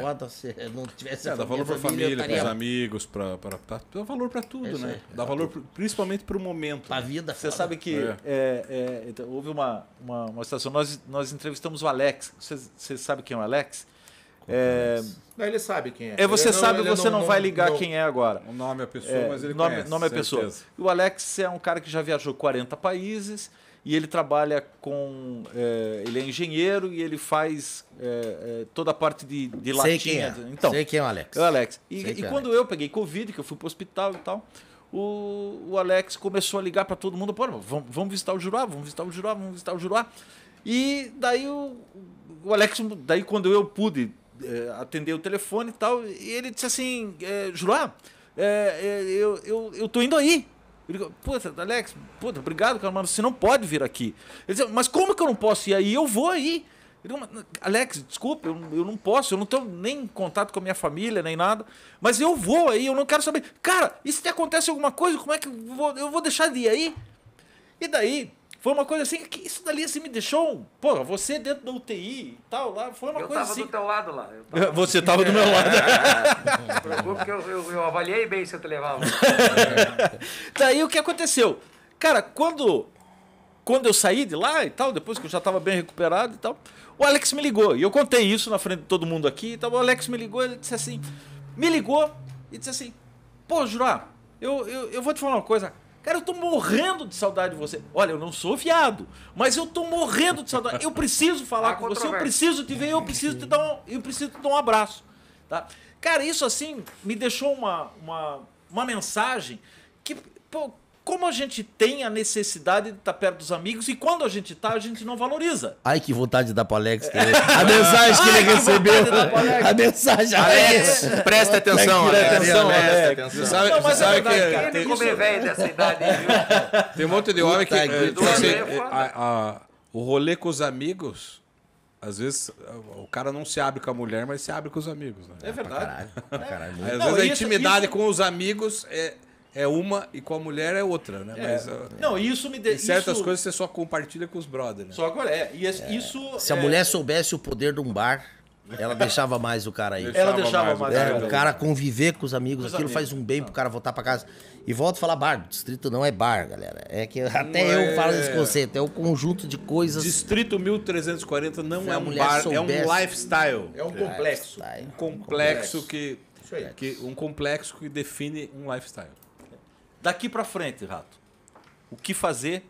Speaker 4: Foda, se não tivesse
Speaker 1: É,
Speaker 4: a
Speaker 1: dá valor
Speaker 4: minha
Speaker 1: pra família, pros
Speaker 4: estaria
Speaker 1: amigos, pra, pra, pra- dá valor pra tudo,
Speaker 4: É
Speaker 1: né? Dá valor pro- principalmente pro momento.
Speaker 4: pra
Speaker 1: né?
Speaker 4: vida.
Speaker 5: Você
Speaker 4: foda.
Speaker 5: sabe que
Speaker 1: É.
Speaker 5: é, é, então, houve uma, uma, uma situação. Nós, nós entrevistamos o Alex. Você, você sabe quem é o Alex? É,
Speaker 6: Não, ele sabe quem é.
Speaker 5: é, você
Speaker 6: não-
Speaker 5: sabe, você não, vai ligar quem é agora.
Speaker 1: O nome é a pessoa,
Speaker 5: É,
Speaker 1: mas ele
Speaker 5: nome,
Speaker 1: conhece,
Speaker 5: nome é pessoa.
Speaker 1: certeza.
Speaker 5: E O Alex é um cara que já viajou 40 países e ele trabalha com. é, ele é engenheiro e ele faz é, é, toda a parte de, de
Speaker 4: Sei
Speaker 5: latinha.
Speaker 4: quem é.
Speaker 5: Então,
Speaker 4: Sei quem é o Alex.
Speaker 5: é o Alex. E,
Speaker 4: Sei
Speaker 5: e
Speaker 4: é.
Speaker 5: quando eu peguei Covid, que eu fui pro hospital e tal, o, o Alex começou a ligar para todo mundo, pô, vamos, vamos visitar o Juruá, vamos visitar o Juruá, vamos visitar o Juruá. E daí o, o Alex, daí quando eu pude eh, atender o telefone e tal, e ele disse assim, eh, Juruá, eu, eu, eu tô indo aí. Eu digo, puta, Alex, puta, obrigado, cara, mas você não pode vir aqui. Ele dizia, mas como que eu não posso ir aí? Eu vou aí. Eu digo, "Mas, Alex, desculpa, eu, eu não posso, eu não estou nem em contato com a minha família, nem nada. Mas eu vou aí, eu não quero saber. Cara, e se te acontece alguma coisa, como é que eu vou, eu vou deixar de ir aí? E daí, foi uma coisa assim, que isso dali assim me deixou. Pô, você dentro da UTI e tal, lá, foi uma
Speaker 2: Eu
Speaker 5: coisa
Speaker 2: tava
Speaker 5: assim.
Speaker 2: do teu lado lá. Eu tava,
Speaker 5: Você estava do meu lado.
Speaker 2: não se preocupe que eu, eu, eu avaliei bem se eu te levava.
Speaker 5: Daí o que aconteceu? Cara, quando, quando eu saí de lá e tal, depois que eu já estava bem recuperado e tal, o Alex me ligou. E eu contei isso na frente de todo mundo aqui. Então, o Alex me ligou e ele disse assim: me ligou e disse assim: pô, Jurá, eu, eu, eu vou te falar uma coisa. Cara, eu tô morrendo de saudade de você. Olha, eu não sou viado, mas eu tô morrendo de saudade. Eu preciso falar
Speaker 2: Há
Speaker 5: com você, eu preciso te ver, eu preciso te dar um, eu preciso te dar um abraço. Tá? Cara, isso assim me deixou uma, uma, uma mensagem que, pô, como a gente tem a necessidade de estar perto dos amigos e quando a gente tá, a gente não valoriza.
Speaker 4: Ai, que vontade de dar pro Alex. que ele- A mensagem que
Speaker 5: Ai,
Speaker 4: ele
Speaker 5: que
Speaker 4: recebeu. A mensagem.
Speaker 3: Alex, presta atenção,
Speaker 5: Presta
Speaker 3: Alex.
Speaker 5: atenção,
Speaker 3: Presta atenção.
Speaker 1: Você sabe,
Speaker 5: Não, mas
Speaker 1: você
Speaker 5: é
Speaker 1: sabe
Speaker 5: verdade,
Speaker 1: que
Speaker 5: cara.
Speaker 2: Quem
Speaker 1: tem,
Speaker 2: me comer velho dessa idade viu?
Speaker 1: tem um monte de homem que,
Speaker 4: Puta
Speaker 1: eh,
Speaker 4: que
Speaker 1: tipo assim, eh, a- a- o rolê com os amigos, às vezes o cara não se abre com a mulher, mas se abre com os amigos. Né?
Speaker 5: É verdade.
Speaker 4: Caralho, caralho.
Speaker 1: Às
Speaker 5: Não,
Speaker 1: vezes a
Speaker 5: isso-
Speaker 1: intimidade
Speaker 5: isso-
Speaker 1: com os amigos é, é uma e com a mulher é outra, né? Mas
Speaker 5: É.
Speaker 1: uh,
Speaker 5: Não, isso me deixa.
Speaker 1: certas coisas você só compartilha com os brothers, né?
Speaker 5: Só agora é. E es- isso.
Speaker 4: Se a
Speaker 5: é,
Speaker 4: mulher soubesse o poder de um bar, ela deixava mais o cara aí.
Speaker 5: Ela deixava mais.
Speaker 1: o
Speaker 4: É,
Speaker 1: cara.
Speaker 4: o cara conviver com os amigos,
Speaker 5: Com os
Speaker 4: aquilo
Speaker 5: amigos,
Speaker 4: faz um bem pro cara voltar pra casa. E volto a falar bar, distrito não é bar, galera. É que até
Speaker 1: Não
Speaker 4: eu
Speaker 1: é-
Speaker 4: falo desse conceito, é um conjunto de coisas.
Speaker 1: Distrito 1340 não
Speaker 4: Se
Speaker 1: é um bar, é
Speaker 4: soubesse-
Speaker 1: um lifestyle.
Speaker 6: É um complexo.
Speaker 4: Tá, é.
Speaker 1: Um complexo que,
Speaker 6: Isso aí.
Speaker 1: que um complexo que define um lifestyle.
Speaker 5: Daqui pra frente, Rato. O que fazer?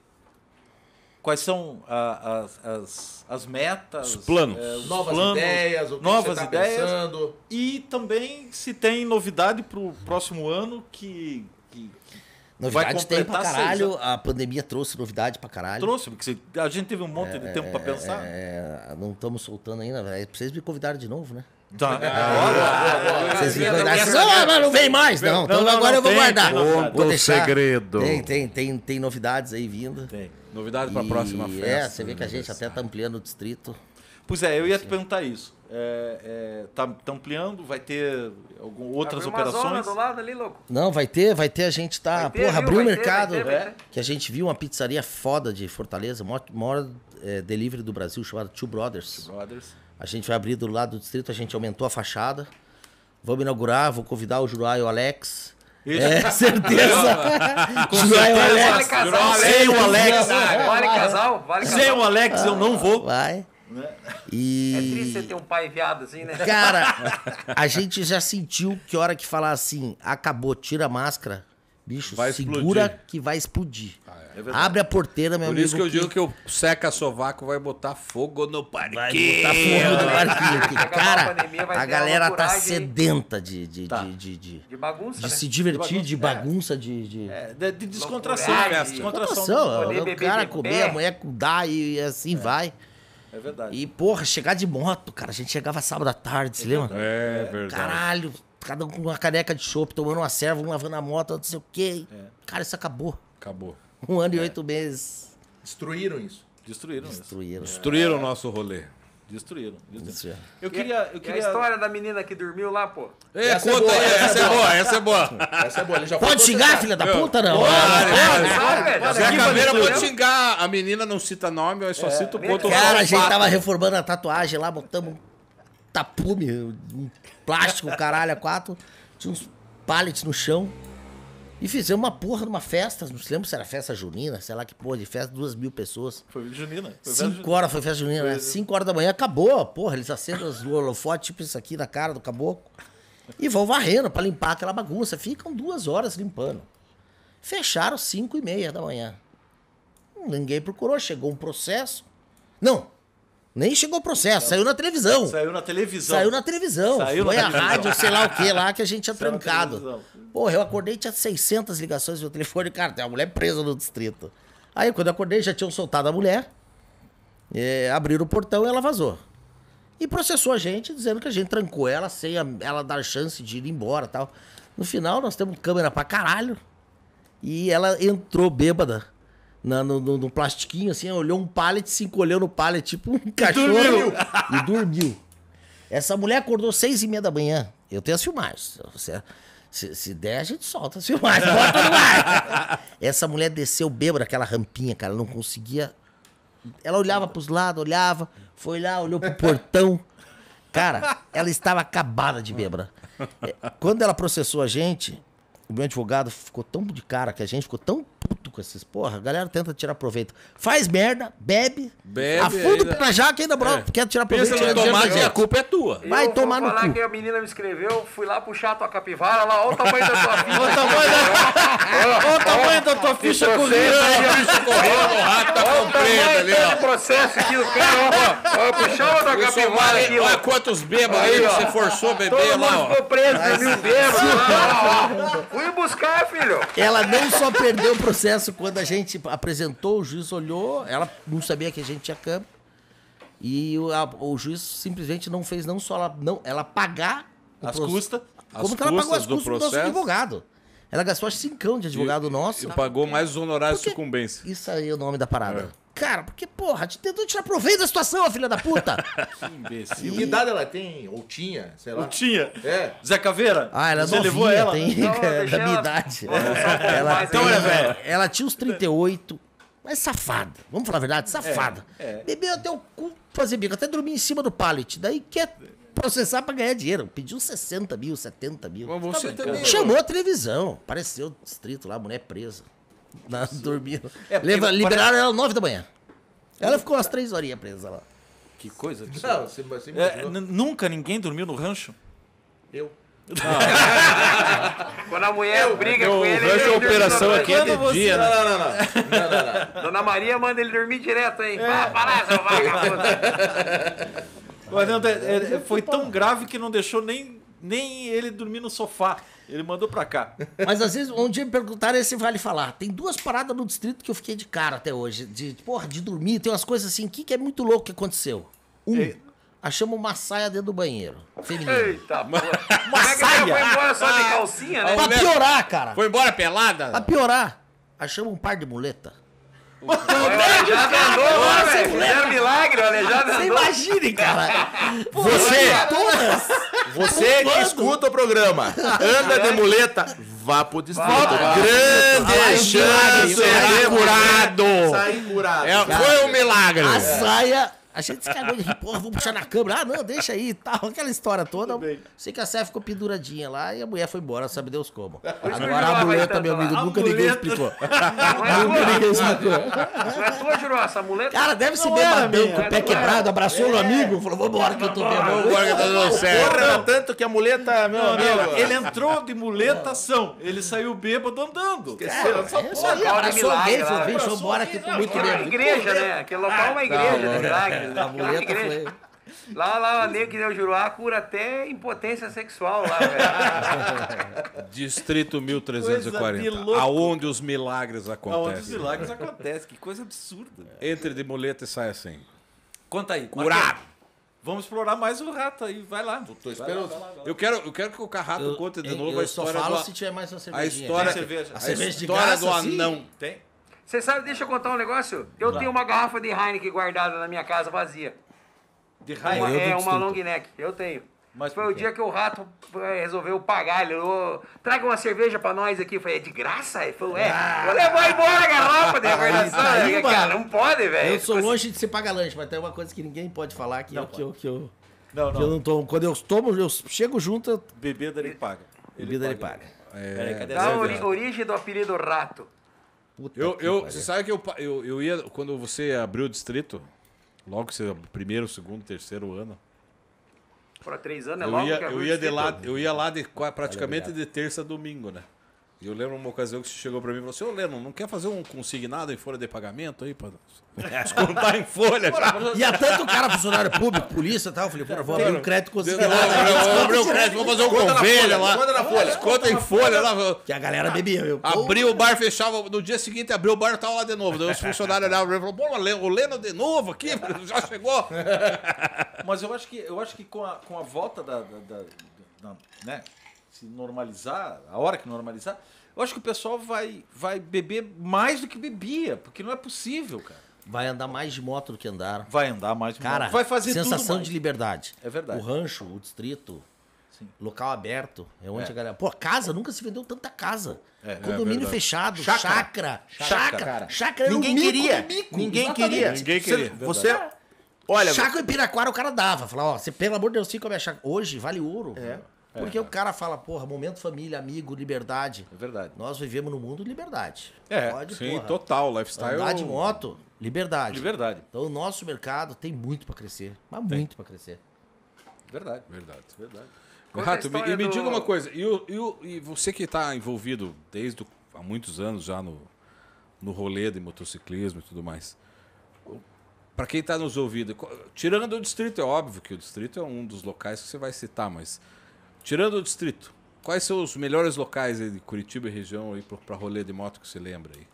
Speaker 5: Quais são a- as, as, as metas?
Speaker 1: Os planos.
Speaker 5: é, os
Speaker 6: Novas
Speaker 5: planos,
Speaker 6: ideias, o que
Speaker 5: novas
Speaker 6: você tá
Speaker 5: ideias.
Speaker 6: pensando.
Speaker 5: E também se tem novidade pro próximo ano que, que
Speaker 4: Novidade tem pra caralho,
Speaker 5: seis
Speaker 4: a pandemia trouxe novidade pra caralho.
Speaker 5: trouxe, porque a gente teve um monte de tempo pra pensar.
Speaker 4: É, não estamos soltando ainda, velho. Vocês me convidaram de novo, né?
Speaker 5: Tá.
Speaker 4: Vocês me Não, mas não vem mais, não. Então
Speaker 5: não, não,
Speaker 4: agora eu vou
Speaker 5: tem,
Speaker 4: guardar.
Speaker 5: tem.
Speaker 4: Vou
Speaker 1: o
Speaker 4: deixar.
Speaker 1: segredo.
Speaker 4: Tem, tem, tem, tem novidades aí vindo.
Speaker 5: Tem.
Speaker 1: Novidade para a próxima festa.
Speaker 4: É, você vê que a gente até tá ampliando o distrito.
Speaker 5: Pois é, eu ia te perguntar isso. É, é, tá, tá ampliando, vai ter algum, outras
Speaker 2: uma zona
Speaker 5: operações?
Speaker 2: do lado ali, louco.
Speaker 4: Não, vai ter, vai ter, a gente tá.
Speaker 2: Ter,
Speaker 4: porra,
Speaker 2: viu?
Speaker 4: abriu o
Speaker 2: Vai ter,
Speaker 4: mercado.
Speaker 2: vai ter, vai ter.
Speaker 4: Que a gente viu uma pizzaria foda de Fortaleza, maior, maior é, delivery do Brasil, chamada Two Brothers.
Speaker 5: Brothers.
Speaker 4: A gente vai abrir do lado do distrito, a gente aumentou a fachada. Vamos inaugurar, vou convidar o Jurai e o Alex. É, certeza. Jurai e o
Speaker 2: Vale
Speaker 4: Alex.
Speaker 2: casal,
Speaker 5: Sem o Alex,
Speaker 2: Vale casal, vale
Speaker 5: sem
Speaker 2: casal.
Speaker 5: o Alex eu não vou.
Speaker 4: Vai.
Speaker 2: É
Speaker 4: E.
Speaker 2: triste você ter um pai viado assim, né?
Speaker 4: Cara, a gente já sentiu que a hora que falar assim, acabou, tira a máscara, bicho,
Speaker 1: Vai
Speaker 4: segura
Speaker 1: explodir.
Speaker 4: que vai explodir.
Speaker 5: É verdade.
Speaker 4: Abre a porteira, meu
Speaker 1: Por
Speaker 4: amigo.
Speaker 1: isso que eu digo que o seca sovaco vai botar fogo no
Speaker 4: vai
Speaker 1: parquinho.
Speaker 4: botar fogo no
Speaker 2: a
Speaker 4: cara,
Speaker 2: vai
Speaker 4: a galera tá sedenta de, de,
Speaker 5: Tá.
Speaker 4: de, de, de-
Speaker 2: De bagunça,
Speaker 4: de
Speaker 2: né?
Speaker 4: se divertir, de bagunça, de. de...
Speaker 5: É, de, de descontração. Descontração.
Speaker 4: Descontração,
Speaker 2: Poder
Speaker 4: o cara comer, a mulher dar e assim vai.
Speaker 5: É verdade.
Speaker 4: E, porra, chegar de moto, cara. A gente chegava sábado à tarde, se lembra?
Speaker 1: É verdade.
Speaker 4: Caralho, cada um com uma caneca de chopp, tomando uma serva, um lavando a moto, não sei o quê.
Speaker 5: É.
Speaker 4: Cara, isso acabou.
Speaker 1: Acabou.
Speaker 4: Um ano e oito meses.
Speaker 6: Destruíram isso.
Speaker 5: Destruíram isso.
Speaker 4: Destruíram.
Speaker 1: Destruíram o nosso rolê.
Speaker 5: Destruíram. destruíram.
Speaker 4: Isso é.
Speaker 5: Eu queria. Eu
Speaker 2: E a
Speaker 5: queria...
Speaker 2: história da menina que dormiu lá, pô?
Speaker 1: É,
Speaker 6: Essa é
Speaker 1: conta
Speaker 6: boa,
Speaker 1: aí,
Speaker 6: essa
Speaker 1: essa
Speaker 6: é
Speaker 1: é
Speaker 6: boa.
Speaker 1: essa é boa.
Speaker 6: Essa é boa. Ele já
Speaker 4: Pode xingar, filha da puta, não?
Speaker 2: Velho?
Speaker 1: Zé Caveira pode xingar. A menina não cita nome, eu só cito o conto.
Speaker 4: Cara, a gente tava reformando a tatuagem lá, botamos um tapume, um plástico, caralho, a quatro. Tinha uns pallets no chão. E fizemos uma porra numa festa, não se lembra se era festa junina, sei lá que porra de festa, duas mil pessoas.
Speaker 5: Foi Junina. Foi
Speaker 4: Cinco horas foi festa junina, né? Cinco horas da manhã acabou, porra. Eles acendem os holofotes, tipo isso aqui na cara do caboclo. E vão varrendo pra limpar aquela bagunça. Ficam duas horas limpando. Fecharam cinco e meia da manhã. Ninguém procurou, chegou um processo. Não, nem chegou o processo, saiu na televisão.
Speaker 5: Saiu na televisão.
Speaker 4: Saiu na televisão.
Speaker 5: Saiu
Speaker 4: Foi
Speaker 5: na
Speaker 4: a
Speaker 5: televisão.
Speaker 4: rádio, sei lá o que lá, que a gente tinha
Speaker 5: Saiu
Speaker 4: trancado. Porra, eu acordei tinha 600 ligações no telefone. Cara, tem uma mulher presa no distrito. Aí, quando eu acordei, já tinham soltado a mulher. é, abriram o portão e ela vazou. E processou a gente, dizendo que a gente trancou ela sem a- ela dar chance de ir embora e tal. No final, nós temos câmera pra caralho. E ela entrou bêbada na- no, no- no plastiquinho, assim, olhou um pallet, se encolheu no pallet, tipo um cachorro. E dormiu. Essa mulher acordou seis e meia da manhã. Eu tenho as filmagens. Se, se, se der, a gente solta as filmagens. Bota no ar. Essa mulher desceu bêbada, aquela rampinha, cara. Ela não conseguia. Ela olhava pros lados, olhava, foi lá, olhou pro portão. Cara, ela estava acabada de bêbada. É, Quando ela processou a gente, o meu advogado ficou tão de cara que a gente ficou tão com esses. Porra, a galera tenta tirar proveito. Faz merda, bebe,
Speaker 1: Bebe
Speaker 4: afunda
Speaker 1: ainda.
Speaker 4: jaca e ainda bro, quer tirar proveito.
Speaker 1: Pensa no tomate e a culpa é tua.
Speaker 4: Vai
Speaker 2: eu
Speaker 4: tomar
Speaker 2: vou
Speaker 4: no
Speaker 2: falar
Speaker 4: cu.
Speaker 2: que a menina me escreveu, fui lá puxar a tua capivara, lá, olha o tamanho da tua ficha.
Speaker 5: Olha o tamanho da, olha o tamanho da tua ficha correndo.
Speaker 1: Bicho correndo, o rato tá
Speaker 2: Olha o
Speaker 1: comprido
Speaker 2: tamanho
Speaker 1: ali, ó.
Speaker 2: processo aqui do cara, ó. Ó, puxava da capivara aqui.
Speaker 1: Olha quantos bêbados aí você forçou a beber lá, ó.
Speaker 2: ficou preso, dormiu bêbado. Fui buscar, filho.
Speaker 4: Ela não só perdeu o processo quando a gente apresentou, o juiz olhou, ela não sabia que a gente tinha câmera. E o, a- o juiz simplesmente não fez não só ela, não, ela pagar
Speaker 5: As
Speaker 4: proce-
Speaker 5: custas.
Speaker 4: Como
Speaker 1: As
Speaker 4: que ela pagou
Speaker 1: custas
Speaker 4: as
Speaker 1: do
Speaker 4: custas do nosso
Speaker 1: processo.
Speaker 4: advogado? Ela gastou acho cincão de advogado nosso.
Speaker 1: E pagou mais os honorários de sucumbência.
Speaker 4: Isso aí é o nome da parada.
Speaker 1: É.
Speaker 4: Cara, porque, porra, gente tentou tirar proveito da situação, a filha da puta.
Speaker 5: Imbecil.
Speaker 6: E que idade ela tem? Ou tinha? Sei lá.
Speaker 5: Não tinha.
Speaker 6: É.
Speaker 5: Zé Caveira.
Speaker 4: Ah, ela é
Speaker 5: Você
Speaker 4: novinha,
Speaker 5: levou ela?
Speaker 4: tem
Speaker 2: Não,
Speaker 4: da
Speaker 2: deixa
Speaker 4: minha
Speaker 2: ela-
Speaker 4: idade.
Speaker 2: Pouco
Speaker 4: ela,
Speaker 2: mais
Speaker 4: tem-.
Speaker 5: Então, né, velho?
Speaker 4: ela tinha uns 38, mas safada. Vamos falar a verdade? Safada.
Speaker 5: é.
Speaker 4: Bebeu até o cu fazer bico, até dormir em cima do pallet. Daí quer processar pra ganhar dinheiro. Pediu 60 mil, 70 mil.
Speaker 1: Mas você também.
Speaker 4: Chamou a televisão. Apareceu o distrito lá, a mulher presa. Na, dormindo.
Speaker 5: É, porque
Speaker 4: Leva-
Speaker 5: pare-
Speaker 4: liberaram ela às 9 da manhã. Ela ficou umas 3 horinhas presa lá.
Speaker 5: Que coisa.
Speaker 6: Não, você, você me
Speaker 5: É, nunca ninguém dormiu no rancho?
Speaker 6: Eu.
Speaker 2: Quando a mulher briga
Speaker 1: o
Speaker 2: com ele,
Speaker 1: rancho
Speaker 2: ele
Speaker 1: a operação
Speaker 2: dorme
Speaker 1: aqui é de
Speaker 5: você-
Speaker 1: dia, né?
Speaker 6: Não, não, não. não, não, não.
Speaker 2: Dona Maria manda ele dormir direto, hein? Para, para, seu vagabundo.
Speaker 5: Mas não, é- é- foi tão grave que não deixou nem, nem ele dormir no sofá. Ele mandou pra cá.
Speaker 4: Mas às vezes, um dia me perguntaram esse vale falar. Tem duas paradas no distrito que eu fiquei de cara até hoje. De, porra, de dormir, tem umas coisas assim que, que é muito louco que aconteceu. Um,
Speaker 5: É.
Speaker 4: achamos uma saia dentro do banheiro. Feminina.
Speaker 2: Eita, porra. Como é que ela foi embora só de calcinha, né?
Speaker 4: Pra piorar, cara.
Speaker 1: Foi embora pelada?
Speaker 4: Pra piorar, achamos um par de muleta.
Speaker 2: O aleijado andou lá, velho. Fizeram milagre, o aleijado
Speaker 4: Você
Speaker 2: andou.
Speaker 4: imagine, cara.
Speaker 6: Você, você que escuta o programa, anda de muleta, vá pro distrito.
Speaker 2: Vai.
Speaker 6: Grande chance
Speaker 4: Sai
Speaker 6: de
Speaker 4: curado.
Speaker 6: Sair curado.
Speaker 1: É, foi um milagre.
Speaker 4: A saia. A gente se cagou de rir, porra, vou puxar na câmera. Ah, não, deixa aí e tal. Aquela história toda. Sei que a saia ficou penduradinha lá e a mulher foi embora, sabe Deus como. Agora a muleta,
Speaker 2: tanto
Speaker 4: meu amigo, nunca ninguém explicou.
Speaker 2: É
Speaker 4: Nunca ninguém explicou.
Speaker 2: não é tua, Juró, essa muleta.
Speaker 4: Cara, deve
Speaker 5: era
Speaker 4: bebadão,
Speaker 5: minha.
Speaker 4: com o pé quebrado, abraçou o amigo, falou, vambora que eu tô bebendo.
Speaker 1: Agora que tá dando certo.
Speaker 6: Porra, tanto que a muleta, meu amigo.
Speaker 5: Ele entrou de muletação. Ele saiu bêbado andando.
Speaker 4: É
Speaker 2: de
Speaker 4: abraçou vem,
Speaker 2: velho.
Speaker 4: deixa eu embora que eu tô muito
Speaker 2: é
Speaker 4: bem.
Speaker 2: igreja, né? Aquele local é uma igreja de milagres. né?
Speaker 4: A
Speaker 2: é uma
Speaker 4: muleta foi...
Speaker 2: Lá, lá, o nego que deu Juruá cura até impotência sexual lá, velho.
Speaker 1: Distrito
Speaker 5: Coisa
Speaker 1: 1340.
Speaker 5: de louco.
Speaker 1: Aonde os milagres
Speaker 5: Aonde os
Speaker 1: acontecem.
Speaker 5: milagres acontecem. Que coisa absurda.
Speaker 1: Entre de muleta e sai assim.
Speaker 5: Conta aí.
Speaker 1: Curado.
Speaker 5: Marquinhos. Vamos explorar mais o rato aí. Vai lá.
Speaker 6: Tô esperando.
Speaker 1: Eu quero, eu quero que o Carrato conte de novo
Speaker 4: eu
Speaker 1: a
Speaker 4: só
Speaker 1: história
Speaker 4: falo
Speaker 1: do,
Speaker 4: se tiver mais uma
Speaker 1: a
Speaker 4: cervejinha.
Speaker 1: história,
Speaker 5: cerveja.
Speaker 1: a
Speaker 5: A
Speaker 4: cerveja de
Speaker 1: história
Speaker 4: graça,
Speaker 1: do anão.
Speaker 5: Tem?
Speaker 2: Você sabe, deixa eu contar um negócio? Eu tenho uma garrafa de Heineken guardada na minha casa vazia.
Speaker 5: De
Speaker 2: Uma,
Speaker 5: raiva.
Speaker 2: é uma long neck, eu tenho.
Speaker 5: Mas
Speaker 2: Foi o dia que o rato eh, resolveu pagar. Ele falou, traga uma cerveja pra nós aqui. Eu falei, é de graça? Ele falou, é. Vou levar embora a garrafa de recordação.
Speaker 4: tá
Speaker 2: cara, não pode, velho.
Speaker 4: Eu sou longe de ser paga-lanche, mas tem uma coisa que ninguém pode falar que, eu, que, eu, que, eu,
Speaker 5: Não,
Speaker 4: que eu
Speaker 5: não.
Speaker 4: não tomo. Quando eu tomo, eu chego junto, eu-
Speaker 5: Bebida ele paga.
Speaker 4: bebida ele paga.
Speaker 5: Peraí, cadê a
Speaker 2: Dá origem do apelido rato.
Speaker 4: Puta
Speaker 1: Eu, eu,
Speaker 4: pariu.
Speaker 1: você sabe que eu, eu, eu ia, quando você abriu o distrito, logo que você, primeiro, segundo, terceiro ano,
Speaker 2: Por três anos é
Speaker 1: eu
Speaker 2: logo
Speaker 1: ia,
Speaker 2: que
Speaker 1: eu ia de lá, eu ia lá de, praticamente de terça a domingo, né? E eu lembro uma ocasião que você chegou pra mim e falou assim, ô Leno, não quer fazer um consignado em folha de pagamento aí pra descontar em folha? já?"
Speaker 4: E há tanto cara funcionário público, polícia e tal, eu falei, pô, vou abrir um crédito
Speaker 1: Eu
Speaker 4: consignado.
Speaker 1: vou abrir o crédito, vou fazer um convênio lá.
Speaker 6: Conta na folha.
Speaker 1: Desconta em folha lá.
Speaker 4: Que a galera bebia, meu.
Speaker 1: Abriu o bar, fechava. No dia seguinte, abriu o bar e tava lá de novo. Daí os funcionários olhavam e falaram: pô, o Leno- o Leno de novo aqui, já chegou.
Speaker 5: Mas eu acho que, eu acho que com, a, com a volta da, da- da- da- né, se normalizar, a hora que normalizar, Eu acho que o pessoal vai, vai beber mais do que bebia, porque não é possível, cara.
Speaker 4: Vai andar mais de moto do que andaram.
Speaker 5: Vai andar mais de
Speaker 4: Cara,
Speaker 5: moto, vai fazer
Speaker 4: sensação de liberdade.
Speaker 5: É verdade.
Speaker 4: O rancho, o distrito,
Speaker 5: Sim.
Speaker 4: local aberto, é onde
Speaker 5: É.
Speaker 4: a galera. Pô, casa, nunca se vendeu tanta casa.
Speaker 5: É, é
Speaker 4: Condomínio
Speaker 1: verdade.
Speaker 4: fechado,
Speaker 6: Chácara.
Speaker 4: chácara, chácara,
Speaker 6: Ninguém
Speaker 4: mico
Speaker 6: queria.
Speaker 4: mico,
Speaker 6: Ninguém queria.
Speaker 1: Ninguém queria,
Speaker 6: Você. Olha,
Speaker 4: Chácara em Piraquara o cara dava. Falava, ó, você, pelo amor de Deus, fica a minha chácara. Hoje vale ouro.
Speaker 6: É.
Speaker 4: Porque o cara fala, porra, momento família, amigo, liberdade.
Speaker 5: É verdade.
Speaker 4: Nós vivemos no mundo de liberdade.
Speaker 5: É,
Speaker 4: Pode,
Speaker 1: Sim,
Speaker 4: porra.
Speaker 1: total. Lifestyle.
Speaker 4: Andar de moto, liberdade.
Speaker 5: Liberdade.
Speaker 4: Então o nosso mercado tem muito pra crescer. Mas muito pra crescer.
Speaker 5: Verdade.
Speaker 1: Verdade.
Speaker 5: Verdade.
Speaker 1: Rato, me- e me
Speaker 2: do-
Speaker 1: diga uma coisa, e, o- e o- e você que está envolvido desde há muitos anos já no, no rolê de motociclismo e tudo mais, para quem está nos ouvindo, tirando o distrito, é óbvio que o distrito é um dos locais que você vai citar, mas tirando o distrito, quais são os melhores locais aí de Curitiba e região aí para rolê de moto que você lembra aí?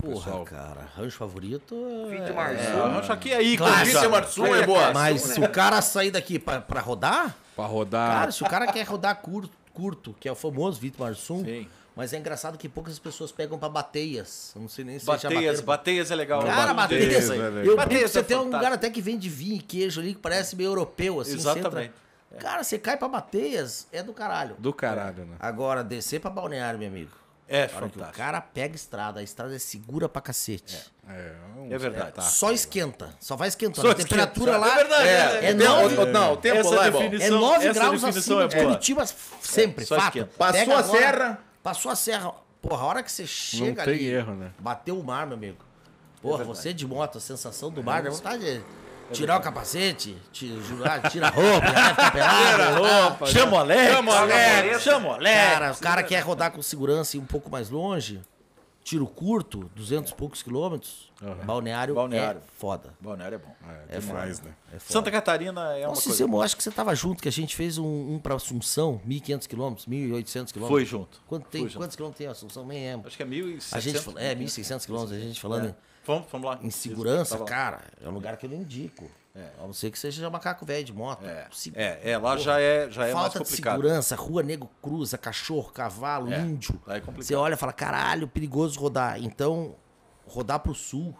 Speaker 4: Porra,
Speaker 1: Pessoal.
Speaker 4: cara, rancho favorito.
Speaker 2: Fim de
Speaker 4: É...
Speaker 2: março.
Speaker 5: Ah, acho que aí,
Speaker 4: Clássico.
Speaker 5: Clássico.
Speaker 6: Marçom é boa.
Speaker 4: Mas se o cara sair daqui pra, pra rodar,
Speaker 1: Para rodar.
Speaker 4: cara, se o cara quer rodar curto, curto que é o famoso Vitor Marsum,
Speaker 5: Sim.
Speaker 4: mas é engraçado que poucas pessoas pegam pra bateias. Eu não sei nem se
Speaker 5: Bateias,
Speaker 4: já bateram.
Speaker 5: bateias é legal.
Speaker 4: Cara,
Speaker 1: Bateias,
Speaker 4: bateias. Eu
Speaker 5: Bateias
Speaker 4: você
Speaker 5: é
Speaker 4: tem um lugar até que vende vinho e queijo ali que parece meio europeu, assim. você entra-
Speaker 5: Exatamente.
Speaker 4: Cara, você cai pra bateias, é do caralho.
Speaker 1: Do caralho, né?
Speaker 4: Agora, descer pra balneário, meu amigo.
Speaker 5: É
Speaker 4: que o
Speaker 5: fantástico.
Speaker 4: cara pega estrada, a estrada é segura pra cacete.
Speaker 1: É, um
Speaker 5: É verdade.
Speaker 1: espetáculo.
Speaker 4: Só esquenta, só vai esquentando.
Speaker 5: Só
Speaker 4: a temperatura
Speaker 5: esquenta.
Speaker 4: lá
Speaker 5: É verdade,
Speaker 4: é,
Speaker 5: é,
Speaker 4: é,
Speaker 6: o
Speaker 4: nove,
Speaker 6: tempo- não, o tempo
Speaker 5: Essa
Speaker 6: lá é bom.
Speaker 5: definição-
Speaker 4: é 9
Speaker 5: essa
Speaker 4: graus acima
Speaker 5: é
Speaker 4: de
Speaker 5: boa.
Speaker 4: Curitiba sempre,
Speaker 5: só
Speaker 4: fato.
Speaker 5: esquenta.
Speaker 6: Passou
Speaker 4: Pega
Speaker 6: a
Speaker 4: agora,
Speaker 6: serra.
Speaker 4: Passou a serra. Porra, a hora que você chega
Speaker 1: tem
Speaker 4: ali,
Speaker 1: erro, né?
Speaker 4: bateu o mar, meu amigo. Porra, você de moto, a sensação do
Speaker 5: É
Speaker 4: mar, dá vontade de tirar o capacete, tira, tira a roupa, já vai ficar pelado.
Speaker 5: Chama o Alex.
Speaker 2: Chama o Alex.
Speaker 5: Chama o Alex.
Speaker 4: Cara, o cara quer rodar com segurança e um pouco mais longe, tiro curto, 200 e poucos quilômetros, balneário,
Speaker 5: Balneário.
Speaker 4: é foda.
Speaker 5: Balneário é bom.
Speaker 1: É demais, né?
Speaker 4: É foda.
Speaker 5: Santa Catarina é uma
Speaker 4: Nossa,
Speaker 5: coisa...
Speaker 4: Cicemo, eu acho que você tava junto, que a gente fez um, um pra Assunção, 1.500 quilômetros, 1.800 quilômetros.
Speaker 5: Foi junto.
Speaker 4: Quanto tem,
Speaker 5: Foi junto.
Speaker 4: quantos quilômetros tem Assunção? Nem lembro.
Speaker 5: Acho que é 1.700.
Speaker 4: A gente, é, 1.600 quilômetros, a gente falando
Speaker 5: Vamos, vamos lá.
Speaker 4: em, em segurança,
Speaker 5: Tava lá.
Speaker 4: cara, é um lugar que eu não indico. A não ser que seja macaco velho de moto.
Speaker 5: É,
Speaker 4: Se-
Speaker 5: é, é, lá já é, já é mais
Speaker 4: Falta de
Speaker 5: complicado.
Speaker 4: segurança, rua nego cruza, cachorro, cavalo,
Speaker 5: É,
Speaker 4: índio.
Speaker 5: lá é complicado.
Speaker 4: Você olha e fala, caralho, perigoso rodar. Então, rodar pro sul,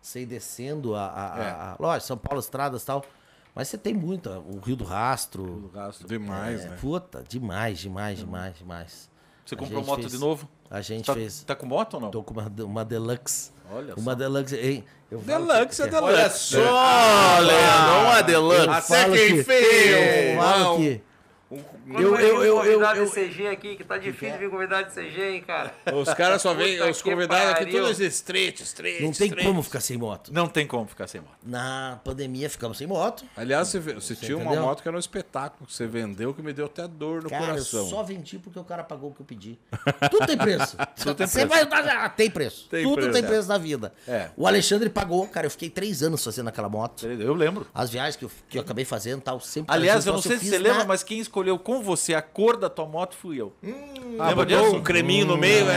Speaker 4: você ir descendo a, a,
Speaker 5: É.
Speaker 4: a- a- lógico, São Paulo, estradas e tal. Mas você tem muito, o Rio do Rastro.
Speaker 1: Demais,
Speaker 4: É,
Speaker 1: né?
Speaker 4: Puta, demais, demais, demais, demais.
Speaker 5: Você
Speaker 4: A
Speaker 5: comprou moto
Speaker 4: fez-
Speaker 5: de novo?
Speaker 4: A gente
Speaker 5: Tá,
Speaker 4: fez.
Speaker 5: tá com moto ou não?
Speaker 4: Tô com uma, uma Deluxe.
Speaker 5: Olha
Speaker 4: Uma
Speaker 5: só.
Speaker 4: Deluxe. Hein, eu
Speaker 1: Deluxe
Speaker 4: que-
Speaker 1: é Deluxe.
Speaker 6: Olha só, Leandro, uma
Speaker 4: Eu
Speaker 6: Deluxe.
Speaker 4: falo que- Eu falo que.
Speaker 2: Quando
Speaker 4: Eu- eu- eu-
Speaker 2: convidado
Speaker 4: eu-
Speaker 2: de CG aqui, que tá difícil vir convidado de CG, hein, cara.
Speaker 1: Os caras só vêm, os
Speaker 2: que
Speaker 1: convidados aqui todos estreitos, estreitos.
Speaker 4: Não tem
Speaker 1: estreitos.
Speaker 4: como ficar sem moto.
Speaker 5: Não tem como ficar sem moto.
Speaker 4: Na pandemia ficamos sem moto.
Speaker 1: Aliás, você, você tinha uma
Speaker 4: entendeu?
Speaker 1: moto que era um espetáculo, que você vendeu que me deu até dor no
Speaker 4: Cara,
Speaker 1: coração.
Speaker 4: eu só vendi porque o cara pagou o que eu pedi. Tudo tem preço.
Speaker 5: Tudo tem
Speaker 4: Você
Speaker 5: preço.
Speaker 4: vai ah, tem preço.
Speaker 1: Tem
Speaker 4: Tudo
Speaker 1: preço,
Speaker 4: tem
Speaker 1: é.
Speaker 4: preço na vida.
Speaker 5: É.
Speaker 4: O Alexandre pagou, cara. Eu fiquei três anos fazendo aquela moto.
Speaker 5: Eu lembro.
Speaker 4: As viagens que eu, que eu acabei fazendo tal, sempre.
Speaker 5: Aliás, eu não sei se você lembra, mas quem escolheu com você a cor da tua moto fui eu.
Speaker 1: Ah,
Speaker 5: lembra disso?
Speaker 1: um creminho no meio, né?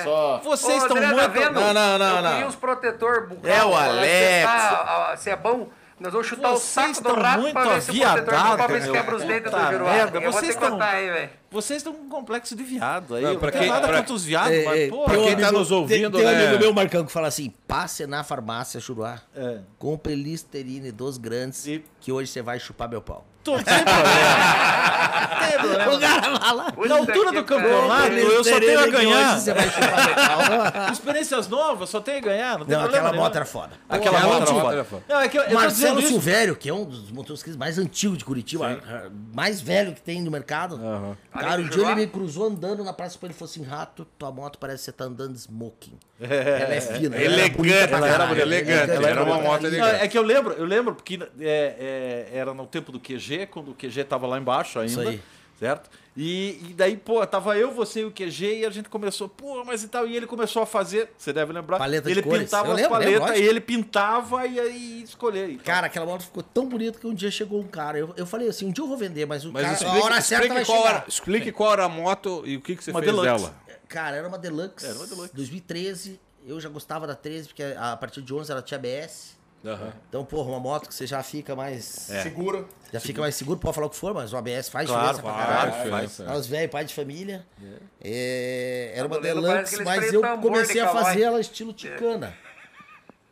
Speaker 2: É,
Speaker 6: Só.
Speaker 5: Vocês
Speaker 2: Ô,
Speaker 5: estão
Speaker 2: André,
Speaker 5: muito...
Speaker 2: Tá vendo?
Speaker 6: Não, não, não,
Speaker 2: Eu
Speaker 6: não.
Speaker 2: uns protetor bucal.
Speaker 6: É o Alex.
Speaker 2: Se é bom, nós vamos chutar o
Speaker 5: Vocês
Speaker 2: saco do
Speaker 5: estão
Speaker 2: rato
Speaker 5: muito
Speaker 2: pra ver se o protetor ver se quebra os dentes do
Speaker 5: merda,
Speaker 2: Eu vou ter
Speaker 5: vocês
Speaker 2: que
Speaker 5: estão-
Speaker 2: contar aí, velho.
Speaker 5: Vocês estão um complexo de viado aí.
Speaker 1: Não,
Speaker 5: Não,
Speaker 1: pra
Speaker 5: tem
Speaker 1: quem-
Speaker 5: nada
Speaker 1: pra-
Speaker 5: contra os viados,
Speaker 4: É,
Speaker 5: mas,
Speaker 4: é,
Speaker 5: pô...
Speaker 1: pra
Speaker 4: tem
Speaker 1: quem tá
Speaker 4: amigo-
Speaker 1: nos ouvindo,
Speaker 4: tem, tem
Speaker 1: né?
Speaker 4: um amigo meu, Marcão, que fala assim: passe na farmácia Juruá,
Speaker 5: É.
Speaker 4: compre Listerine dos grandes,
Speaker 5: E-
Speaker 4: que hoje você vai chupar meu pau.
Speaker 5: Sem problema.
Speaker 4: O cara fala.
Speaker 5: Na altura do campeonato, eu só tenho a ganhar. Experiências novas, só tenho a ganhar. Não, tem
Speaker 4: Não, aquela moto era foda.
Speaker 5: Aquela moto era foda.
Speaker 1: foda.
Speaker 5: Não, é que eu,
Speaker 4: Marcelo. Silvério, que é um dos motociclistas mais antigos de Curitiba, mais velho que tem no mercado. Cara,
Speaker 2: Ali
Speaker 4: um dia ele me cruzou andando na praça e ele falou assim: Rato, tua moto parece que você tá andando smoking. ela é fina.
Speaker 1: Elegante, ela era elegante, ela era uma moto elegante.
Speaker 5: é que eu lembro, eu lembro, porque é, é, era no tempo do QG, quando o QG tava lá embaixo ainda.
Speaker 4: Isso aí.
Speaker 5: Certo? E, e daí, pô, tava eu, você e o QG, e a gente começou, pô, mas e tal, e ele começou a fazer, você deve lembrar,
Speaker 4: Paleta de
Speaker 5: ele
Speaker 4: cores.
Speaker 5: pintava
Speaker 4: Eu
Speaker 5: as
Speaker 4: lembro,
Speaker 5: paletas, e ele pintava e aí escolher. e tal.
Speaker 4: Cara, aquela moto ficou tão bonita que um dia chegou um cara. Eu, eu falei assim: um dia eu vou vender, mas o
Speaker 1: Mas
Speaker 4: cara, a
Speaker 1: explique,
Speaker 4: hora certa
Speaker 1: explique
Speaker 4: vai
Speaker 1: qual era, explique qual era a moto e o que, que você
Speaker 5: Uma
Speaker 1: fez
Speaker 5: Deluxe.
Speaker 1: dela.
Speaker 4: Cara, era uma Deluxe.
Speaker 5: Era uma Deluxe.
Speaker 4: 2013. Eu já gostava da 13, porque a partir de 11 ela tinha ABS.
Speaker 1: Aham.
Speaker 4: Então, porra, uma moto que você já fica mais.
Speaker 6: Segura.
Speaker 4: Já fica mais seguro, pode falar o que for, mas o ABS faz
Speaker 5: Claro,
Speaker 4: diferença pra caralho.
Speaker 1: Faz
Speaker 5: faz.
Speaker 1: diferença.
Speaker 4: Nós velho, pai de família. É, era uma Deluxe, mas eu comecei a fazer ela estilo ticana.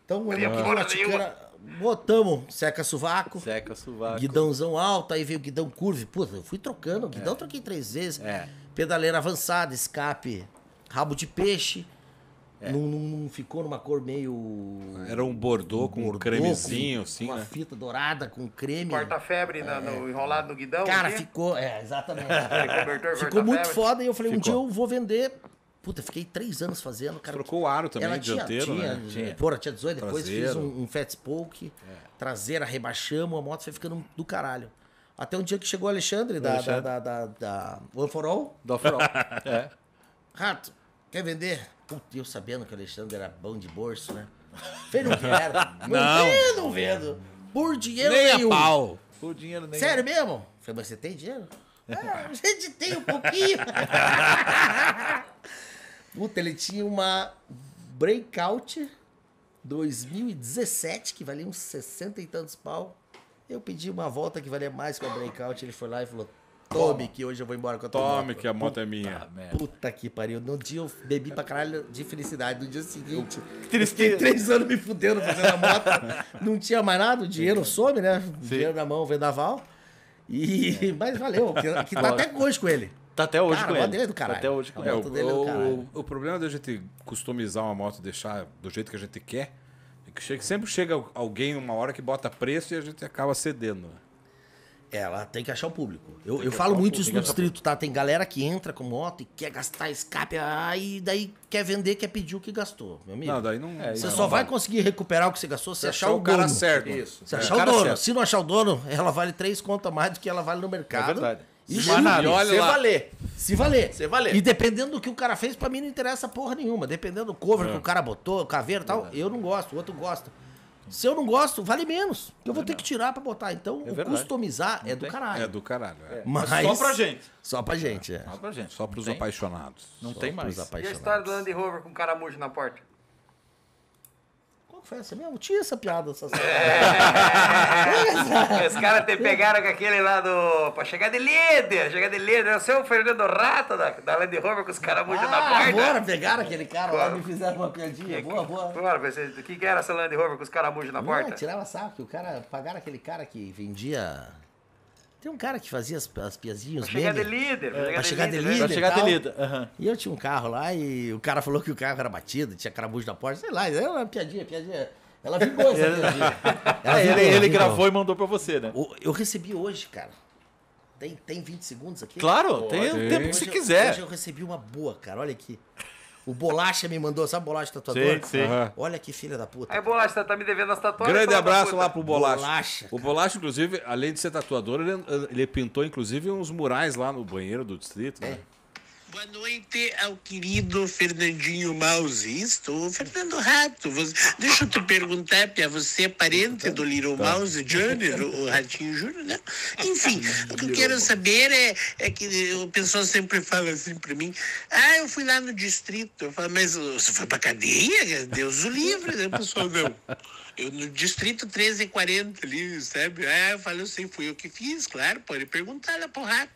Speaker 4: Então, eu na
Speaker 2: nenhuma.
Speaker 4: ticana, botamos seca sovaco,
Speaker 5: Seca sovaco.
Speaker 4: guidãozão alto, aí veio o guidão curve. Puta, eu fui trocando, o guidão eu troquei três vezes.
Speaker 5: É.
Speaker 4: Pedaleira avançada, escape, rabo de peixe.
Speaker 5: É.
Speaker 4: Não, não- não ficou numa cor meio.
Speaker 1: Era um bordô com um cremezinho,
Speaker 4: com
Speaker 1: assim,
Speaker 4: Uma
Speaker 1: né?
Speaker 4: fita dourada com creme.
Speaker 2: Porta-febre na- no, enrolado no guidão.
Speaker 4: Cara,
Speaker 2: aqui.
Speaker 4: ficou. É, exatamente. Ficou muito
Speaker 2: corta-febre.
Speaker 4: foda e eu falei, um
Speaker 1: Ficou.
Speaker 4: dia eu vou vender. Puta, fiquei três anos fazendo, cara.
Speaker 1: Trocou o aro também,
Speaker 4: Ela tinha,
Speaker 1: dianteiro,
Speaker 4: tinha,
Speaker 1: né?
Speaker 5: Tinha.
Speaker 4: Porra, tinha 18, depois
Speaker 1: Traseiro.
Speaker 4: fiz um, um fat spoke, traseira, rebaixamos, a moto foi ficando do caralho. Até um dia que chegou o Alexandre, da,
Speaker 5: Alexandre.
Speaker 4: Da, da, da, da One for All.
Speaker 5: Do off-road. é.
Speaker 4: Rato, quer vender? Puta, eu sabendo que o Alexandre era bom de bolso, né? Falei, não quero. Não,
Speaker 1: Não.
Speaker 4: vendo, não vendo. Por dinheiro
Speaker 1: Nem a
Speaker 4: nenhum.
Speaker 1: pau.
Speaker 5: O dinheiro nem.
Speaker 4: Sério mesmo? Falei, mas você tem dinheiro? Ah, a gente tem um pouquinho. Puta, ele tinha uma Breakout 2017, que valia uns 60 e tantos pau. Eu pedi uma volta que valia mais que a Breakout. Ele foi lá e falou: Tome, que hoje eu vou embora com a tua
Speaker 1: Tome,
Speaker 4: moto."
Speaker 1: que a moto é minha.
Speaker 5: Ah, merda.
Speaker 4: Puta que pariu. No dia eu bebi pra caralho de felicidade. No dia seguinte, fiquei três anos me fudendo fazendo a moto. Não tinha mais nada, o dinheiro some, né? Dinheiro na mão, vendaval. E... Mas valeu, que, tá até hoje com ele.
Speaker 5: Tá até hoje
Speaker 4: Cara,
Speaker 5: com ele.
Speaker 4: dele é do caralho.
Speaker 5: Tá até hoje com
Speaker 4: A
Speaker 1: É,
Speaker 5: ele.
Speaker 1: o,
Speaker 4: moto dele é do caralho.
Speaker 1: o, o problema da gente customizar uma moto e deixar do jeito que a gente quer é que sempre chega alguém uma hora que bota preço e a gente acaba cedendo. Né?
Speaker 4: Ela tem que achar o público. Eu, eu falo muito isso no distrito, tá? Tem galera que entra com moto e quer gastar escape, aí daí quer vender, quer pedir o que gastou, meu amigo.
Speaker 1: Não, daí não.
Speaker 5: É,
Speaker 4: Você
Speaker 5: não,
Speaker 4: só
Speaker 5: não
Speaker 4: vai
Speaker 5: vai.
Speaker 4: conseguir recuperar o que você gastou se,
Speaker 1: se
Speaker 4: achar
Speaker 1: achar
Speaker 4: o
Speaker 1: o cara
Speaker 4: dono.
Speaker 1: certo.
Speaker 5: Isso.
Speaker 4: Se
Speaker 5: É,
Speaker 4: achar
Speaker 5: o
Speaker 4: dono.
Speaker 5: certo.
Speaker 4: Se não achar o dono, ela vale três contas mais do que ela vale no mercado.
Speaker 5: É verdade.
Speaker 4: E,
Speaker 5: Se nada.
Speaker 1: Olha
Speaker 6: Se
Speaker 1: lá.
Speaker 6: valer.
Speaker 4: Se valer.
Speaker 6: Se valer.
Speaker 4: E dependendo do que o cara fez, pra mim não interessa porra nenhuma. Dependendo do cover que o cara botou, o caveiro e tal, eu não gosto, o outro gosta. Se eu não gosto, vale menos. Eu vou ter que tirar pra botar. Então, o
Speaker 5: verdade.
Speaker 4: customizar é do caralho.
Speaker 1: É do caralho. é.
Speaker 4: Mas...
Speaker 5: Só pra gente.
Speaker 4: Só pra gente, é.
Speaker 5: Só pra gente.
Speaker 1: Só pros
Speaker 5: tem-
Speaker 1: apaixonados.
Speaker 5: Não
Speaker 4: Só
Speaker 5: tem mais.
Speaker 2: E a história do Land Rover com caramujo na porta?
Speaker 4: Que foi essa mesmo? Tinha essa piada. Essa...
Speaker 2: Os caras te pegaram com aquele lá do. pra chegar de líder, chegar de líder. É o seu Fernando Rato da, da Land Rover com os caramujos na
Speaker 4: Ah,
Speaker 2: porta.
Speaker 4: bora, pegaram aquele cara lá, me fizeram uma piadinha. Boa, boa.
Speaker 2: Bora, você- o que, que era essa Land Rover com os caramujos na
Speaker 4: Não,
Speaker 2: porta?
Speaker 4: tirava saco, que o cara, pagaram aquele cara que vendia... Tem um cara que fazia as, as piazinhas,
Speaker 2: Pra chegar de líder.
Speaker 4: pra chegar de líder.
Speaker 5: Pra chegar de líder.
Speaker 4: E eu tinha um carro lá e o cara falou que o carro era batido, tinha caramujo na porta, sei lá, era uma piadinha, piadinha. Ela vingou essa piadinha. Ela
Speaker 5: É, ele,
Speaker 4: vingou,
Speaker 5: ele
Speaker 4: vingou.
Speaker 5: gravou e mandou pra você, né?
Speaker 4: O- Eu recebi hoje, cara. Tem, tem 20 segundos aqui?
Speaker 5: Claro, tem o tempo que você quiser.
Speaker 4: Hoje eu recebi uma boa, cara. Olha aqui. O Bolacha me mandou, sabe Bolacha tatuador?
Speaker 5: Sim, sim.
Speaker 1: Aham.
Speaker 4: Olha que filha da puta.
Speaker 2: Aí, Bolacha, você tá me devendo as tatuagens.
Speaker 1: Grande abraço lá pro Bolacha.
Speaker 4: Bolacha,
Speaker 1: O Bolacha, inclusive, além de ser tatuador, ele, ele pintou, inclusive, uns murais lá no banheiro do distrito.
Speaker 4: É.
Speaker 1: né?
Speaker 7: Boa noite ao querido Fernandinho Mouse. Estou Fernando Rato. Você- Deixa eu te perguntar, Pia, você é parente do Little Mouse Junior, o Ratinho Júnior, né? Enfim, o que eu quero saber é, é que o pessoal sempre fala assim pra mim, ah, eu fui lá no distrito. Eu falo, mas você foi pra cadeia? Deus o livre, né? O pessoal, não. Eu no distrito 1340 ali, sabe? Ah, eu falo assim, fui eu que fiz, claro, pode perguntar lá pro rato.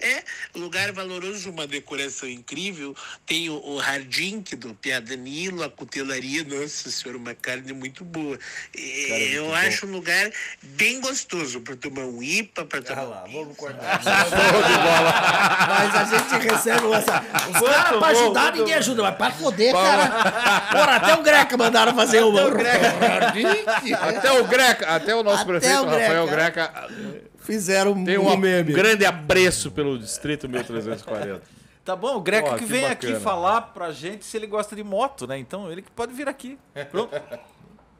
Speaker 7: É, lugar valoroso, uma decoração incrível. Tem o, o Hardink do Pia Danilo, a cutelaria, nossa senhora, uma carne muito boa. É, eu acho um lugar bem gostoso para tomar um IPA, para
Speaker 4: Olha
Speaker 7: tomar
Speaker 4: lá,
Speaker 7: um
Speaker 4: vamos cortar. Mas a gente recebe essa. Os caras pra ajudar, ninguém ajuda, mas pra foder, cara. Porra, até o Greca mandaram fazer uma.
Speaker 1: Até o Greca, até o nosso
Speaker 4: Até
Speaker 1: prefeito
Speaker 4: o
Speaker 1: Rafael
Speaker 4: Greca.
Speaker 1: Greca
Speaker 4: Fizeram um,
Speaker 1: tem um,
Speaker 4: meme.
Speaker 1: grande apreço pelo distrito 1340.
Speaker 5: Tá bom, o Greco
Speaker 1: Ó,
Speaker 5: que
Speaker 1: que
Speaker 5: vem
Speaker 1: bacana.
Speaker 5: aqui falar pra gente se ele gosta de moto, né? Então ele que pode vir aqui. Pronto.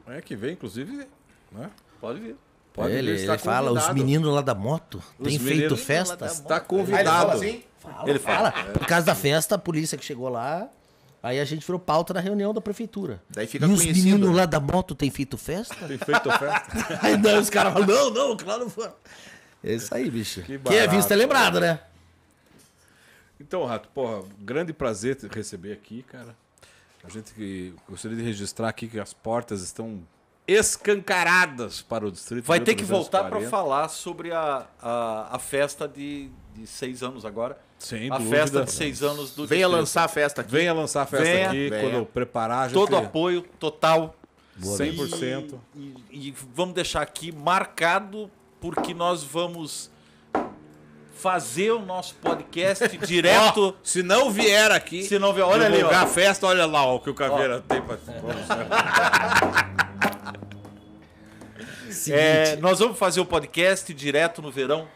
Speaker 1: É que vem, inclusive, né?
Speaker 5: Pode vir.
Speaker 1: Pode
Speaker 4: ele
Speaker 1: vir, está
Speaker 4: ele fala, os
Speaker 1: convidado.
Speaker 4: meninos lá da moto
Speaker 1: Os
Speaker 4: têm feito festa?
Speaker 1: Está
Speaker 6: Aí ele
Speaker 1: convidado.
Speaker 6: fala assim,
Speaker 5: Ele fala.
Speaker 4: Por causa da festa, a polícia que chegou lá, aí a gente virou pauta na reunião da prefeitura.
Speaker 6: Daí fica
Speaker 4: e os
Speaker 6: conhecido,
Speaker 4: meninos
Speaker 6: né?
Speaker 4: lá da moto têm feito festa?
Speaker 1: Tem feito festa.
Speaker 4: Aí não, os caras falam, não, não, claro não. É isso aí, bicho.
Speaker 1: Que
Speaker 4: Quem é
Speaker 1: barato.
Speaker 4: visto é lembrado, né?
Speaker 1: Então, Rato, porra, grande prazer te receber aqui, cara. A gente que gostaria de registrar aqui que as portas estão escancaradas para o distrito.
Speaker 5: Vai ter que voltar para
Speaker 1: 1340.
Speaker 5: falar sobre a, a, a festa de, de seis anos agora.
Speaker 1: Sem
Speaker 5: a
Speaker 1: dúvida.
Speaker 5: festa de seis anos do
Speaker 6: Venha
Speaker 5: distrito.
Speaker 6: lançar a festa aqui.
Speaker 1: Venha lançar a festa
Speaker 5: Venha,
Speaker 1: aqui,
Speaker 6: venha.
Speaker 1: quando preparar, a gente...
Speaker 5: Todo apoio total.
Speaker 1: 100%.
Speaker 5: E, e- e vamos deixar aqui marcado, porque nós vamos fazer o nosso podcast direto.
Speaker 1: Ó, se não vier aqui,
Speaker 5: Se não vier- olha ali, ó.
Speaker 1: a festa, olha lá ó, o que o Caveira tem pra...
Speaker 5: É, nós vamos fazer o podcast direto no verão,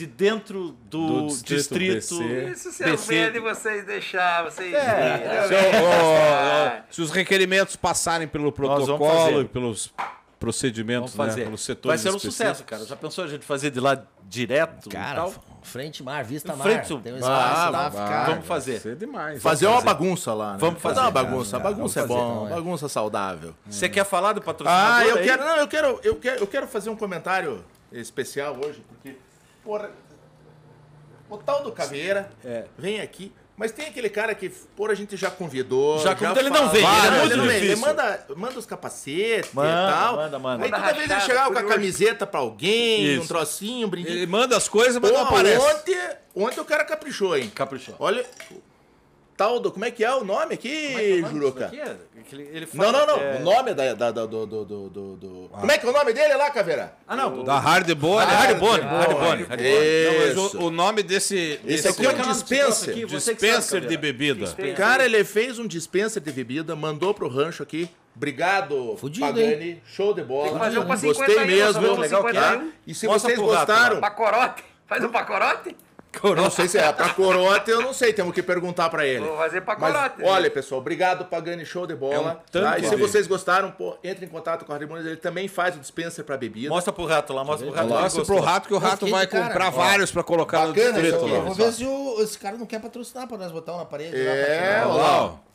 Speaker 5: de dentro do,
Speaker 1: Do distrito
Speaker 5: distrito,
Speaker 1: BC.
Speaker 2: Isso se é medo de vocês deixar, vocês
Speaker 5: É,
Speaker 1: Se,
Speaker 2: né?
Speaker 1: ó, ó, se os requerimentos passarem pelo protocolo
Speaker 5: fazer.
Speaker 1: e pelos procedimentos,
Speaker 5: Vamos fazer.
Speaker 1: né, pelos setores
Speaker 5: Vai ser um sucesso, cara. Já pensou a gente fazer de lá direto
Speaker 4: Cara, frente mar, vista mar.
Speaker 5: Frente-
Speaker 4: Tem um
Speaker 5: Ah,
Speaker 4: espaço lá,
Speaker 5: vai-
Speaker 4: ficar.
Speaker 5: vamos fazer.
Speaker 1: Vai ser demais.
Speaker 6: Fazer uma bagunça lá, né?
Speaker 5: Vamos fazer,
Speaker 6: uma
Speaker 5: cara,
Speaker 6: bagunça.
Speaker 4: cara,
Speaker 6: bagunça é
Speaker 4: fazer,
Speaker 6: bom,
Speaker 4: é.
Speaker 6: bagunça saudável.
Speaker 5: Você quer falar do patrocinador
Speaker 6: Ah, eu
Speaker 5: aí?
Speaker 6: quero, não, eu quero, eu quero, eu quero fazer um comentário especial hoje, porque porra, o tal do Caveira
Speaker 5: É.
Speaker 6: vem aqui, mas tem aquele cara que por a gente já convidou,
Speaker 5: Já convidou, ele não
Speaker 6: fala-
Speaker 5: vem, ele é muito
Speaker 6: não vem,
Speaker 5: difícil.
Speaker 6: Ele manda, manda os capacetes
Speaker 5: Manda,
Speaker 6: e tal.
Speaker 5: manda, manda.
Speaker 6: Aí
Speaker 2: Manda
Speaker 6: toda vez ele chegava com a camiseta pra alguém,
Speaker 5: Isso.
Speaker 6: um trocinho, um brinquedo.
Speaker 1: Ele manda as coisas, mas não
Speaker 6: Pô,
Speaker 1: aparece.
Speaker 6: ontem, ontem o cara caprichou, hein?
Speaker 5: Caprichou.
Speaker 6: Olha, tal do, como é que é o nome aqui, Juruca?
Speaker 5: Aqui é- aquele- ele
Speaker 6: Não,
Speaker 5: fala-
Speaker 6: não, não.
Speaker 5: é-
Speaker 6: O nome da, da- da- do, do, do, do, do- Como é que é o nome dele lá, Caveira?
Speaker 5: Ah, não.
Speaker 1: Da Hard Bonne.
Speaker 5: Hard Bonne,
Speaker 6: Hard
Speaker 5: Hard
Speaker 6: Bonne.
Speaker 1: Não, mas
Speaker 6: Isso.
Speaker 1: o, o nome desse, desse
Speaker 6: aqui é um
Speaker 5: o
Speaker 6: dispenser.
Speaker 5: aqui? Que sabe,
Speaker 1: dispenser de bebida.
Speaker 6: Cara, ele fez um dispenser de bebida, mandou pro rancho aqui. Obrigado,
Speaker 4: Fudido,
Speaker 6: Pagani. Show de bola.
Speaker 2: Tem que fazer um pra
Speaker 6: Gostei
Speaker 2: 51,
Speaker 6: mesmo. legal, tá?
Speaker 2: 51.
Speaker 6: E se
Speaker 5: Mostra
Speaker 6: vocês gostaram,
Speaker 2: Pacorote. Faz um pacorote?
Speaker 6: Não sei se é pra corote, eu não sei, temos que perguntar pra ele.
Speaker 2: Vou fazer
Speaker 6: Mas,
Speaker 2: pacorote.
Speaker 6: olha, pessoal, obrigado, Pagani, show de bola.
Speaker 1: É um
Speaker 6: tá? E se vocês gostaram, pô, entre em contato com o Raimundo, ele também faz o dispenser pra bebida.
Speaker 5: Mostra pro rato lá, mostra pro rato lá.
Speaker 1: Mostra pro rato que o rato vai
Speaker 4: cara.
Speaker 1: comprar
Speaker 4: Ó,
Speaker 1: vários pra colocar no
Speaker 6: bacana
Speaker 1: distrito lá.
Speaker 4: Eu vou ver se o- esse cara não quer patrocinar pra nós botar um na parede. lá pra
Speaker 6: É, lá, ó.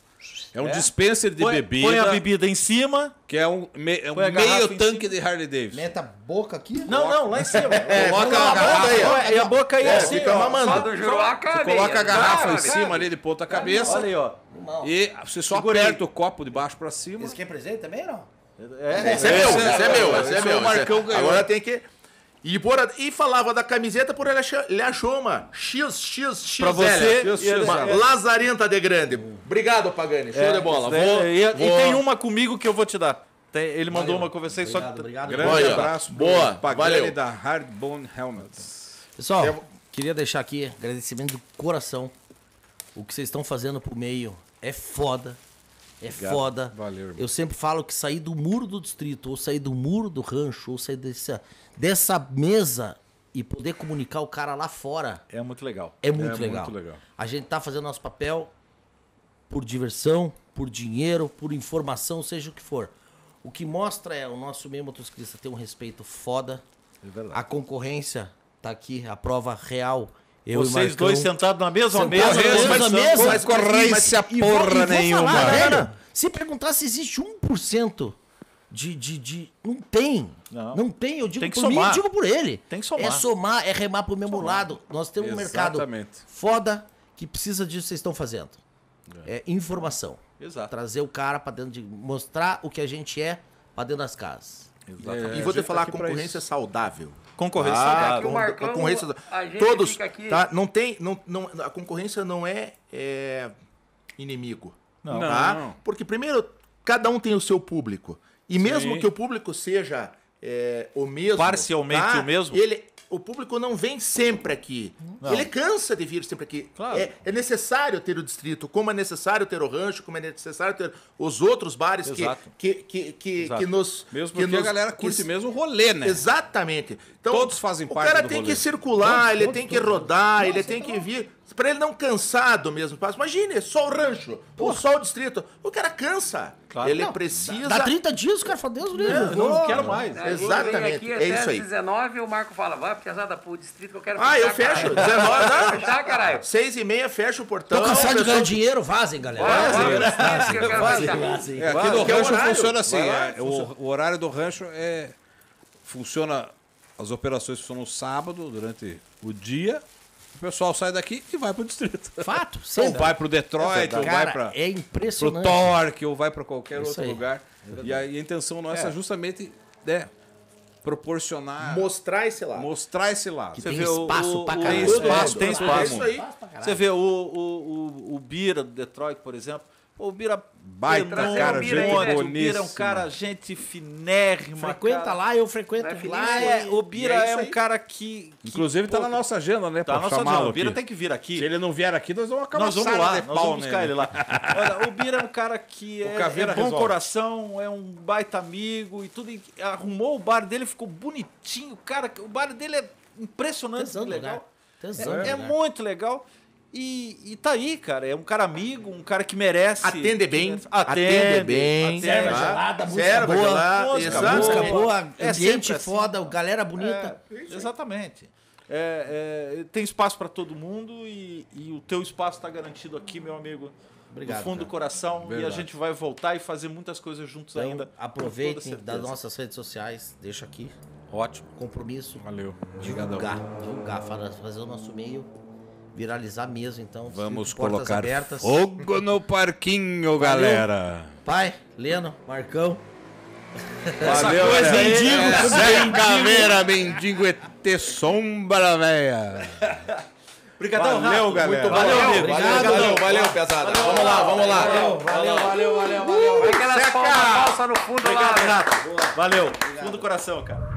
Speaker 1: É um dispenser de
Speaker 5: Põe,
Speaker 1: bebida,
Speaker 5: põe a bebida em cima.
Speaker 1: que é um, me- é um meio tanque de Harley Davidson.
Speaker 4: Meta a boca aqui.
Speaker 5: Não, não, lá em cima.
Speaker 6: É,
Speaker 1: Coloca a garrafa
Speaker 6: aí, ó.
Speaker 5: E a boca aí
Speaker 6: É,
Speaker 5: assim,
Speaker 6: fica
Speaker 5: ó.
Speaker 6: mamando.
Speaker 2: Cabe.
Speaker 1: Coloca a garrafa em cima ali de ponta cabeça
Speaker 5: Olha aí, ó.
Speaker 1: e você só aperta o copo de baixo pra cima.
Speaker 4: Esse quer presente também, não?
Speaker 5: É,
Speaker 6: Esse é meu, esse é meu, esse é meu.
Speaker 1: o Marcão ganhou.
Speaker 6: Agora tem que. E, por, e falava da camiseta por ele achou, ele achou uma XXX.
Speaker 5: Pra você,
Speaker 1: e ele-
Speaker 6: uma lazarenta de grande. Obrigado, Pagani. Show de bola.
Speaker 5: É,
Speaker 6: Vou,
Speaker 5: e, e
Speaker 6: vou-
Speaker 5: tem uma comigo que eu vou te dar. Tem- ele mandou uma com vocês, só
Speaker 4: Obrigado,
Speaker 5: que.
Speaker 4: obrigado.
Speaker 1: Grande
Speaker 6: Olha,
Speaker 1: abraço
Speaker 6: boa,
Speaker 1: Pagani
Speaker 6: valeu.
Speaker 1: da Hardbone Helmets.
Speaker 4: Pessoal,
Speaker 6: Eu-
Speaker 4: queria deixar aqui agradecimento do coração. O que vocês estão fazendo pro meio é foda. É foda.
Speaker 1: Valeu, irmão.
Speaker 4: Eu sempre falo que sair do muro do distrito, ou sair do muro do rancho, ou sair dessa, dessa mesa e poder comunicar o cara lá fora
Speaker 5: É muito legal.
Speaker 4: é muito,
Speaker 1: É
Speaker 4: legal.
Speaker 1: muito legal.
Speaker 4: A gente tá fazendo nosso papel por diversão, por dinheiro, por informação, seja o que for. O que mostra é o nosso meio motociclista ter um respeito foda. A concorrência tá aqui, a prova real. Eu
Speaker 5: Vocês
Speaker 4: Marcão.
Speaker 5: dois sentados na mesma
Speaker 4: Sentados
Speaker 5: mesa.
Speaker 4: na mesma
Speaker 5: conversando.
Speaker 4: mesa.
Speaker 1: Mas concorrência
Speaker 4: E vou- e
Speaker 1: porra
Speaker 4: vou
Speaker 1: nenhuma.
Speaker 4: falar, velho, se perguntar se existe 1% de, de, de. Não tem.
Speaker 5: Não.
Speaker 4: Não, tem. Eu digo
Speaker 5: Tem que
Speaker 4: por mim,
Speaker 5: somar.
Speaker 4: eu digo por ele.
Speaker 5: Tem que somar.
Speaker 4: É somar, é remar pro mesmo lado. Nós temos um mercado
Speaker 1: Exatamente.
Speaker 4: foda que precisa disso que vocês estão fazendo. É informação.
Speaker 5: Exato.
Speaker 4: Trazer o cara pra dentro de. Mostrar o que a gente é pra dentro das casas.
Speaker 1: É,
Speaker 6: E vou
Speaker 1: a
Speaker 6: te
Speaker 1: gente
Speaker 6: falar,
Speaker 1: tá pra
Speaker 6: concorrência saudável.
Speaker 5: Concorrência
Speaker 6: Ah,
Speaker 5: saudável.
Speaker 2: Marcão,
Speaker 6: concorrência
Speaker 2: a gente
Speaker 6: todos,
Speaker 2: fica aqui-
Speaker 6: tá? Não tem, não, não, a concorrência não é, é, inimigo,
Speaker 5: Não.
Speaker 6: tá?
Speaker 1: Não.
Speaker 6: Porque primeiro cada um tem o seu público e mesmo
Speaker 1: Sim.
Speaker 6: que o público seja é, o mesmo,
Speaker 5: Parcialmente
Speaker 6: tá?
Speaker 5: o mesmo?
Speaker 6: ele o público não vem sempre aqui.
Speaker 5: Não.
Speaker 6: Ele cansa de vir sempre aqui.
Speaker 5: Claro.
Speaker 6: É, é necessário ter o distrito, como é necessário ter o rancho, como é necessário ter os outros bares que,
Speaker 5: Exato.
Speaker 6: que, que, que,
Speaker 5: Exato.
Speaker 6: que nos.
Speaker 1: Mesmo
Speaker 6: que
Speaker 1: porque a
Speaker 6: nos-
Speaker 1: galera
Speaker 6: que
Speaker 1: curte
Speaker 6: se-
Speaker 1: mesmo o rolê, né?
Speaker 6: Exatamente. Então,
Speaker 1: Todos fazem
Speaker 6: o
Speaker 1: parte
Speaker 6: cara
Speaker 1: do
Speaker 6: tem
Speaker 1: rolê.
Speaker 6: que circular, ele tem que rodar, ele tem que vir. Pra ele não cansar do mesmo passo. Imagine, só o rancho, ou só o distrito. O cara cansa.
Speaker 5: Claro.
Speaker 6: Ele
Speaker 5: Não,
Speaker 6: precisa.
Speaker 4: Dá 30 dias, o cara fala, Deus livre.
Speaker 6: É,
Speaker 5: Não,
Speaker 6: Não,
Speaker 5: quero mais.
Speaker 2: Gente
Speaker 6: Exatamente,
Speaker 2: aqui
Speaker 6: é
Speaker 2: até
Speaker 6: isso aí.
Speaker 2: às 19 o Marco fala, vai pesada pro distrito que eu quero
Speaker 6: Ah, eu
Speaker 2: fechar,
Speaker 6: fecho.
Speaker 2: caralho.
Speaker 6: 19, não.
Speaker 2: Fechar, caralho.
Speaker 6: Seis e meia, fecha o portão.
Speaker 4: Tô cansado de ganhar dinheiro, vazem, galera. Vazem, vazem,
Speaker 2: fechar.
Speaker 4: vazem.
Speaker 1: É, aqui no
Speaker 6: é
Speaker 1: rancho funciona assim. É, o, o horário do rancho é. Funciona. As operações funcionam no sábado, durante o dia. O pessoal sai daqui e vai pro distrito.
Speaker 4: Fato,
Speaker 1: Ou vai pro Detroit, ou vai pra,
Speaker 4: é
Speaker 1: pro
Speaker 4: impressionante.
Speaker 1: Torque, ou vai pra qualquer
Speaker 4: Isso
Speaker 1: outro
Speaker 4: aí.
Speaker 1: lugar. E a, e a intenção nossa é, justamente né, proporcionar,
Speaker 6: Mostrar esse lado.
Speaker 1: mostrar esse lado.
Speaker 4: Que
Speaker 5: Você
Speaker 4: tem
Speaker 5: vê
Speaker 4: espaço
Speaker 5: o-
Speaker 4: pra caralho.
Speaker 5: Tem espaço,
Speaker 6: É,
Speaker 5: tem
Speaker 6: é
Speaker 5: espaço.
Speaker 6: isso aí.
Speaker 5: Você vê o, o, o, o Bira do Detroit, por exemplo. O Bira
Speaker 1: Baita
Speaker 5: enorme,
Speaker 1: cara,
Speaker 2: gente
Speaker 5: O Bira é um cara, gente finérrima.
Speaker 4: Frequenta
Speaker 5: cara.
Speaker 4: lá, eu frequento
Speaker 2: Vai
Speaker 4: lá.
Speaker 5: É, o Bira
Speaker 6: é
Speaker 5: é, um cara que. que,
Speaker 1: Inclusive tá
Speaker 5: pô,
Speaker 1: na nossa agenda, né?
Speaker 5: Tá na nossa agenda. O Bira
Speaker 1: aqui.
Speaker 5: tem que vir aqui.
Speaker 1: Se ele não vier aqui, nós vamos acabar
Speaker 5: Nós vamos lá, nós vamos buscar ele lá. Olha, o Bira é um cara que é, é bom
Speaker 1: resolve.
Speaker 5: coração, é um baita amigo e tudo. e arrumou o bar dele, ficou bonitinho. Cara, o bar dele é impressionante,
Speaker 4: Tesão
Speaker 5: legal.
Speaker 4: Tesão do
Speaker 5: É, é muito legal. E, e tá aí, cara. É um cara amigo, um cara que merece.
Speaker 6: Atende bem,
Speaker 5: que-
Speaker 6: atende bem.
Speaker 5: atende.
Speaker 4: Serva
Speaker 6: Tá.
Speaker 4: gelada, música
Speaker 6: Serva
Speaker 4: boa.
Speaker 6: gelada,
Speaker 5: música
Speaker 6: exatamente.
Speaker 4: Música boa,
Speaker 5: É
Speaker 4: ambiente
Speaker 5: sempre assim.
Speaker 4: foda, galera bonita.
Speaker 5: É, exatamente. É, é, tem espaço para todo mundo e, e o teu espaço está garantido aqui, meu amigo.
Speaker 4: Obrigado,
Speaker 5: do fundo do
Speaker 4: cara.
Speaker 5: coração. E a
Speaker 1: Verdade.
Speaker 5: gente vai voltar e fazer muitas coisas juntos
Speaker 4: Então,
Speaker 5: ainda.
Speaker 4: aproveitem das nossas redes sociais, deixa aqui.
Speaker 1: Ótimo.
Speaker 4: Compromisso.
Speaker 1: Valeu. Obrigadão.
Speaker 4: Divulgar, divulgar, fa- fazer o nosso meio viralizar mesmo, então.
Speaker 1: Vamos colocar
Speaker 4: abertas.
Speaker 1: fogo no parquinho, galera.
Speaker 4: Pai, Leno, Marcão.
Speaker 1: Valeu,
Speaker 4: coisa,
Speaker 1: galera.
Speaker 4: mendigo,
Speaker 1: É, Zé Caveira, mendigo ET Sombra, véia.
Speaker 5: Obrigadão,
Speaker 1: Valeu,
Speaker 5: Rato.
Speaker 1: galera.
Speaker 5: Muito valeu, amigo.
Speaker 4: Obrigado.
Speaker 6: Valeu, valeu, pesada. Vamos lá, vamos lá.
Speaker 2: Valeu, valeu, valeu, valeu, valeu. Vai aquelas palmas falsas no fundo
Speaker 5: Obrigado,
Speaker 2: lá.
Speaker 5: Rato. Valeu. Fundo do coração, cara.